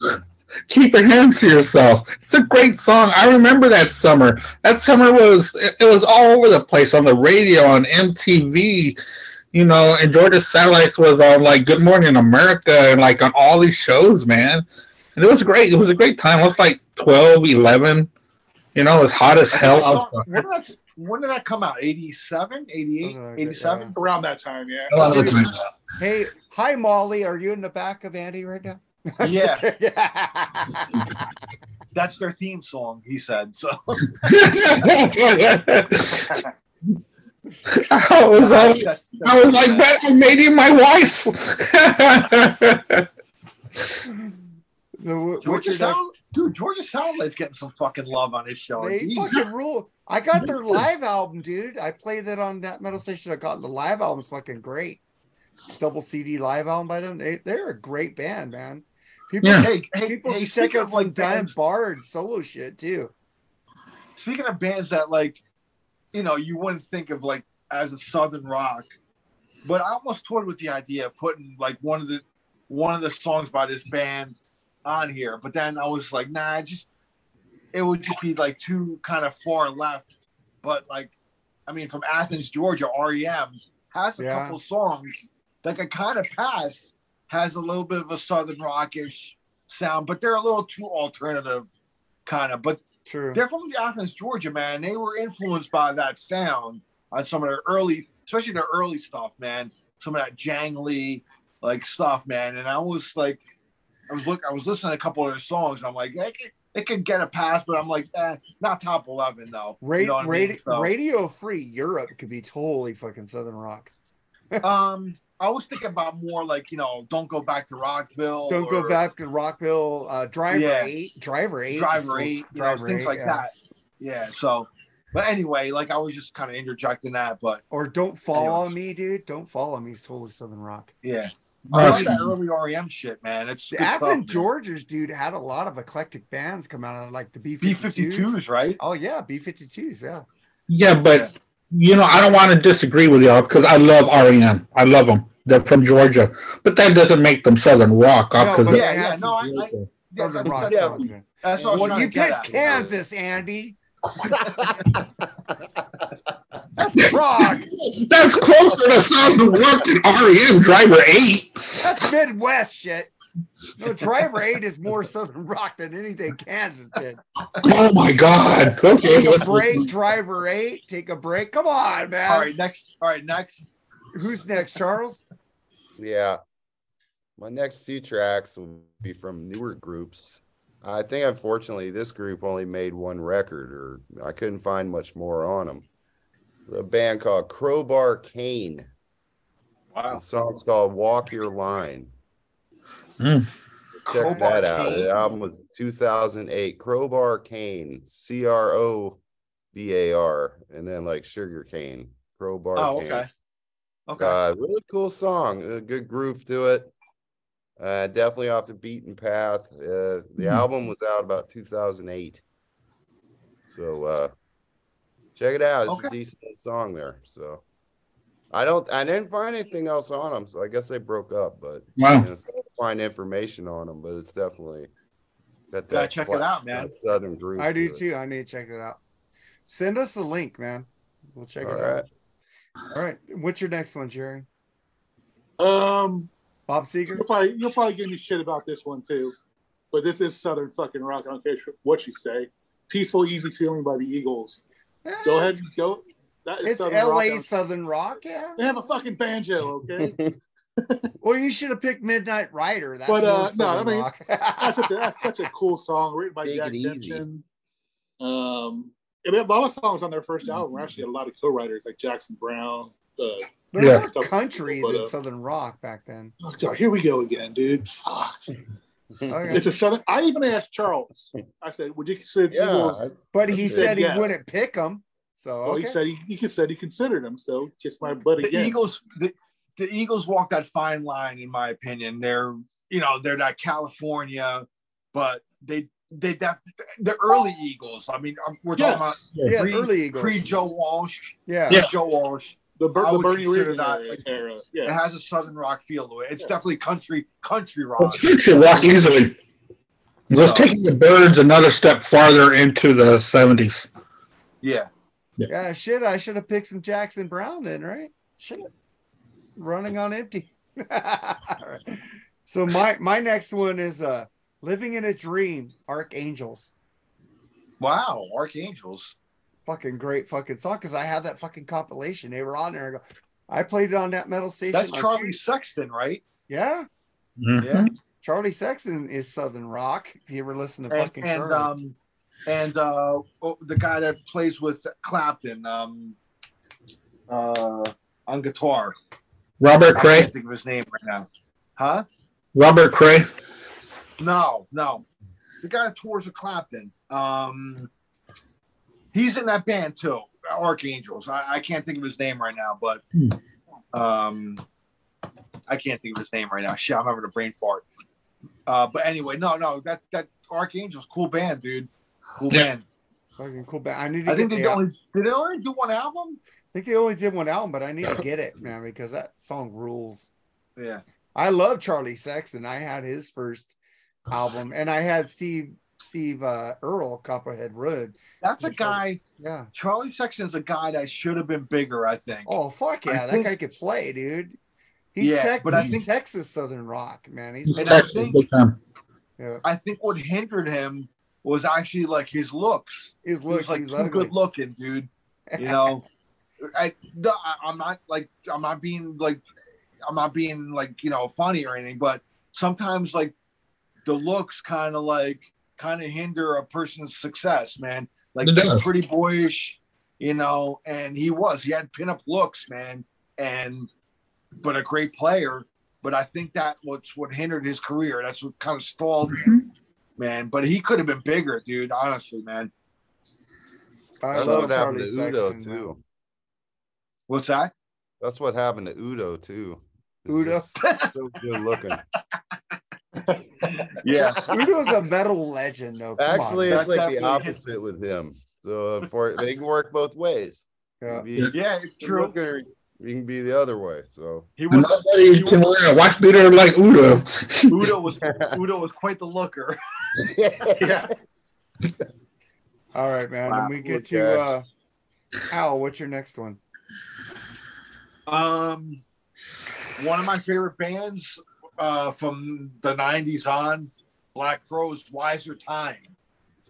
Keep your hands to yourself. It's a great song. I remember that summer. That summer was it, it was all over the place on the radio, on MTV, you know, and Georgia Satellites was on like Good Morning America and like on all these shows, man. And it was great. It was a great time. I was like 12, 11. You know, it was hot as hell. I was- When did that, when did that come out? 87, 88, Something like that, 87? Around that time, yeah. a lot of the time. Hey, hi Molly. Are you in the back of Andy right now? Yeah. yeah. That's their theme song, he said. So I was, all, That's- I was like, "Bet I made you my wife. The- Georgia Sound, dude, Georgia Satellite's getting some fucking love on his show. They Jeez. fucking rule. I got their live album, dude. I played that on that metal station. I got the live album's fucking great. Double CD live album by them. They, they're a great band, man. People, Yeah. Hey, hey, people hey, should check out some like Dan bands, Baird solo shit too. speaking of bands that like, you know, you wouldn't think of like as a southern rock, but I almost toyed with the idea of putting like one of the one of the songs by this band on here, but then I was like, nah, just it would just be like too kind of far left. But like, I mean, from Athens, Georgia, REM has a Yeah. couple songs that could kind of pass. Has a little bit of a southern rockish sound, but they're a little too alternative, kind of. But True. they're from Athens, Georgia, man. They were influenced by that sound on some of their early, especially their early stuff, man. Some of that jangly like stuff, man. And I was like, I was look, I was listening to a couple of their songs. I'm like, it could, it could get a pass, but I'm like, eh, not top eleven though. Ra- you know what I mean? So, Radio Free Europe could be totally fucking Southern Rock. um, I was thinking about more like you know, don't go back to Rockville. Don't go back to Rockville. Uh, Driver Yeah. Eight, Driver Eight, Driver Eight, you know, Driver things Eight, like yeah. that. Yeah. So But anyway, like I was just kind of interjecting that. But Or don't follow me, dude. Don't follow me. It's totally Southern Rock. yeah, I Uh, like that early REM shit, man. It's The good stuff, Georges, dude, had a lot of eclectic bands come out of like the B B 52s, right? Oh yeah, B 52s. Yeah. yeah, but you know, I don't want to disagree with y'all because I love REM. I love them. They're from Georgia, but that doesn't make them Southern rock. No, uh, because but Yeah, yeah, no, I- I- Southern that's- rock yeah, That's what Well, you to picked at. Kansas, Andy. That's rock. that's closer to Southern rock than REM Driver Eight. That's Midwest shit. No, Driver 8 is more Southern rock than anything Kansas did. Oh my God! Okay, Take a break, Driver 8. Take a break. Come on, man. All right, next. All right, next. Who's next, Charles? Yeah. My next two tracks will be from newer groups. I think unfortunately this group only made one record, or I couldn't find much more on them. The band called Crobar Cane. Wow. The song's called Walk Your Line. Mm. Check Crowbar that out. Kane. The album was 2008. Crobar Cane, C R O B A R, and then like Sugar Cane. Crowbar Oh, Cane. okay. Okay. Uh, really cool song. A good groove to it. Uh, definitely off the beaten path. Uh, the Hmm. album was out about 2008. So uh, check it out. It's Okay. a decent song there. So I don't, I didn't find anything else on them. So I guess they broke up. But Wow. hard to find information on them. But it's definitely got that check flat- it out, man. Southern groove. I do to it. too. I need to check it out. Send us the link, man. We'll check All it right. out. All right. What's your next one, Jerry? Um, Bob Seger? you'll probably you'll probably give me shit about this one too, but this is Southern fucking rock. I don't care what you say. Peaceful, easy feeling by the Eagles. Go ahead, go. That is It's Southern LA rock. Southern Rock, yeah. They have a fucking banjo, okay? Well, you should have picked Midnight Rider. That's But, uh, no, Southern I mean, rock. that's such a that's such a cool song written by Take Jack it Um, and a lot of songs on their first album were actually a lot of co-writers like Jackson Browne. Uh, Yeah. more country But, than uh, Southern rock back then. oh God, here we go again, dude. Fuck. Okay. It's a southern. I even asked Charles. I said, "Would you consider the yeah. Eagles?" But he He said said he yes. wouldn't pick them. So Well, okay. he said he, he said he considered them. So kiss my butt the again. Eagles, the, the Eagles walk that fine line, in my opinion. They're, you know, they're not California, but they, they, that, the early Eagles. I mean, um, we're talking Yes. yeah, pre- early Eagles. pre Joe Walsh, yeah. Yeah. Joe Walsh. the, Ber- I the would Bernie consider Regan that, era. like, era. It has a Southern rock feel to it. It's Yeah. definitely country, country rock. Well, country rock easily. It was So- taking the Byrds another step farther into the 70s. Yeah. Yeah, shit. I should have picked some Jackson Browne then, right? Shit. Running on empty. Alright. So my my next one is uh Living in a Dream, Archangels. Wow. Archangels. Fucking great fucking song because I had that fucking compilation. They were on there. I, go, I played it on that metal station. That's Charlie Tuesday. Sexton, right? Yeah. Mhm. Yeah. Charlie Sexton is Southern Rock. If you ever listen to and, fucking and Charlie. um and uh oh, the guy that plays with Clapton um uh on guitar. Robert I Cray. can't think of his name right now. Huh? Robert Cray. No, no. The guy that tours with Clapton. Um he's in that band too. Archangels. I, I can't think of his name right now, but um I can't think of his name right now. Shit, I'm having a brain fart. Uh, but anyway, no, no, that that Archangels, cool band, dude. Cool Yeah. band. fucking cool band. I need to I think they the, only did they only do one album? I think they only did one album, but I need to get it, man, because that song rules. Yeah. I love Charlie Sexton. I had his first album, and I had Steve Steve uh, Earle Copperhead Road. That's a guy. Yeah. Charlie Sexton's a guy that should have been bigger, I think. Oh fuck I yeah, that think- guy could play, dude. He's Yeah, tech, but I think- Texas Southern Rock, man. He's He's And I Texas, think- big time. yeah. I think what hindered him was actually like his looks. His He was looks, like he's too good looking, dude. You know, I, no, I I'm not like I'm not being like I'm not being like you know funny or anything, but sometimes like the looks kind of like kind of hinder a person's success, man. Like It does. pretty boyish, you know, and he was. He had pinup looks, man, and but a great player. But I think that what's what hindered his career. That's what kind of stalled him, mm-hmm. man. But he could have been bigger, dude. Honestly, man. I That's love what happened to Charlie Udo Sexton, too. What's that? That's what happened to Udo too. Udo? just So good looking. Yeah. Udo's a metal legend, though. Come on, Actually, man. it's like the definitely- opposite with him. So for they can work both ways. Yeah. Be Yeah, it's true. looking or you can be the other way. So He was Nobody can wear watch beater like Udo. Udo was Udo was quite the looker. Yeah. All right, man. Wow, and we get okay. to uh Al, what's your next one? Um, one of my favorite bands uh, from the '90s on, Black Crowes, "Wiser Time,"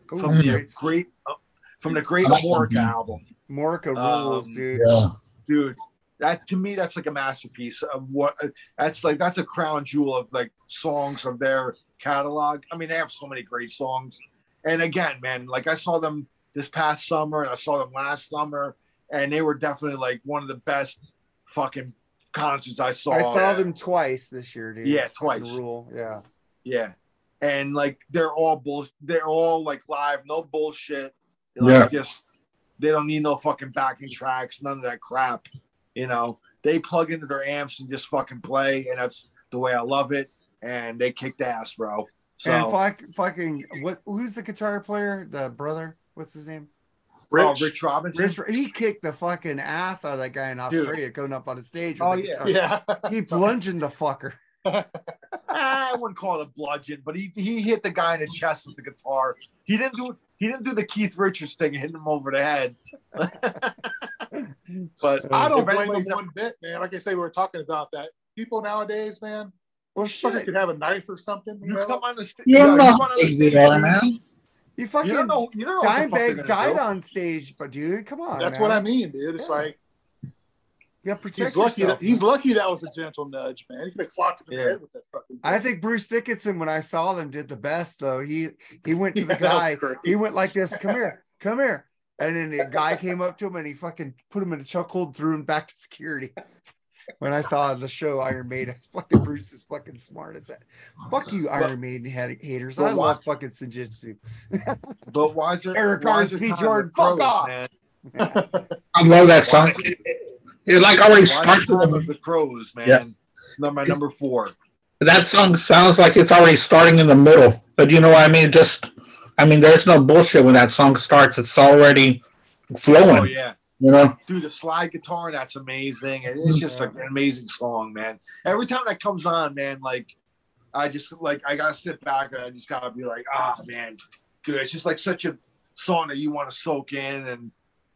from the great. uh, from the Great like Mork album, Amorica Um, rules, dude. Yeah. dude. That to me, that's like a masterpiece of what. That's like that's a crown jewel of like songs of their catalog. I mean, they have so many great songs. And again, man, like I saw them this past summer, and I saw them last summer, and they were definitely like one of the best fucking concerts I saw. I saw them twice this year, dude. Yeah, twice. Rule, yeah. Yeah. And like they're all bull they're all like live, no bullshit. Like Yeah. just they don't need no fucking backing tracks, none of that crap. You know, they plug into their amps and just fucking play, and that's the way I love it. And they kicked ass, bro. So and fuck, fucking what? Who's the guitar player? The brother? What's his name? Oh, Rich. Rich Robinson. Rich, he kicked the fucking ass out of that guy in Dude. Australia going up on the stage. Oh, yeah. guitar. Yeah. He bludgeoned the fucker. I wouldn't call it a bludgeon, but he he hit the guy in the chest with the guitar. He didn't do he didn't do the Keith Richards thing, hitting him over the head. but I don't blame him one bit, man. Like I say, we were talking about that. People nowadays, man, Well, fucker shit. could have a knife or something. You you know? come on the stage. You don't know you how run on the big they stage, are, dude. man. You fucking You don't know. You don't know. what the fuck they're Dimebag died do. on stage, but dude, come on. That's man. what I mean, dude. It's Yeah. like You gotta protect he's lucky. yourself. That, he's lucky that was a gentle nudge, man. He could have clocked him in Yeah. the head with that fucking. I think Bruce Dickinson, when I saw them, did the best though. He he went to Yeah, the that guy. He went like this. Come here, come here. And then the guy came up to him and he fucking put him in a chokehold, threw him back to security. When I saw the show Iron Maiden, fucking Bruce is fucking smart as that. Fuck you, Iron Maiden hat- haters. I why- love fucking Sujitsu. But wiser, Eric wiser Carsey, time Jordan, the fuck Crowes, off. man. I love that song. Wiser- It like already Wiser starts. with- of the Crowes, man. Yeah. Number number four. That song sounds like it's already starting in the middle. But you know what I mean? Just, I mean, there's no bullshit when that song starts. It's already oh, flowing. Oh yeah. You know? Dude, the slide guitar, that's amazing. It's just like an amazing song, man. Every time that comes on, man, like I just like I gotta sit back and I just gotta be like, ah man, dude, it's just like such a song that you want to soak in and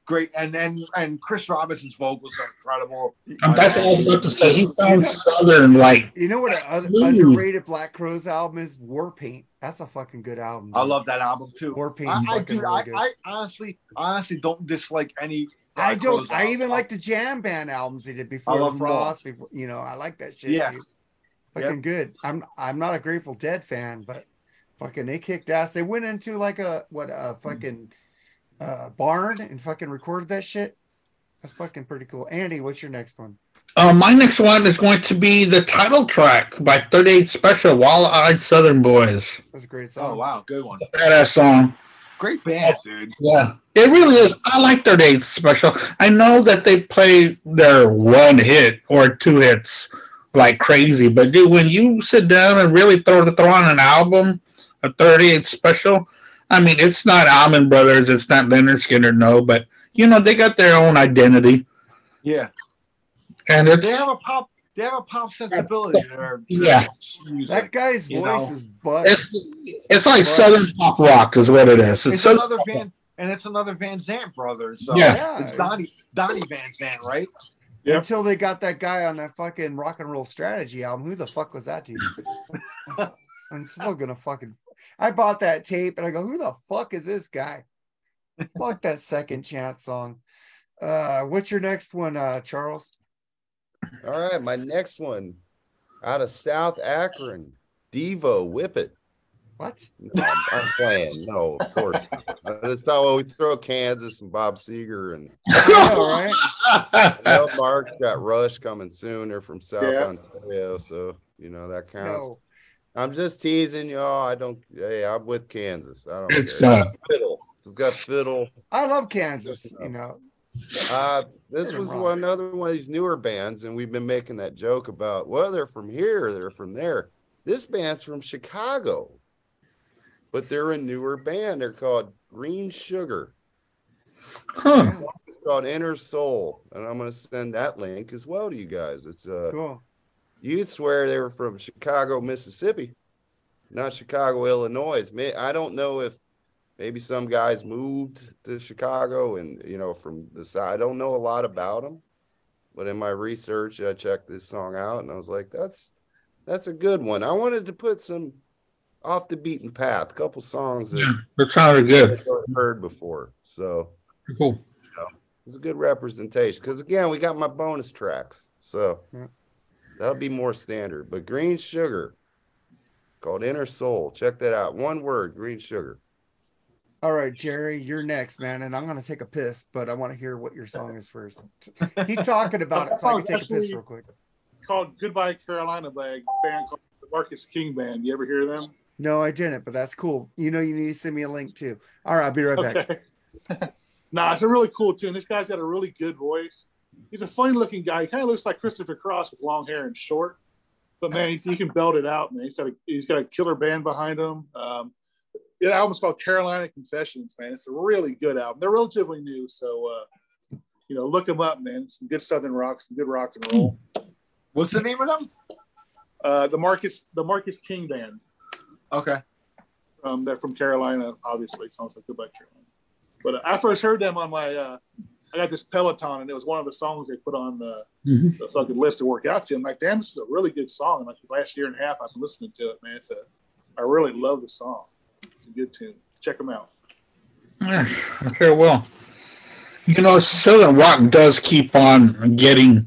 great and and and Chris Robinson's vocals are incredible. That's what I was about to say. He sounds southern, like, You know what an Ooh. underrated Black Crowes album is? War Paint. That's a fucking good album. I love that album too. War Paint. I, I fucking dude, really I, good. I honestly honestly don't dislike any I don't. Crowes I even like the jam band albums they did before love the them all. Frost. Before you know, I like that shit. Yeah. dude. fucking good. I'm I'm not a Grateful Dead fan, but fucking they kicked ass. They went into like a what a fucking uh, barn and fucking recorded that shit. That's fucking pretty cool. Andy, what's your next one? uh, my next one is going to be the title track by 38 Special, Wild-Eyed Southern Boys. That's a great song. Oh wow, good one. Badass song. Great band, dude. Yeah, it really is. I like 38 Special. I know that they play their one hit or two hits like crazy, but dude, when you sit down and really throw, throw on an album, a 38 Special, I mean, it's not Allman Brothers, it's not Lynyrd Skynyrd, no, but you know, they got their own identity. Yeah. And it's They have a pop they have a pop sensibility to their, Yeah. That guy's You voice know. is butt. it's it's like Southern pop rock, is what it is. It's, It's Southern another Van and it's another Van Zant brothers. So Yeah. Yeah, it's Donnie Donnie Van Zant, right? Yep. Until they got that guy on that fucking rock and roll strategy album. Who the fuck was that dude? I'm still gonna fucking. I bought that tape and I go, who the fuck is this guy? fuck that second chance song. Uh, what's your next one, uh, Charles? All right, my next one out of South Akron, Devo Whip It. What? No, I'm, I'm playing. No, of course. That's not what we throw Kansas and Bob Seger and I know, right? I know Mark's got Rush coming soon. They're from South Yeah. Ontario, so you know that counts. No. I'm just teasing y'all. I don't. Hey, I'm with Kansas. I don't It's care. uh, Middle. It's got fiddle. I love Kansas. You know, Uh, this was wrong. one another one of these newer bands, and we've been making that joke about well, they're from here, they're from there. This band's from Chicago, but they're a newer band. They're called Green Sugar. Huh. It's called Inner Soul, and I'm gonna send that link as well to you guys. It's uh, cool. you'd swear they were from Chicago, Mississippi, not Chicago, Illinois. I don't know if maybe some guys moved to Chicago and you know from the side. I don't know a lot about them, but in my research, I checked this song out and I was like, that's that's a good one. I wanted to put some off the beaten path, a couple songs that Yeah, that sounded good. Heard before. So Cool. it's a good representation because again, we got my bonus tracks, so Yeah. that'll be more standard. But Green Sugar, called Inner Soul, check that out. One word, Green Sugar. All right, Jerry, you're next, man, and I'm gonna take a piss, but I want to hear what your song is first. Keep talking about it so I can take a piss real quick. Called Goodbye Carolina by a band called the Marcus King Band. You ever hear them? No, I didn't, but that's cool. You know, you need to send me a link too. All right, I'll be right back. Okay. nah, it's a really cool tune. This guy's got a really good voice. He's a funny looking guy. He kind of looks like Christopher Cross with long hair and short. But man, he, he can belt it out, man. He's got a he's got a killer band behind him. Um, the album's called Carolina Confessions, man. It's a really good album. They're relatively new, so uh, you know, look them up, man. Some good southern rock, some good rock and roll. What's the name of them? Uh, the Marcus the Marcus King Band. Okay. Um, they're from Carolina, obviously. Sounds like Goodbye Carolina. But uh, I first heard them on my. Uh, I got this Peloton, and it was one of the songs they put on the, Mhm. the fucking list to work out to. I'm like, damn, this is a really good song. And like the last year and a half, I've been listening to it, man. It's a. I really love the song. Good tune. Check them out. Yeah, sure will. You know, Southern rock does keep on getting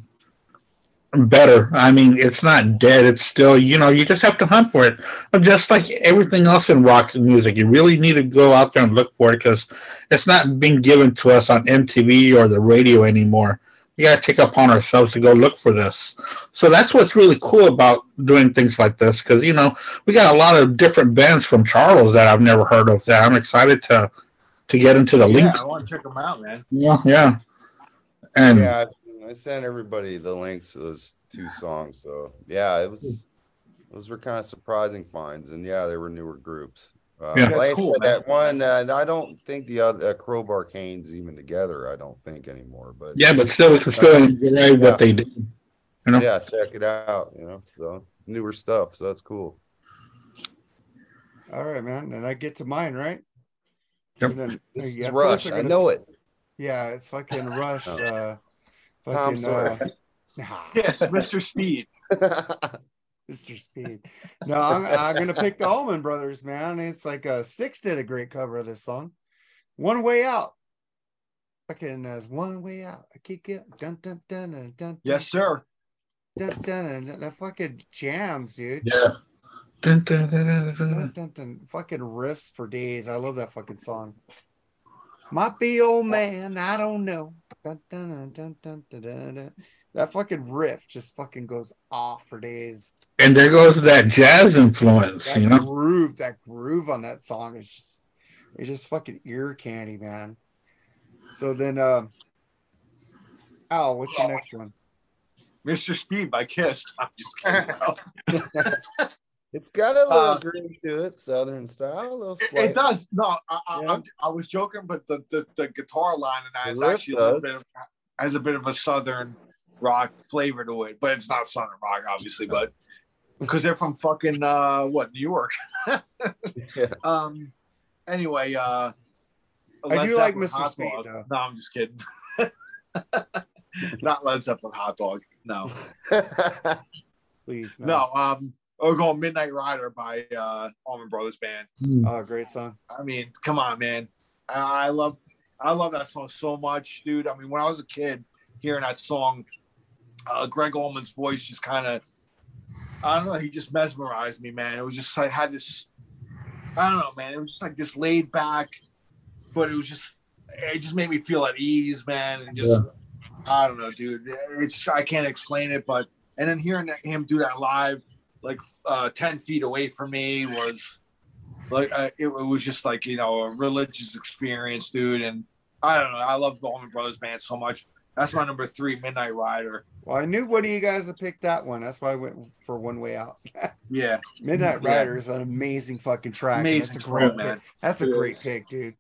better. I mean, it's not dead. It's still, you know, you just have to hunt for it. Just like everything else in rock music, you really need to go out there and look for it because it's not being given to us on MTV or the radio anymore. We got to take upon ourselves to go look for this. So that's what's really cool about doing things like this because, you know, we got a lot of different bands from Charles that I've never heard of that I'm excited to to get into the Yeah, links. I want to check them out, man. Yeah, yeah. And Yeah, I, I sent everybody the links to those two songs. So yeah, it was those were kind of surprising finds, and yeah, they were newer groups. Uh, Yeah. That's cool, said, man. that one, uh, and I don't think the other uh, Crobar Cane's even together. I don't think anymore, but yeah, but still, we can still enjoy what they do. You know? yeah, check it out. You know, so it's newer stuff, so that's cool. All right, man. And I get to mine, right? Yep. And then- This yeah, is Rush. I gonna- know it. Yeah, it's fucking Rush. Oh. Uh, Tom fucking, uh, Yes, Mr. Speed. Mr. Speed. No, I'm, I'm gonna pick the Allman Brothers, man. It's like uh, Styx did a great cover of this song. One way out. Fucking as one way out. I keep it. Dun dun dun dun dun. Yes, sir. Dun, dun, dun, dun. That fucking jams, dude. Yeah. Dun, dun, dun, dun, dun, Dun, dun. dun, dun. Fucking riffs for days. I love that fucking song. Might be old man, I don't know. Dun, dun, dun, dun, dun, dun, dun, dun. That fucking riff just fucking goes off for days. And there goes that jazz influence, That you know? groove, that groove on that song is just it's just fucking ear candy, man. So then uh Al, what's your next one? Mr. Speed by Kiss. I'm just kidding. It's got a little Uh, groove to it, Southern style. A little It, slight- it does. No, I, I, Yeah. I'm- I was joking, but the, the, the guitar line and that The is riff actually a little bit of, has a bit of a southern rock flavor to it, but it's not southern rock, obviously. But because they're from fucking uh, what New York. Yeah. Um. Anyway, uh, I do like Mr. Hot Speed, Dog. though. No, I'm just kidding. not Led Zeppelin hot dog. No, Please. no. Um, we're going Midnight Rider by uh, Allman Brothers Band. Oh, great song. I mean, come on, man. I I love, I love that song so much, dude. I mean, when I was a kid, hearing that song, uh, Gregg Allman's voice just kind of, I don't know, he just mesmerized me, man. It was just like had this, I don't know, man. It was just like this laid back, but it was just, it just made me feel at ease, man. And just, I don't know, dude. It's I can't explain it, but and then hearing him do that live, like uh, ten feet away from me, was like uh, it, it was just like you know a religious experience, dude. And I don't know, I love the Allman Brothers Band so much. That's my number three, Midnight Rider. Well, I knew one of you guys would pick that one. That's why I went for One Way Out. Yeah, Midnight Yeah. Rider is an amazing fucking track. amazing That's a great song, man. pick. That's a It great pick, dude.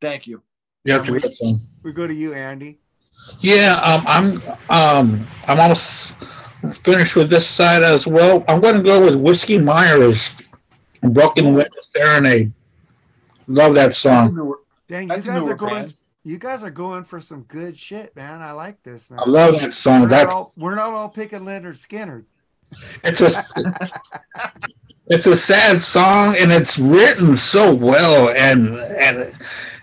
Thank you. Yeah, it's a good song. We go to you, Andy. Yeah, um, I'm um, I'm almost finished with this side as well. I'm going to go with Whiskey Myers, "Broken Window Serenade." Love that song. Dang, you That's a guys are going. Band. You guys are going for some good shit, man. I like this, man. I love that we're, song. not all, we're not all picking Lynyrd Skynyrd. it's a it's a sad song, and it's written so well. And and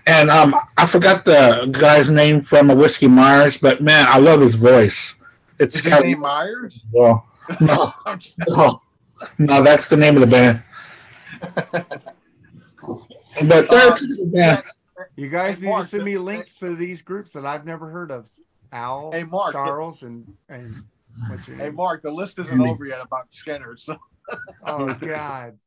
and um, I forgot the guy's name from a Whiskey Myers, but man, I love his voice. It's Is his got name Myers? well, no, no, no, that's the name of the band. But they're a band. You guys Hey, need Mark, to send me the- links to these groups that I've never heard of. Al, Hey, Mark, the- Charles, and and what's your name? Hey. Mark, the list isn't over yet about Skynyrd. So Oh God,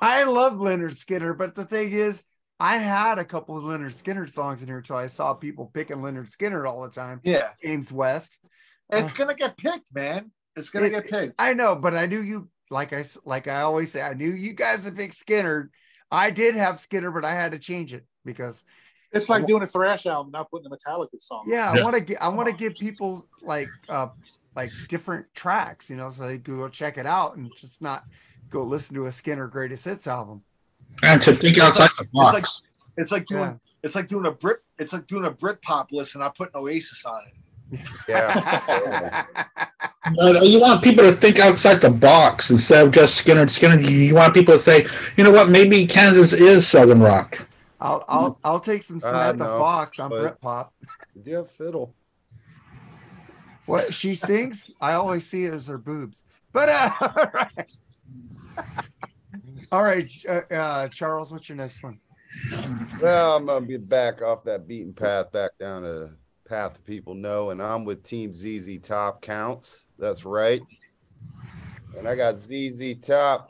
I love Lynyrd Skynyrd, but the thing is, I had a couple of Lynyrd Skynyrd songs in here until I saw people picking Lynyrd Skynyrd all the time. yeah, James West. it's gonna get picked, man. It's gonna It- get picked. I know, but I knew you. Like I s- like I always say, I knew you guys would pick Skynyrd. I did have Skynyrd, but I had to change it because It's like doing a thrash album, not putting a Metallica song. yeah, Yeah. I want to get I want to give people like uh like different tracks, you know, so they can go check it out and just not go listen to a Skynyrd greatest hits album. And to think outside the box. It's like- It's like doing Yeah. it's like doing a Brit it's like doing a Brit pop list and not putting Oasis on it. Yeah. But uh, you want people to think outside the box instead of just Skynyrd. Skynyrd. You want people to say, you know what? Maybe Kansas is Southern rock. I'll I'll I'll take some Uh, Samantha no, Fox on but- Britpop. Do you have fiddle? What she sings, I always see it as her boobs. But uh, all right, all right, uh, uh, Charles, what's your next one? Well, I'm gonna be back off that beaten path, back down to path that people know, and I'm with Team ZZ Top counts. That's right. And I got ZZ Top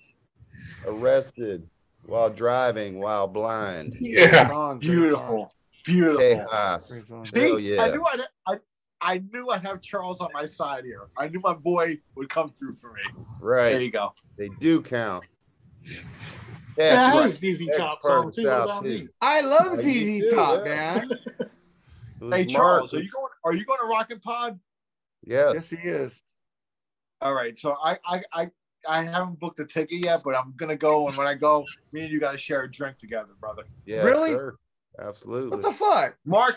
arrested while driving while blind. Yeah. Song, great song, Beautiful. Beautiful. Tejas. great song. See, yeah. I knew I'd, I I knew I'd have Charles on my side here. I knew my boy would come through for me. Right there you go. They do count. That's I right. like ZZ Top Expert songs. too. About Sea. me? I love Oh, ZZ do, Top, yeah. man. It was Hey Mark. Charles, are you going are you going to Rocket Pod? Yes, Yes. he is. All right. So I I I I haven't booked a ticket yet, but I'm gonna go and when I go, me and you gotta share a drink together, brother. Yeah. Really? sir. Absolutely. What the fuck? Mark,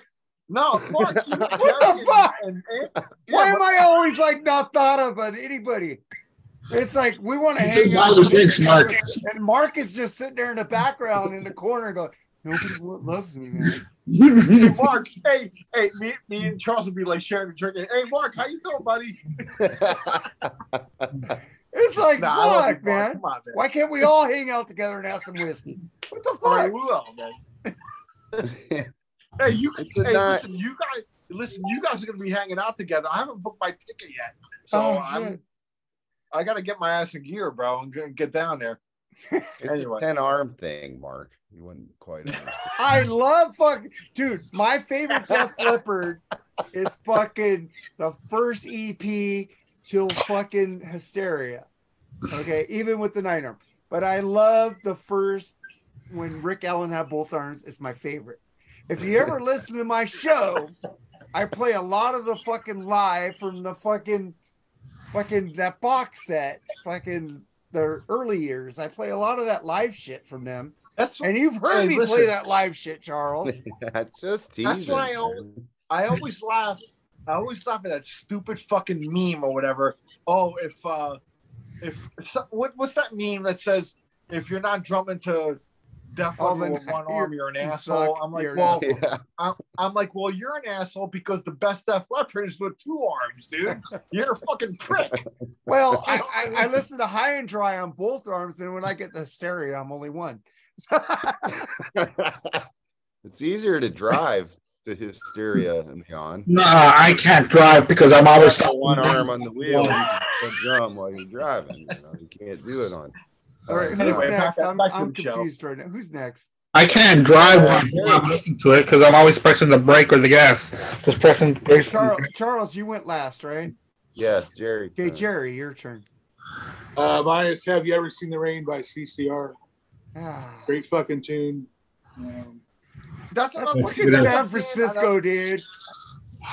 no, Mark, What the fuck? And, and, yeah, Why but- am I always like not thought of by anybody? It's like we want to hang out. all the drinks, Mark. And Mark is just sitting there in the background in the corner going, Nobody loves me, man. Hey Mark, hey, hey, me, me and Charles would be like sharing a drink. Hey Mark, how you doing, buddy? It's like, Nah, I love you, fuck, man. Come on, man. Why can't we all hang out together and have some whiskey? What the All right, fuck? we will, man. Hey, you It's a hey, night. listen, you guys listen, you guys are gonna be hanging out together. I haven't booked my ticket yet. So Oh, I'm. I gotta get my ass in gear, bro, and get- get down there. It's Anyway. a 10 arm thing, Mark. You wouldn't quite understand. I love fuck, dude. My favorite Def Leppard is fucking the first EP till fucking Hysteria. Okay, even with the nine arm. But I love the first when Rick Allen had both arms. It's my favorite. If you ever listen to my show, I play a lot of the fucking live from the fucking fucking that box set, fucking the early years. I play a lot of that live shit from them. That's And you've heard Hey, me play that live shit, Charles. Just teasing. That's why I al- I always laugh. I always laugh at that stupid fucking meme or whatever. Oh, if uh if so- what what's that meme that says if you're not drumming to Def Oh, Leppard one you're- arm, you're an you asshole. suck. I'm like, You're well, Yeah. I'm, I'm like, well, you're an asshole because the best Def Leppard is with two arms, dude. You're a fucking prick. Well, I, I, I listen to high and dry on both arms, and when I get the stereo, I'm only one. it's easier to drive to hysteria and beyond. No, I can't drive because I'm always Got one arm on the wheel, you drum while you're driving. You, know, you can't do it on. All right, who's Anyway, back- next? I'm, I'm the show. confused right now. Who's next? I can't drive while I'm listening to it because I'm always pressing the brake or the gas. Just pressing brake. Charles, Charles, you went last, right? Yes, Jerry. Okay, Jerry, your turn. Uh, mine is Have You Ever Seen the Rain by CCR. Ah, Great fucking tune. Um, That's that's another Let's fucking. San Francisco, dude.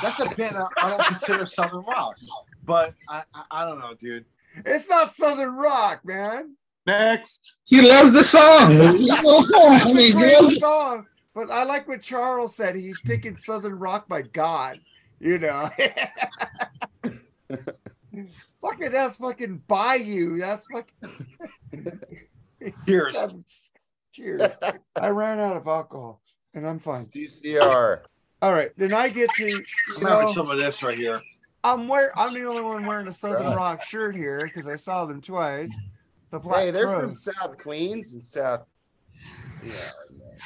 That's a band I, I don't consider southern rock, but I, I I don't know, dude. It's not Southern rock, man. Next. He loves the song. I It's mean, a he great loves- song, but I like what Charles said. He's picking Southern rock by God. You know. fucking that's fucking Bayou. That's fucking Cheers. Cheers. I ran out of alcohol and I'm fine. DCR. All right. Then I get to I'm having some of this right here. I'm wear I'm the only one wearing a Southern Right. Rock shirt here because I saw them twice. The Black Hey, they're from South Queens and South. Yeah,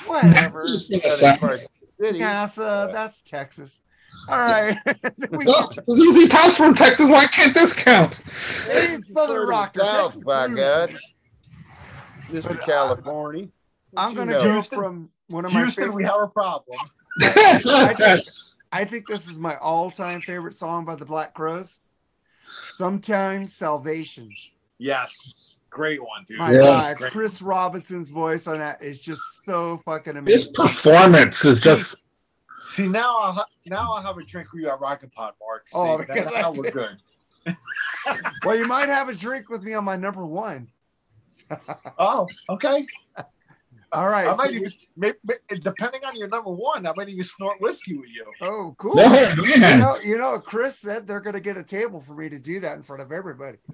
whatever. southern part of city. NASA, that's Texas. All right. we Oh, ZZ Top's from Texas. Why can't this count? It's Southern Rock. South, Texas by. God. Mr. But, uh, California. What I'm gonna go Houston- from one of my Houston, favorite. we have a problem. I think, I think this is my all-time favorite song by the Black Crowes. Sometimes Salvation. Yes, great one, dude. My Yeah. God, Great. Chris Robinson's voice on that is just so fucking amazing. His performance is just See now, I'll ha- now I'll have a drink with you at Rocket Pot, Mark. Oh, see, Oh, that- because now we're good. Well, you might have a drink with me on my number one. Oh, okay. All right. I so might you- even, maybe, depending on your number one, I might even snort whiskey with you. oh, cool. oh You know, you know, Chris said they're going to get a table for me to do that in front of everybody.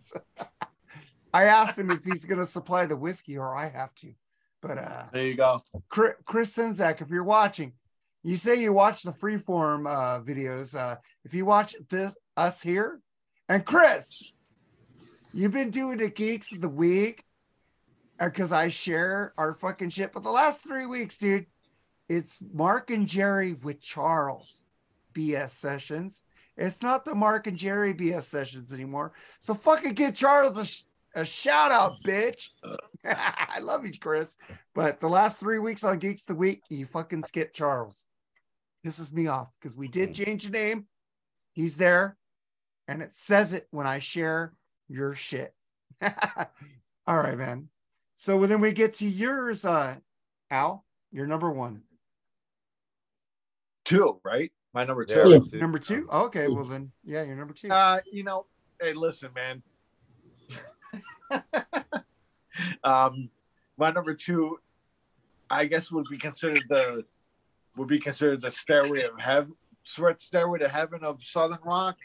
I asked him if he's going to supply the whiskey or I have to. But uh, There you go. Chris, Chris Senzak, if you're watching, you say you watch the freeform uh, videos. Uh, if you watch this, us here, and Chris, you've been doing the geeks of the week because I share our fucking shit. But the last three weeks, dude, it's Mark and Jerry with Charles BS sessions. It's not the Mark and Jerry BS sessions anymore. So fucking give Charles a, sh- a shout out, bitch. I love you, Chris. But the last three weeks on Geeks of the Week, you fucking skip Charles. This pisses me off because we did change the name. He's there, and it says it when I share your shit. All right, man. So then we get to yours, uh, Al. You're number one. Two, right? My number two. Yeah, Two. Number two. Okay, well then, yeah, you're number two. Uh, you know, hey, listen, man. um, my number two, I guess, would be considered the would be considered the stairway of heaven, stairway to heaven of Southern Rock.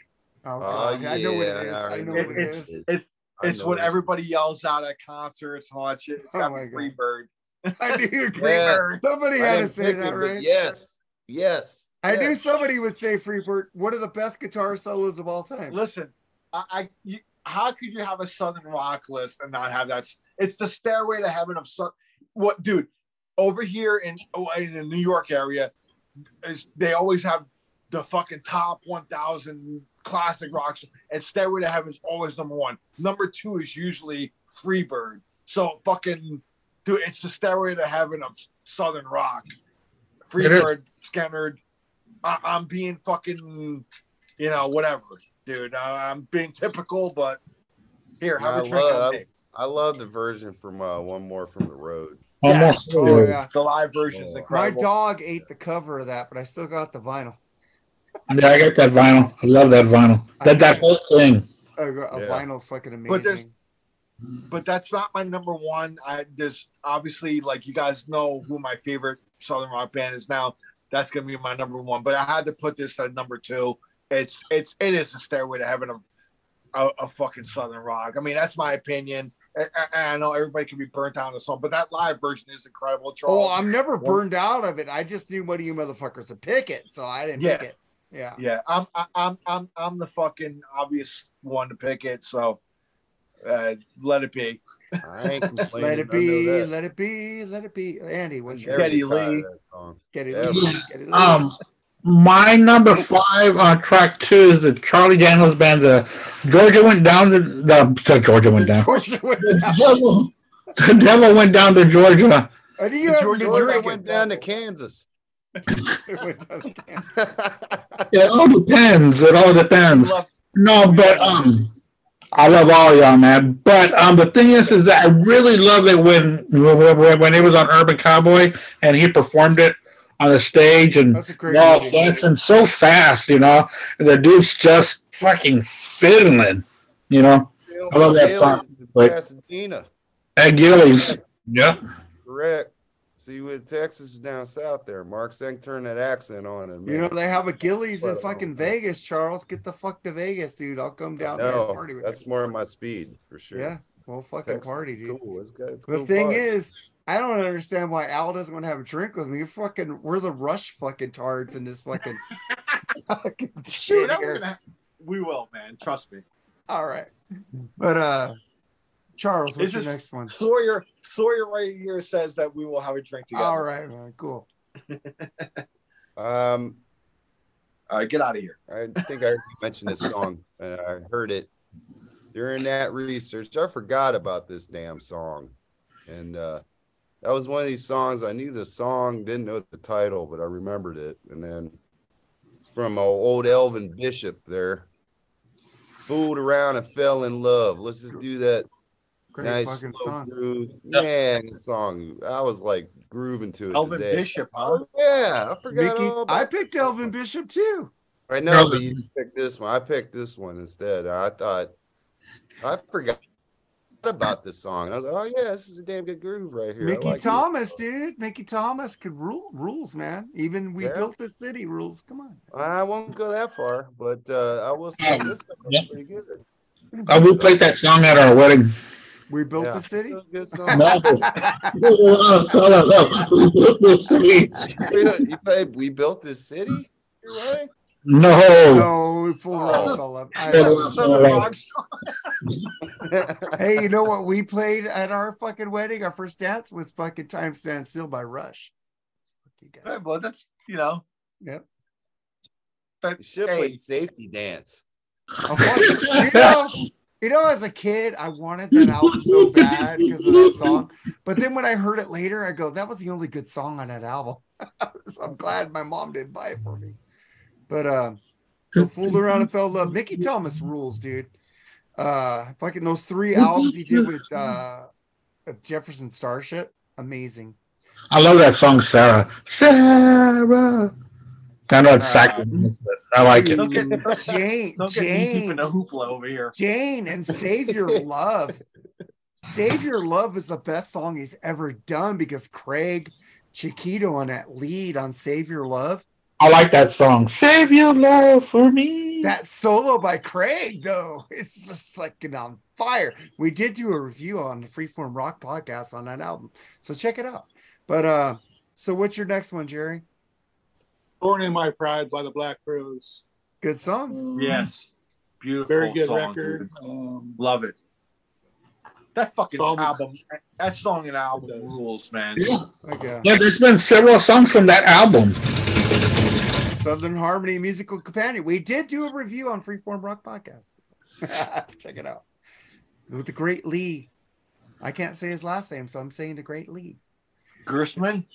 Oh, Oh, God. I know what it yeah. I I know know what what it it is. is. It's I it's what it. everybody yells out at concerts and all that shit. It's Oh got my to God. be Freebird. I knew Yeah. Freebird. somebody had to say that, it, right? Yes. Yes. I knew somebody would say Freebird, one of the best guitar solos of all time. Listen, I, I you, how could you have a Southern Rock list and not have that? It's the stairway to heaven of Southern. What, dude? Over here in in the New York area, is they always have the fucking top 1,000 classic rocks, and Stairway to Heaven is always number one. Number two is usually Freebird. So fucking, dude, it's the Stairway to Heaven of Southern rock. Freebird, Skynyrd. I, I'm being fucking, you know, whatever, dude. I, I'm being typical, but here, have I a drink love- I love the version from uh, One More from the Road. Almost. Yes. Oh, yeah. The live version's Oh. My dog ate the cover of that, but I still got the vinyl. Yeah, I got that vinyl. I love that vinyl. That that whole thing. A, a Yeah. vinyl's fucking amazing. But there's- but that's not my number one. I there's obviously like you guys know who my favorite southern rock band is now. That's gonna be my number one. But I had to put this at number two. It's it's it is a stairway to heaven of a, a fucking southern rock. I mean that's my opinion. I, I, I know everybody can be burnt out on the song, but that live version is incredible. oh, Charles. I'm never burned out of it. I just knew one of you motherfuckers would pick it, so I didn't Yeah. pick it. Yeah. yeah, I'm I, I'm I'm I'm the fucking obvious one to pick it. So uh, let it be. I. Let it be, let it be, let it be. Andy, what's your Every Geddy time Lee. that song. get it? Yeah. Get it Um, my number five on track two is the Charlie Daniels band. The Georgia went down. The, the so Georgia went down. Georgia went down. Georgia, The devil went down to Georgia. I you The Georgia Georgia went down to Kansas. It went down to Kansas. It all depends. It all depends. No, but um, I love all y'all, man. But um, the thing is, is that I really love it when when, when it was on Urban Cowboy and he performed it on the stage and That's a great they're all dancing so fast, you know. And the dude's just fucking fiddling, you know. I love that song. Like- Pasadena. At Gilley's. Yeah. Correct. See, with Texas down south there. Mark Sang turned that accent on and You know they have a Gilley's in fucking um, Vegas, Charles. Get the fuck to Vegas, dude. I'll come down there and party with that's you. more of my speed for sure. Yeah, we'll fucking Texas party, dude. Cool. It's good. It's The cool thing fun. is, I don't understand why Al doesn't want to have a drink with me. We're fucking, we're the rush fucking tards in this fucking. fucking shit that we're here. gonna have- we will, man. Trust me. All right, but uh, Charles, what's Is your next one? Sawyer, Sawyer, right here says that we will have a drink together. All right, man, cool. um, All right, get out of here. I think I mentioned this song and I heard it during that research. I forgot about this damn song. And uh that was one of these songs. I knew the song, didn't know the title, but I remembered it. And then it's from uh, old Elvin Bishop there. Fooled around and fell in love. Let's just do that Great nice fucking song. groove. Man, the song. I was like grooving to it. Elvin today. Bishop, huh? Oh, yeah, I forgot. Mickey, all about I picked. Elvin Bishop too. I know, but you picked this one. I picked this one instead. I thought I forgot about this song. And I was like, oh yeah, this is a damn good groove right here. I Mickey like it. Thomas, dude. Mickey Thomas could rule rules, man. Even we Yeah. built the city rules. Come on. I won't go that far, but uh, I will say Um, this song is yeah. pretty good. Uh, we played that song at our wedding. We built Yeah. the city. It's a good song. You played, we built this city. You're right. No. No, we pulled it Oh. off up. I Yeah, know. the- Southern Rock hey, you know what we played at our fucking wedding? Our first dance was fucking Time Stand Still by Rush. Fuck you Yeah, guys. but that's you know. Yep. That, You should hey, play safety dance. You know, you know, as a kid, I wanted that album so bad because of that song. But then when I heard it later, I go, that was the only good song on that album. so I'm glad my mom didn't buy it for me. But um, so fooled around and fell in love. Mickey Thomas rules, dude. Uh, fucking those three albums he did with uh Jefferson Starship, amazing. I love that song, Sarah. Sarah. I know it's Uh, sacrifice, but I like it. Don't get, Jane, don't get me deep Jane, in the hoopla over here. Jane, and Save Your Love. Save Your Love is the best song he's ever done because Craig Chaquico on that lead on Save Your Love. I like that song. Save your love for me. That solo by Craig, though, it's just like on fire. We did do a review on the Freeform Rock podcast on that album, so check it out. But uh, so what's your next one, Jerry? Thorn in My Pride by the Black Crowes. Good song. Yes, beautiful. Very good song, record. Um, Love it. That fucking Song- album, that song and album rules, man. yeah. Okay. yeah, there's been several songs from that album. Southern Harmony Musical Companion. We did do a review on Freeform Rock Podcast. Check it out. With the great Lee. I can't say his last name, so I'm saying the great Lee. Gersman,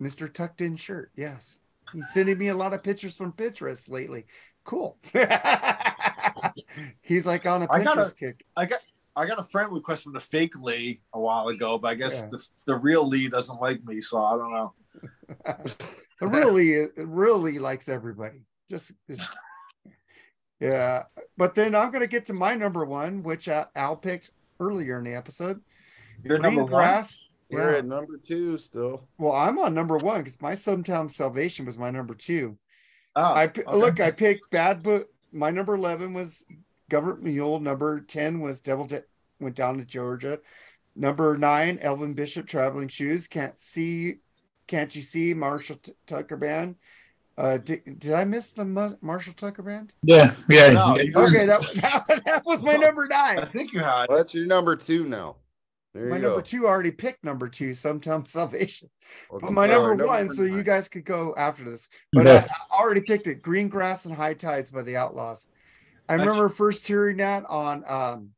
Mr. Tucked In Shirt. Yes. He's sending me a lot of pictures from Pinterest lately. Cool. He's like on a Pinterest gotta- kick. I got I got a friend request from the fake Lee a while ago, but I guess Yeah. the, the real Lee doesn't like me, so I don't know. It really, it really likes everybody. Just, just- yeah. But then I'm going to get to my number one, which uh, Al picked earlier in the episode. You're Green number one. grass. We're Yeah. at number two still. Well, I'm on number one because my Sometimes Salvation was my number two. Oh, I okay. look, I picked Bad Book. My number eleven was Government Mule. Number ten was Devil De- went down to Georgia. Number nine, Elvin Bishop, Traveling Shoes. Can't see, can't you see? Marshall T- Tucker Band. Uh, did, did I miss the Mu- Marshall Tucker Band? Yeah, yeah. No, yeah. Okay, that, that, that was my number nine. I think you had. Well, that's your number two now. There My you number go. two already picked number two, Sometimes Salvation. Okay, But my so number our one, so you guys could go after this. But Yeah. I, I already picked it. Green Grass and High Tides by the Outlaws. I That's- remember first hearing that on um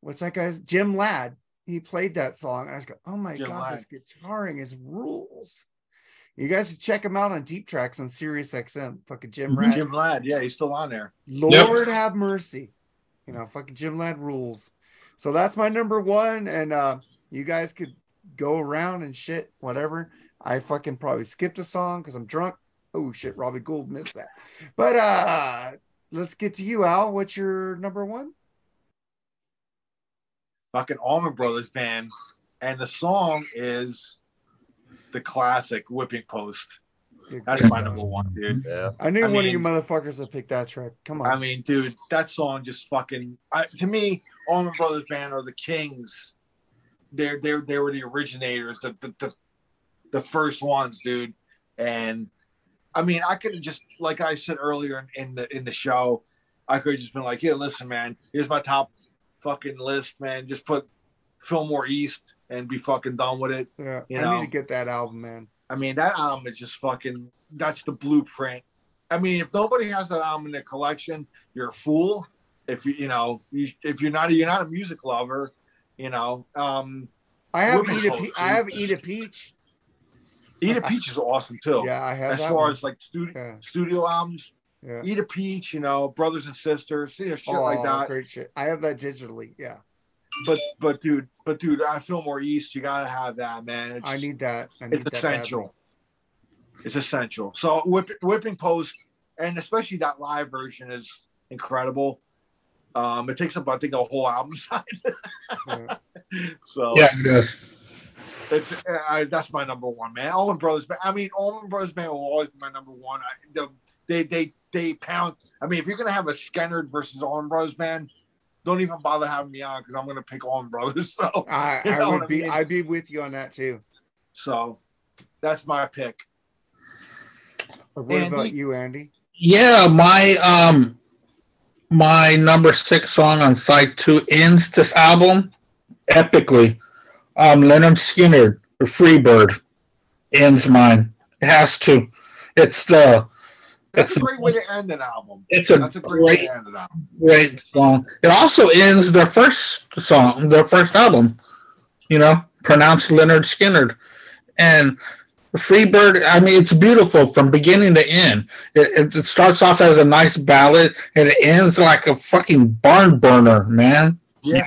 what's that guy's Jim Ladd. He played that song, and I was going, "Oh my Jim god, this guitaring is rules." You guys should check him out on Deep Tracks on Sirius XM. Fucking Jim Mhm. Rad. Jim Ladd, yeah, he's still on there. Lord have mercy. You know, fucking Jim Ladd rules. So that's my number one. And uh you guys could go around and shit, whatever. I fucking probably skipped a song because I'm drunk. Oh shit, Robbie Gould missed that. But uh let's get to you, Al. What's your number one? Fucking Allman Brothers Band, and the song is the classic Whipping Post. That's my number one, dude. Yeah. I knew I one of you motherfuckers would pick that track. Come on. I mean, dude, that song just fucking. I, to me, Allman Brothers Band are the kings. They're they're they were the originators, the the, the the first ones, dude. And I mean, I could have just like I said earlier in, in the in the show, I could have just been like, "Yeah, listen, man, here's my top fucking list, man. Just put Fillmore East and be fucking done with it." yeah, you I need to get that album, man. I mean, that album is just fucking. That's the blueprint. I mean, if nobody has that album in their collection, you're a fool. If you, you know, you, if you're not, you're not a music lover. You know, um, I have Eat a Pe- I have Eat a Peach. Eat a Peach is awesome too. Yeah, I have as far one. as like studio yeah, studio albums, yeah. Eat a Peach, you know, brothers and sisters, you know, shit like Oh, that. Great shit. I have that digitally. Yeah. But but dude, but dude, I Fillmore East. You gotta have that, man. It's I need that. I need it's that essential. It's essential. So whip, whipping post, and especially that live version is incredible. Um, it takes up, I think, a whole album side. Yeah. so Yeah, it does. it's uh, that's my number one, man. Allman Brothers Band. I mean, Allman Brothers Band will always be my number one. I, the, they they they pound. I mean, if you're gonna have a Skynyrd versus Allman Brothers Band, don't even bother having me on because I'm gonna pick Allman Brothers. So I, You I know would what I be? I'd be with you on that too. so that's my pick. But what Andy? about you, Andy? Yeah, my um my number six song on side two ends this album epically. Um Lynyrd Skynyrd, the Freebird, ends mine. It has to. It's the That's it's a great way to end an album. it's a That's a great way to end an album. great song. It also ends their first song, their first album. You know, pronounced Lynyrd Skynyrd, and Freebird. I mean, it's beautiful from beginning to end. It, it, it starts off as a nice ballad, and it ends like a fucking barn burner, man. Yeah.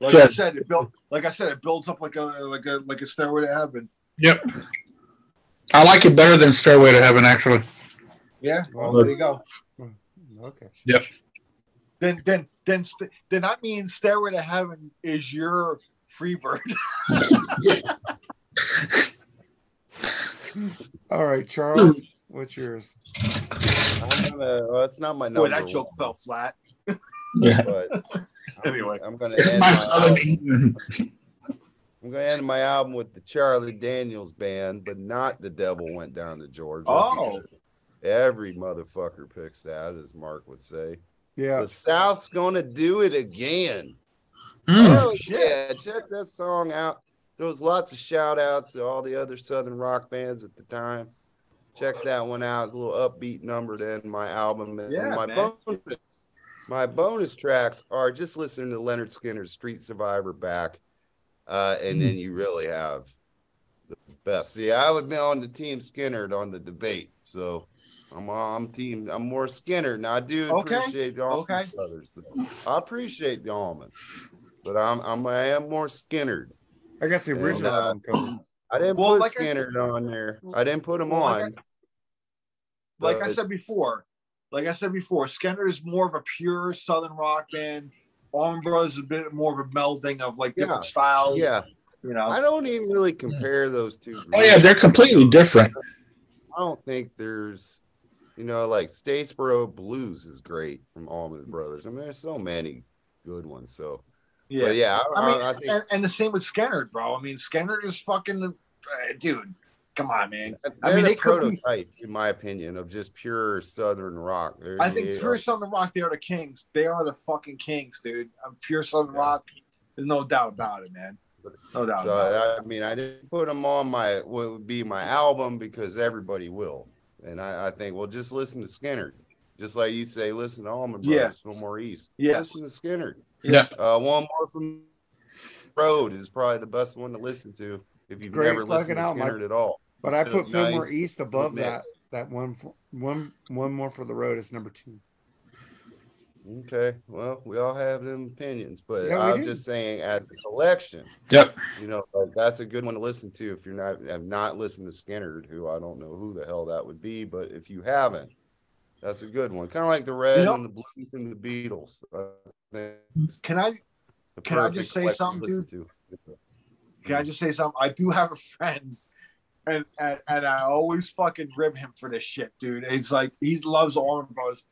Like So- I said, it built. Like I said, it builds up like a like a like a stairway to heaven. Yep. I like it better than Stairway to Heaven, actually. Yeah. Well, there you go. Okay. Yep. Then then then st- then that means stairway to heaven is your free bird. All right, Charles. Hmm. What's yours? I'm gonna. Well, it's not my number. Boy, that joke fell flat. Yeah. But Anyway. I'm gonna It's end my my Southern album, England. I'm gonna end my album with the Charlie Daniels band, but not the Devil Went Down to Georgia. Oh. Every motherfucker picks that, as Mark would say. Yeah. The South's gonna do it again. Mm. Oh yeah, check that song out. There was lots of shout outs to all the other Southern rock bands at the time. Check that one out. It's a little upbeat number to end my album. And Yeah, my man. bonus, my bonus tracks are just listening to Lynyrd Skynyrd's Street Survivor back. Uh, and then you really have the best. See, I would be on the team Skynyrd on the debate. So I'm I'm team I'm more Skynyrd. Now I do Okay, appreciate the Allman okay. Brothers. though. I appreciate the Allman, but I'm I'm I am more Skynyrd. I got the And, original uh, album cover. I didn't Well, put like I- Skynyrd on there. I didn't put him Well, like on. Like I said before, like I said before, Skynyrd is more of a pure Southern rock band. Allman Brothers is a bit more of a melding of like different Yeah. styles. yeah, You know. I don't even really compare those two. Oh yeah, they're completely different. I don't think there's, you know, like Statesboro Blues is great from Allman Brothers. I mean, there's so many good ones. So, yeah. but yeah, I, I mean, I, I think and, and the same with Skynyrd, bro. I mean, Skynyrd is fucking, uh, dude. Come on, man. they're I mean, the they could be- prototype, in my opinion, of just pure Southern rock. They're- I think they pure are- Southern Rock, they are the kings. They are the fucking kings, dude. I'm pure Southern Yeah. Rock. There's no doubt about it, man. No doubt So about it. I, I mean, I didn't put them on my what would be my album because everybody will, and I, I think well, just listen to Skynyrd, just like you say, listen to Allman Yeah. Brothers, Fillmore East. Yeah. listen to Skynyrd. Yeah. Uh, one more from Road is probably the best one to listen to if you've Great never listened to album. I- Skynyrd at all. But I It's put a Fillmore nice East above mix. that. That one, for, one, one more for the road is number two. Okay, well, we all have them opinions, but Yeah, I'm do. just saying as a collection, Yep. you know, like that's a good one to listen to if you're not have not listened to Skynyrd, who I don't know who the hell that would be, but if you haven't, that's a good one. Kind of like the Red know- and the Blues and the Beatles. I think Can I can I just say collection to something, listen to. Can I just say something? I do have a friend, and and, and I always fucking rib him for this shit, dude. It's like he loves Allman Brothers,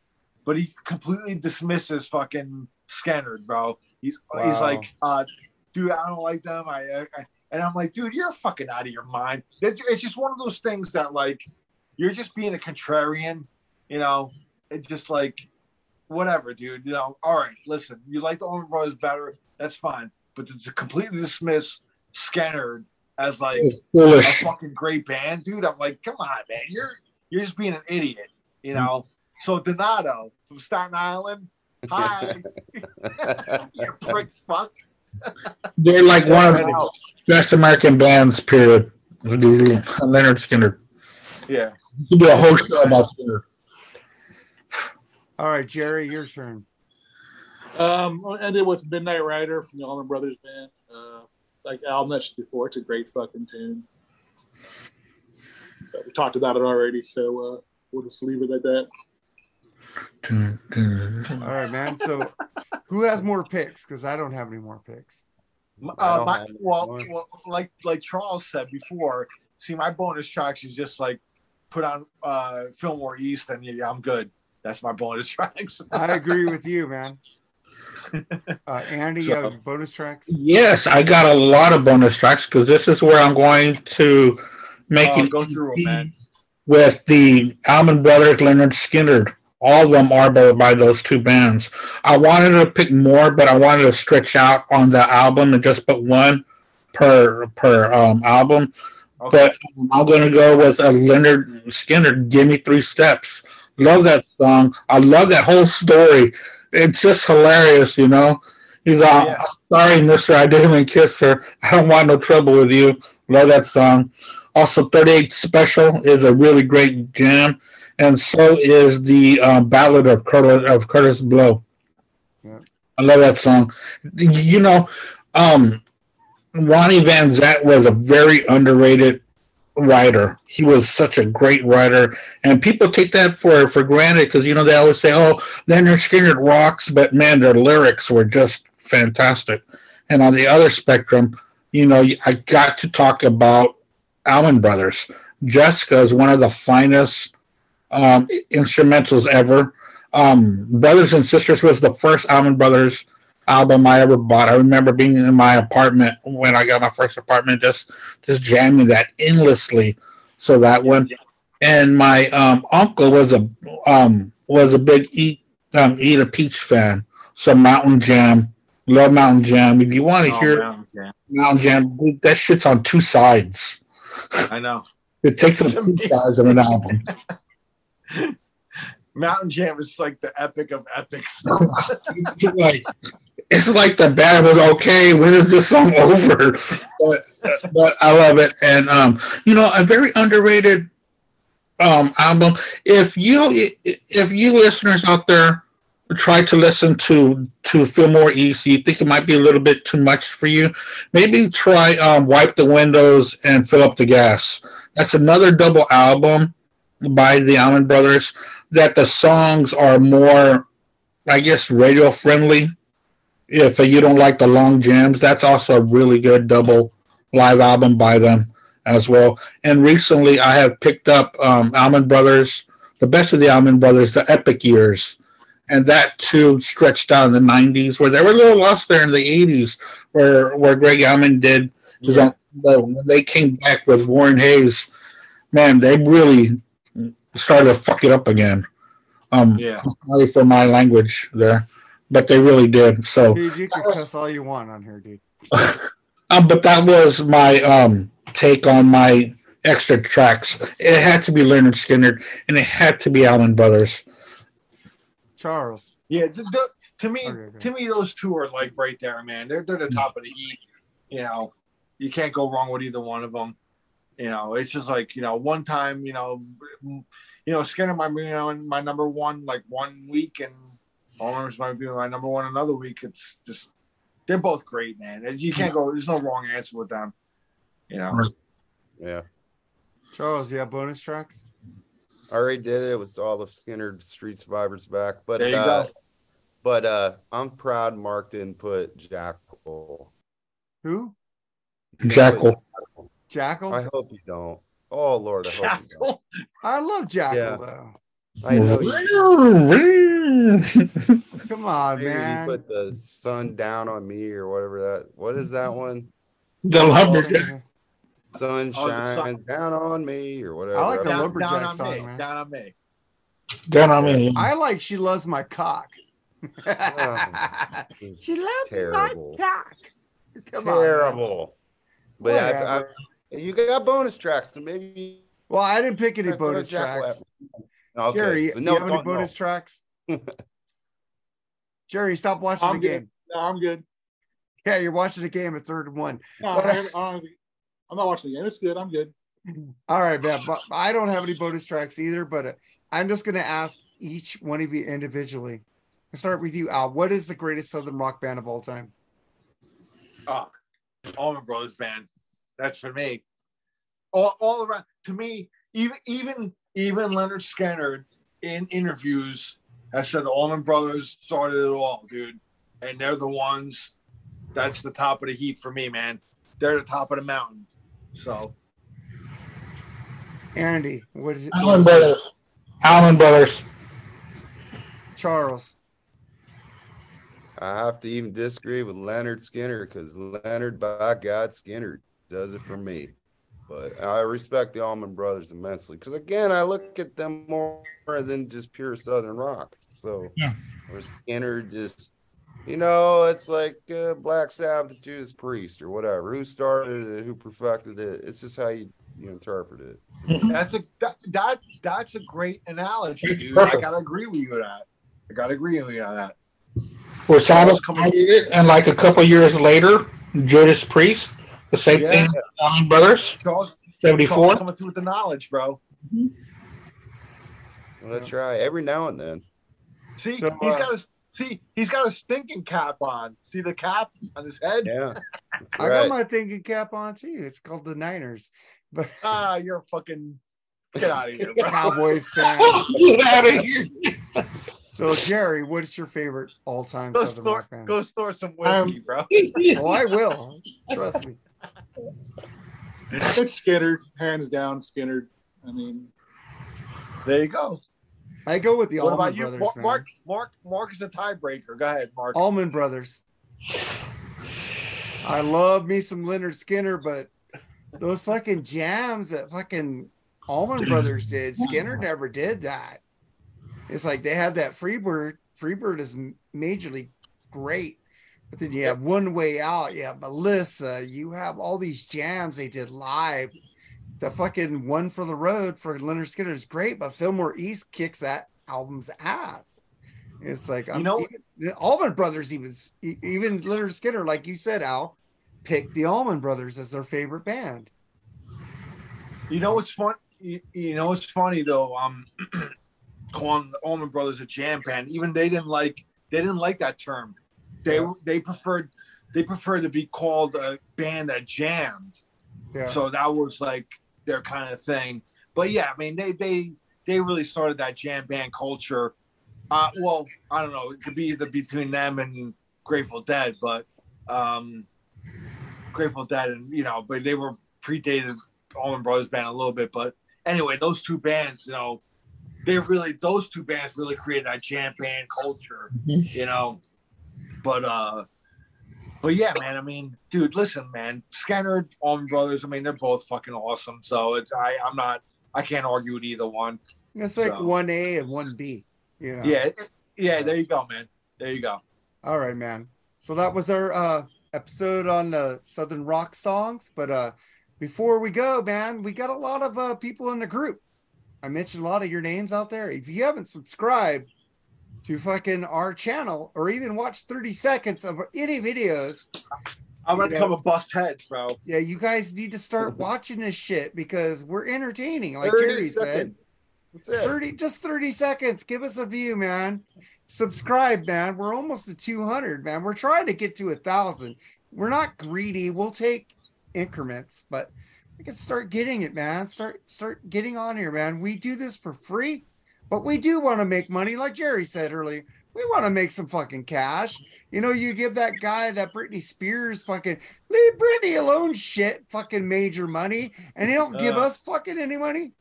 but he completely dismisses fucking Skynyrd, bro. He's he's like, uh, dude, I don't like them. I, I, I and I'm like, dude, you're fucking out of your mind. It's it's just one of those things that like you're just being a contrarian, you know. It's just like whatever, dude. You know, all right, listen, you like the Allman Brothers better, that's fine. But to, to completely dismiss Skynyrd as like a fucking great band, dude, I'm like, come on, man, you're you're just being an idiot, you know. So Donato from Staten Island, hi, you pricks, fuck. They're like one of the best American bands, period. Lynyrd Skynyrd. Yeah, You could do a whole show about Skynyrd. All right, Jerry, your turn. Um, I'll end it with Midnight Rider from the Allman Brothers Band. Like Al mentioned before, it's a great fucking tune. So we talked about it already, so uh, we'll just leave it at that. All right, man. So, who has more picks? Because I don't have any more picks. Uh, my, well, well, like like Charles said before, see, my bonus tracks is just like put on uh Fillmore East, and yeah, I'm good. That's my bonus tracks. I agree with you, man. Uh, Andy, you have bonus tracks? Yes, I got a lot of bonus tracks because this is where I'm going to make Oh, it go through 'em, man. with the Allman Brothers, Lynyrd Skynyrd. All of them are by, by those two bands. I wanted to pick more, but I wanted to stretch out on the album and just put one per per um, album. Okay. But I'm going to go with a Lynyrd Skynyrd. Give me three steps. Love that song. I love that whole story. It's just hilarious, you know. He's all, Yeah. sorry, Mister, I didn't even kiss her. I don't want no trouble with you. Love that song. Also, 38 Special is a really great jam, and so is the um, Ballad of Curtis of Curtis Loew. Yeah. I love that song. You know, um, Ronnie Van Zant was a very underrated writer. He was such a great writer, and people take that for for granted because you know they always say, "Oh, Lynyrd Skynyrd rocks," but man, their lyrics were just fantastic. And on the other spectrum, you know, I got to talk about Allman Brothers. Jessica is one of the finest um, instrumentals ever. Um, Brothers and Sisters was the first Allman Brothers album I ever bought. I remember being in my apartment when I got my first apartment, just just jamming that endlessly. So that one, and my um, uncle was a um, was a big eat um, eat a peach fan. So Mountain Jam, love Mountain Jam. If you want to Oh, hear man, yeah, Mountain Jam, dude, that shit's on two sides. I know. It takes up two sides of an album. Mountain Jam is like the epic of epics. Like it's like the band was okay. When is this song over? But but I love it, and um, you know, a very underrated um album. If you if you listeners out there try to listen to to Fillmore East, you think it might be a little bit too much for you, maybe try um, Wipe the Windows and Fill Up the Gas. That's another double album by the Allman Brothers. That the songs are more, I guess, radio friendly. If you don't like the long jams, that's also a really good double live album by them as well. And recently, I have picked up um, Allman Brothers, the best of the Allman Brothers, the Epic Years, and that too stretched out in the '90s, where they were a little lost there in the '80s, where where Gregg Allman did but When they came back with Warren Haynes, man, they really started to fuck it up again. Um, Yeah. for my language there, but they really did. So, Dude, you can cuss all you want on here, dude. um, but that was my um take on my extra tracks. It had to be Lynyrd Skynyrd, and it had to be Allman Brothers. Charles. Yeah, the, the, to me, Okay, okay. to me, those two are like right there, man. They're they're the top of the heap. You know, you can't go wrong with either one of them. You know, it's just like you know, one time, you know, you know, Skynyrd might be you know my number one like one week, and Allman's might be my number one another week. It's just they're both great, man. You can't go. There's no wrong answer with them. You know. Yeah. Charles, you have bonus tracks? I already did it. It was all the Skynyrd Street Survivors back. But There you uh, go. but uh I'm proud Mark didn't put Jackyl. Who? Jackyl. Jackyl? I I, hope you don't. Oh Lord, I hope you don't. Jackyl. love Jackyl Yeah. though. I know you, Come on, maybe you man. put the sun down on me or whatever that what is that one? the lumberjack. Sun Oh, shine sun- down on me or whatever. I like the don't- Down, lumberjack down on song, me. man. Down on me. Down on me. I like she loves my cock. it's oh, she loves terrible. my cock. Come on. man. terrible. But I, I, Whatever. you got bonus tracks, so maybe Well, I didn't pick any bonus tracks. had. Okay, Jerry, so you no, have any don't- no. bonus tracks? Jerry, stop watching I'm the good. game. No, I'm good. Yeah, you're watching the game at third and one. No, I, I don't, I'm not watching the game. It's good. I'm good. All right, man. But I don't have any bonus tracks either, but uh, I'm just going to ask each one of you individually. I'll start with you, Al. What is the greatest Southern rock band of all time? Oh, Allman Brothers band. That's for me. All, all around. To me, even even even Lynyrd Skynyrd in interviews has said Allman Brothers started it all, dude. And they're the ones. That's the top of the heap for me, man. They're the top of the mountain. So Andy, what is it? Allman Brothers. Allman Brothers. Charles. I have to even disagree with Lynyrd Skynyrd because Lynyrd, by God, Skynyrd does it for me. But I respect the Allman Brothers immensely because, again, I look at them more than just pure Southern rock. So, Yeah. or Skynyrd just, you know, it's like uh, Black Sabbath, Judas Priest, or whatever. Who started it? Who perfected it? It's just how you, you interpret it. that's a that, that that's a great analogy, dude. I gotta agree with you on that. I gotta agree with you on that. Where Sabbath coming- it, and like a couple years later, Judas Priest, the same Yeah. thing. Allman Brothers, Charles, seventy Charles coming through with the knowledge, bro. I'm gonna try every now and then. See, So, he's uh, got a see, he's got a stinking cap on. See the cap on his head? Yeah, I got my thinking cap on too. It's called the Niners, but Ah, you're a fucking get out of here, bro. Cowboys fan. Get out of here. So, Jerry, what is your favorite all-time Go Southern store, rock band? go store some Um, whiskey, bro. Oh, I will. Trust me. It's Skynyrd, hands down. Skynyrd. I mean, There you go. I go with the what Allman about you, Brothers. Mark, man. Mark? Mark, Mark is a tiebreaker. Go ahead, Mark. Allman Brothers. I love me some Lynyrd Skynyrd, but those fucking jams that fucking Allman Brothers did, Skynyrd never did that. It's like they have that Freebird. Freebird is majorly great, but then you have One Way Out, you have Melissa, you have all these jams they did live. The fucking One for the Road for Lynyrd Skynyrd is great, but Fillmore East kicks that album's ass. It's like You know- even- the Allman Brothers, even even Lynyrd Skynyrd, like you said, Al, picked the Allman Brothers as their favorite band. You know what's fun? You, you know what's funny though? Um, calling the Allman Brothers a jam band. Even they didn't like they didn't like that term. They Yeah. they preferred they preferred to be called a band that jammed. Yeah. So that was like their kind of thing. But yeah, I mean they they they really started that jam band culture. Uh, well, I don't know. It could be either between them and Grateful Dead, but um, Grateful Dead and you know, but they were predated Allman Brothers band a little bit. But anyway, those two bands, you know, they really those two bands really created that jam band culture, Mhm. you know. But uh but yeah, man, I mean, dude, listen, man, Skynyrd, Allman Brothers, I mean, they're both fucking awesome. So it's I I'm not I can't argue with either one. It's like So- one A and one B. You know? Yeah, yeah, there you go, man. There you go. All right, man. So that was our uh episode on the Southern rock songs. But uh before we go, man, we got a lot of uh people in the group. I mentioned a lot of your names out there. If you haven't subscribed to fucking our channel or even watch 30 seconds of any videos, I'm gonna You come know? and bust heads, bro. Yeah, you guys need to start watching this shit because we're entertaining, like 30 Jerry said. That's it. 30 just 30 seconds. Give us a view, man. Subscribe, man. We're almost at 200, man. We're trying to get to a thousand. We're not greedy. We'll take increments, but we can start getting it, man. Start start getting on here, man. We do this for free, but we do want to make money, like Jerry said earlier. We want to make some fucking cash. You know, you give that guy that Britney Spears fucking leave Britney alone shit fucking major money, and he don't give Uh. us fucking any money.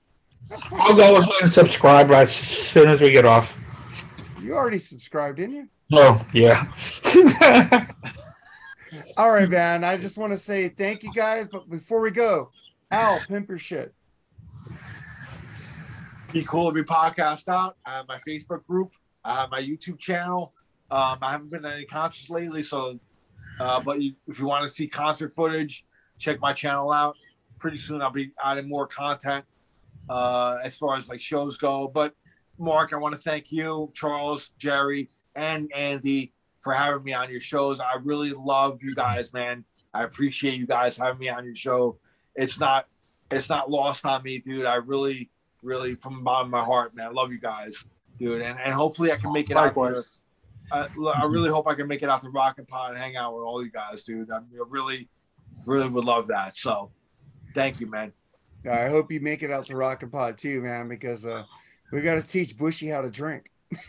Fucking I'll go ahead and subscribe right as soon as we get off. You already subscribed, didn't you? Oh, yeah. All right, man. I just want to say thank you guys. But before we go, Al, pimp your shit. Be cool to be podcast out. I have my Facebook group. I have my YouTube channel. Um, I haven't been to any concerts lately, so uh, but you, if you want to see concert footage, check my channel out. Pretty soon I'll be adding more content uh, as far as like shows go. But Mark, I want to thank you, Charles, Jerry, and Andy for having me on your shows. I really love you guys, man. I appreciate you guys having me on your show. It's not it's not lost on me, dude. I really, really from the bottom of my heart, man. I love you guys, dude. And and hopefully I can make it out to Likewise. I, I really hope I can make it out to Rock and Pod and hang out with all you guys, dude. I really, really would love that. So, thank you, man. I hope you make it out to Rocket Pod too, man, because uh, we got to teach Bushy how to drink.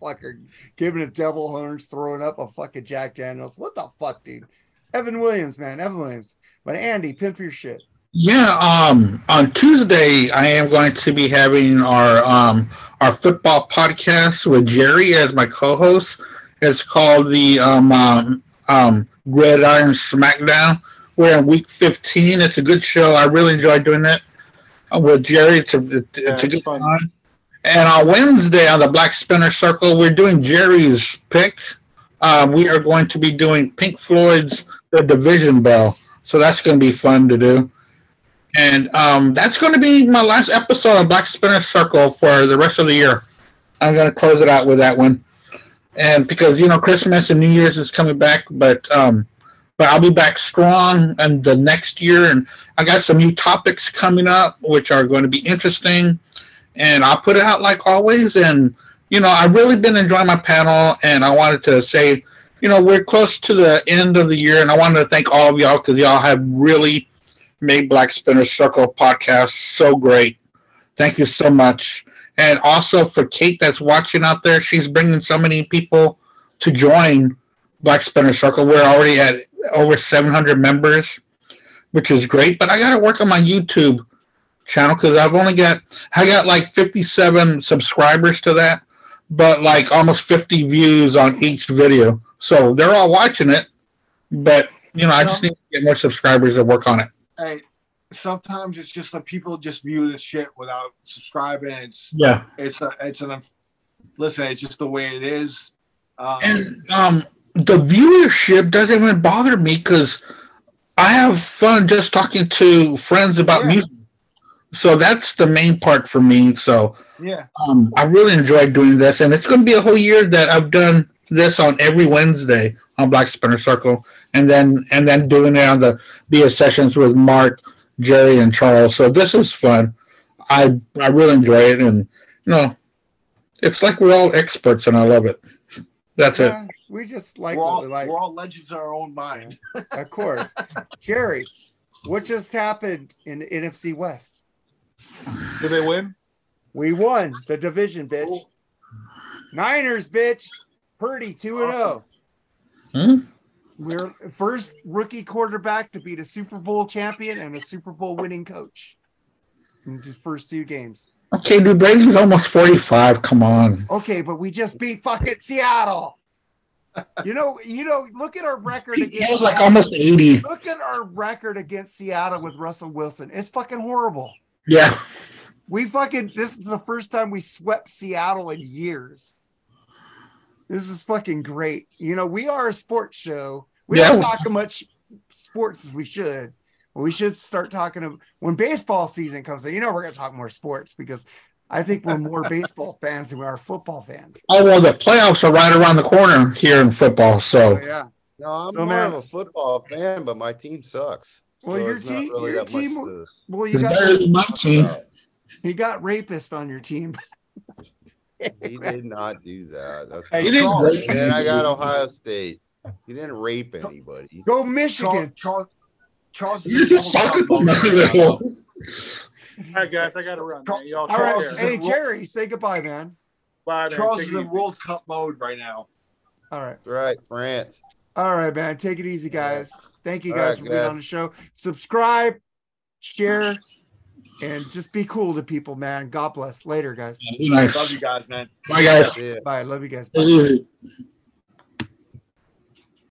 Fucker giving it devil horns, throwing up a fucking Jack Daniels. What the fuck, dude? Evan Williams, man, Evan Williams. But Andy, pimp your shit. Yeah, um, on Tuesday I am going to be having our um our football podcast with Jerry as my co-host. It's called the um um, um Gridiron Smackdown. We're in week 15. It's a good show. I really enjoy doing it uh, with Jerry. It's a it's Yeah, a good fun. time. And on Wednesday on the Black Spinner Circle, we're doing Jerry's picks. Uh, we are going to be doing Pink Floyd's The Division Bell. So that's going to be fun to do. And um, that's going to be my last episode of Black Spinner Circle for the rest of the year. I'm going to close it out with that one. And because, you know, Christmas and New Year's is coming back, but um, but I'll be back strong and the next year. And I got some new topics coming up, which are going to be interesting. And I'll put it out like always. And, you know, I've really been enjoying my panel. And I wanted to say, you know, we're close to the end of the year. And I wanted to thank all of y'all because y'all have really made Black Spinner Circle podcast so great. Thank you so much. And also for Kate that's watching out there, she's bringing so many people to join Black Spinner Circle. We're already at over 700 members, which is great. But I got to work on my YouTube channel because I've only got I got like 57 subscribers to that, but like almost 50 views on each video. So they're all watching it, but you know I just need to get more subscribers to work on it. Hey, sometimes it's just like people just view this shit without subscribing. It's Yeah. it's a it's an listen. It's just the way it is. Um, And um, the viewership doesn't even bother me because I have fun just talking to friends about Yeah. music. So that's the main part for me. So yeah, um, I really enjoy doing this, and it's going to be a whole year that I've done this on every Wednesday on Black Spinner Circle, and then and then doing it on the BS sessions with Mark, Jerry, and Charles. So this is fun. I I really enjoy it, and you know, it's like we're all experts, and I love it. That's it. We just like we're all we like. we're all legends in our own mind. Of course. Jerry, what just happened in the NFC West? Did they win? We won the division, bitch. Niners, bitch. Purdy 2 and 0. Hmm? We're first rookie quarterback to beat a Super Bowl champion and a Super Bowl winning coach in the first two games. Okay, dude, Brady's almost forty-five. Come on. Okay, but we just beat fucking Seattle. You know, you know, look at our record He was like almost eighty. Look at our record against Seattle with Russell Wilson. It's fucking horrible. Yeah. We fucking this is the first time we swept Seattle in years. This is fucking great. You know, we are a sports show. We don't talk as much sports as we should. We should start talking of when baseball season comes in. You know, we're gonna talk more sports because I think we're more baseball fans than we are football fans. Oh well, the playoffs are right around the corner here in football. Oh So yeah. No, I'm So, more man- of a football fan, but my team sucks. Well, so your team- really your team- to- Well, you got my team. you got rapist on your team. He did not do that. That's Hey, He didn't Charles, rape and then I got. Ohio State. He didn't rape anybody. Go Michigan. Charles, Charles You is just a World fucking Cup mess voter with right now. him. All right, guys, I got to run. Man. Y'all All take right, Charles hey Jerry, say goodbye, man. Bye, man. Charles Take is in easy. World Cup mode right now. All right, That's right, France. all right, man. Take it easy, guys. Thank you guys right, for being guys. on the show. Subscribe, share, and just be cool to people, man. God bless. Later, guys. Be nice. Love you guys, man. Bye, guys. Yeah. Bye. Love you guys. Take it easy.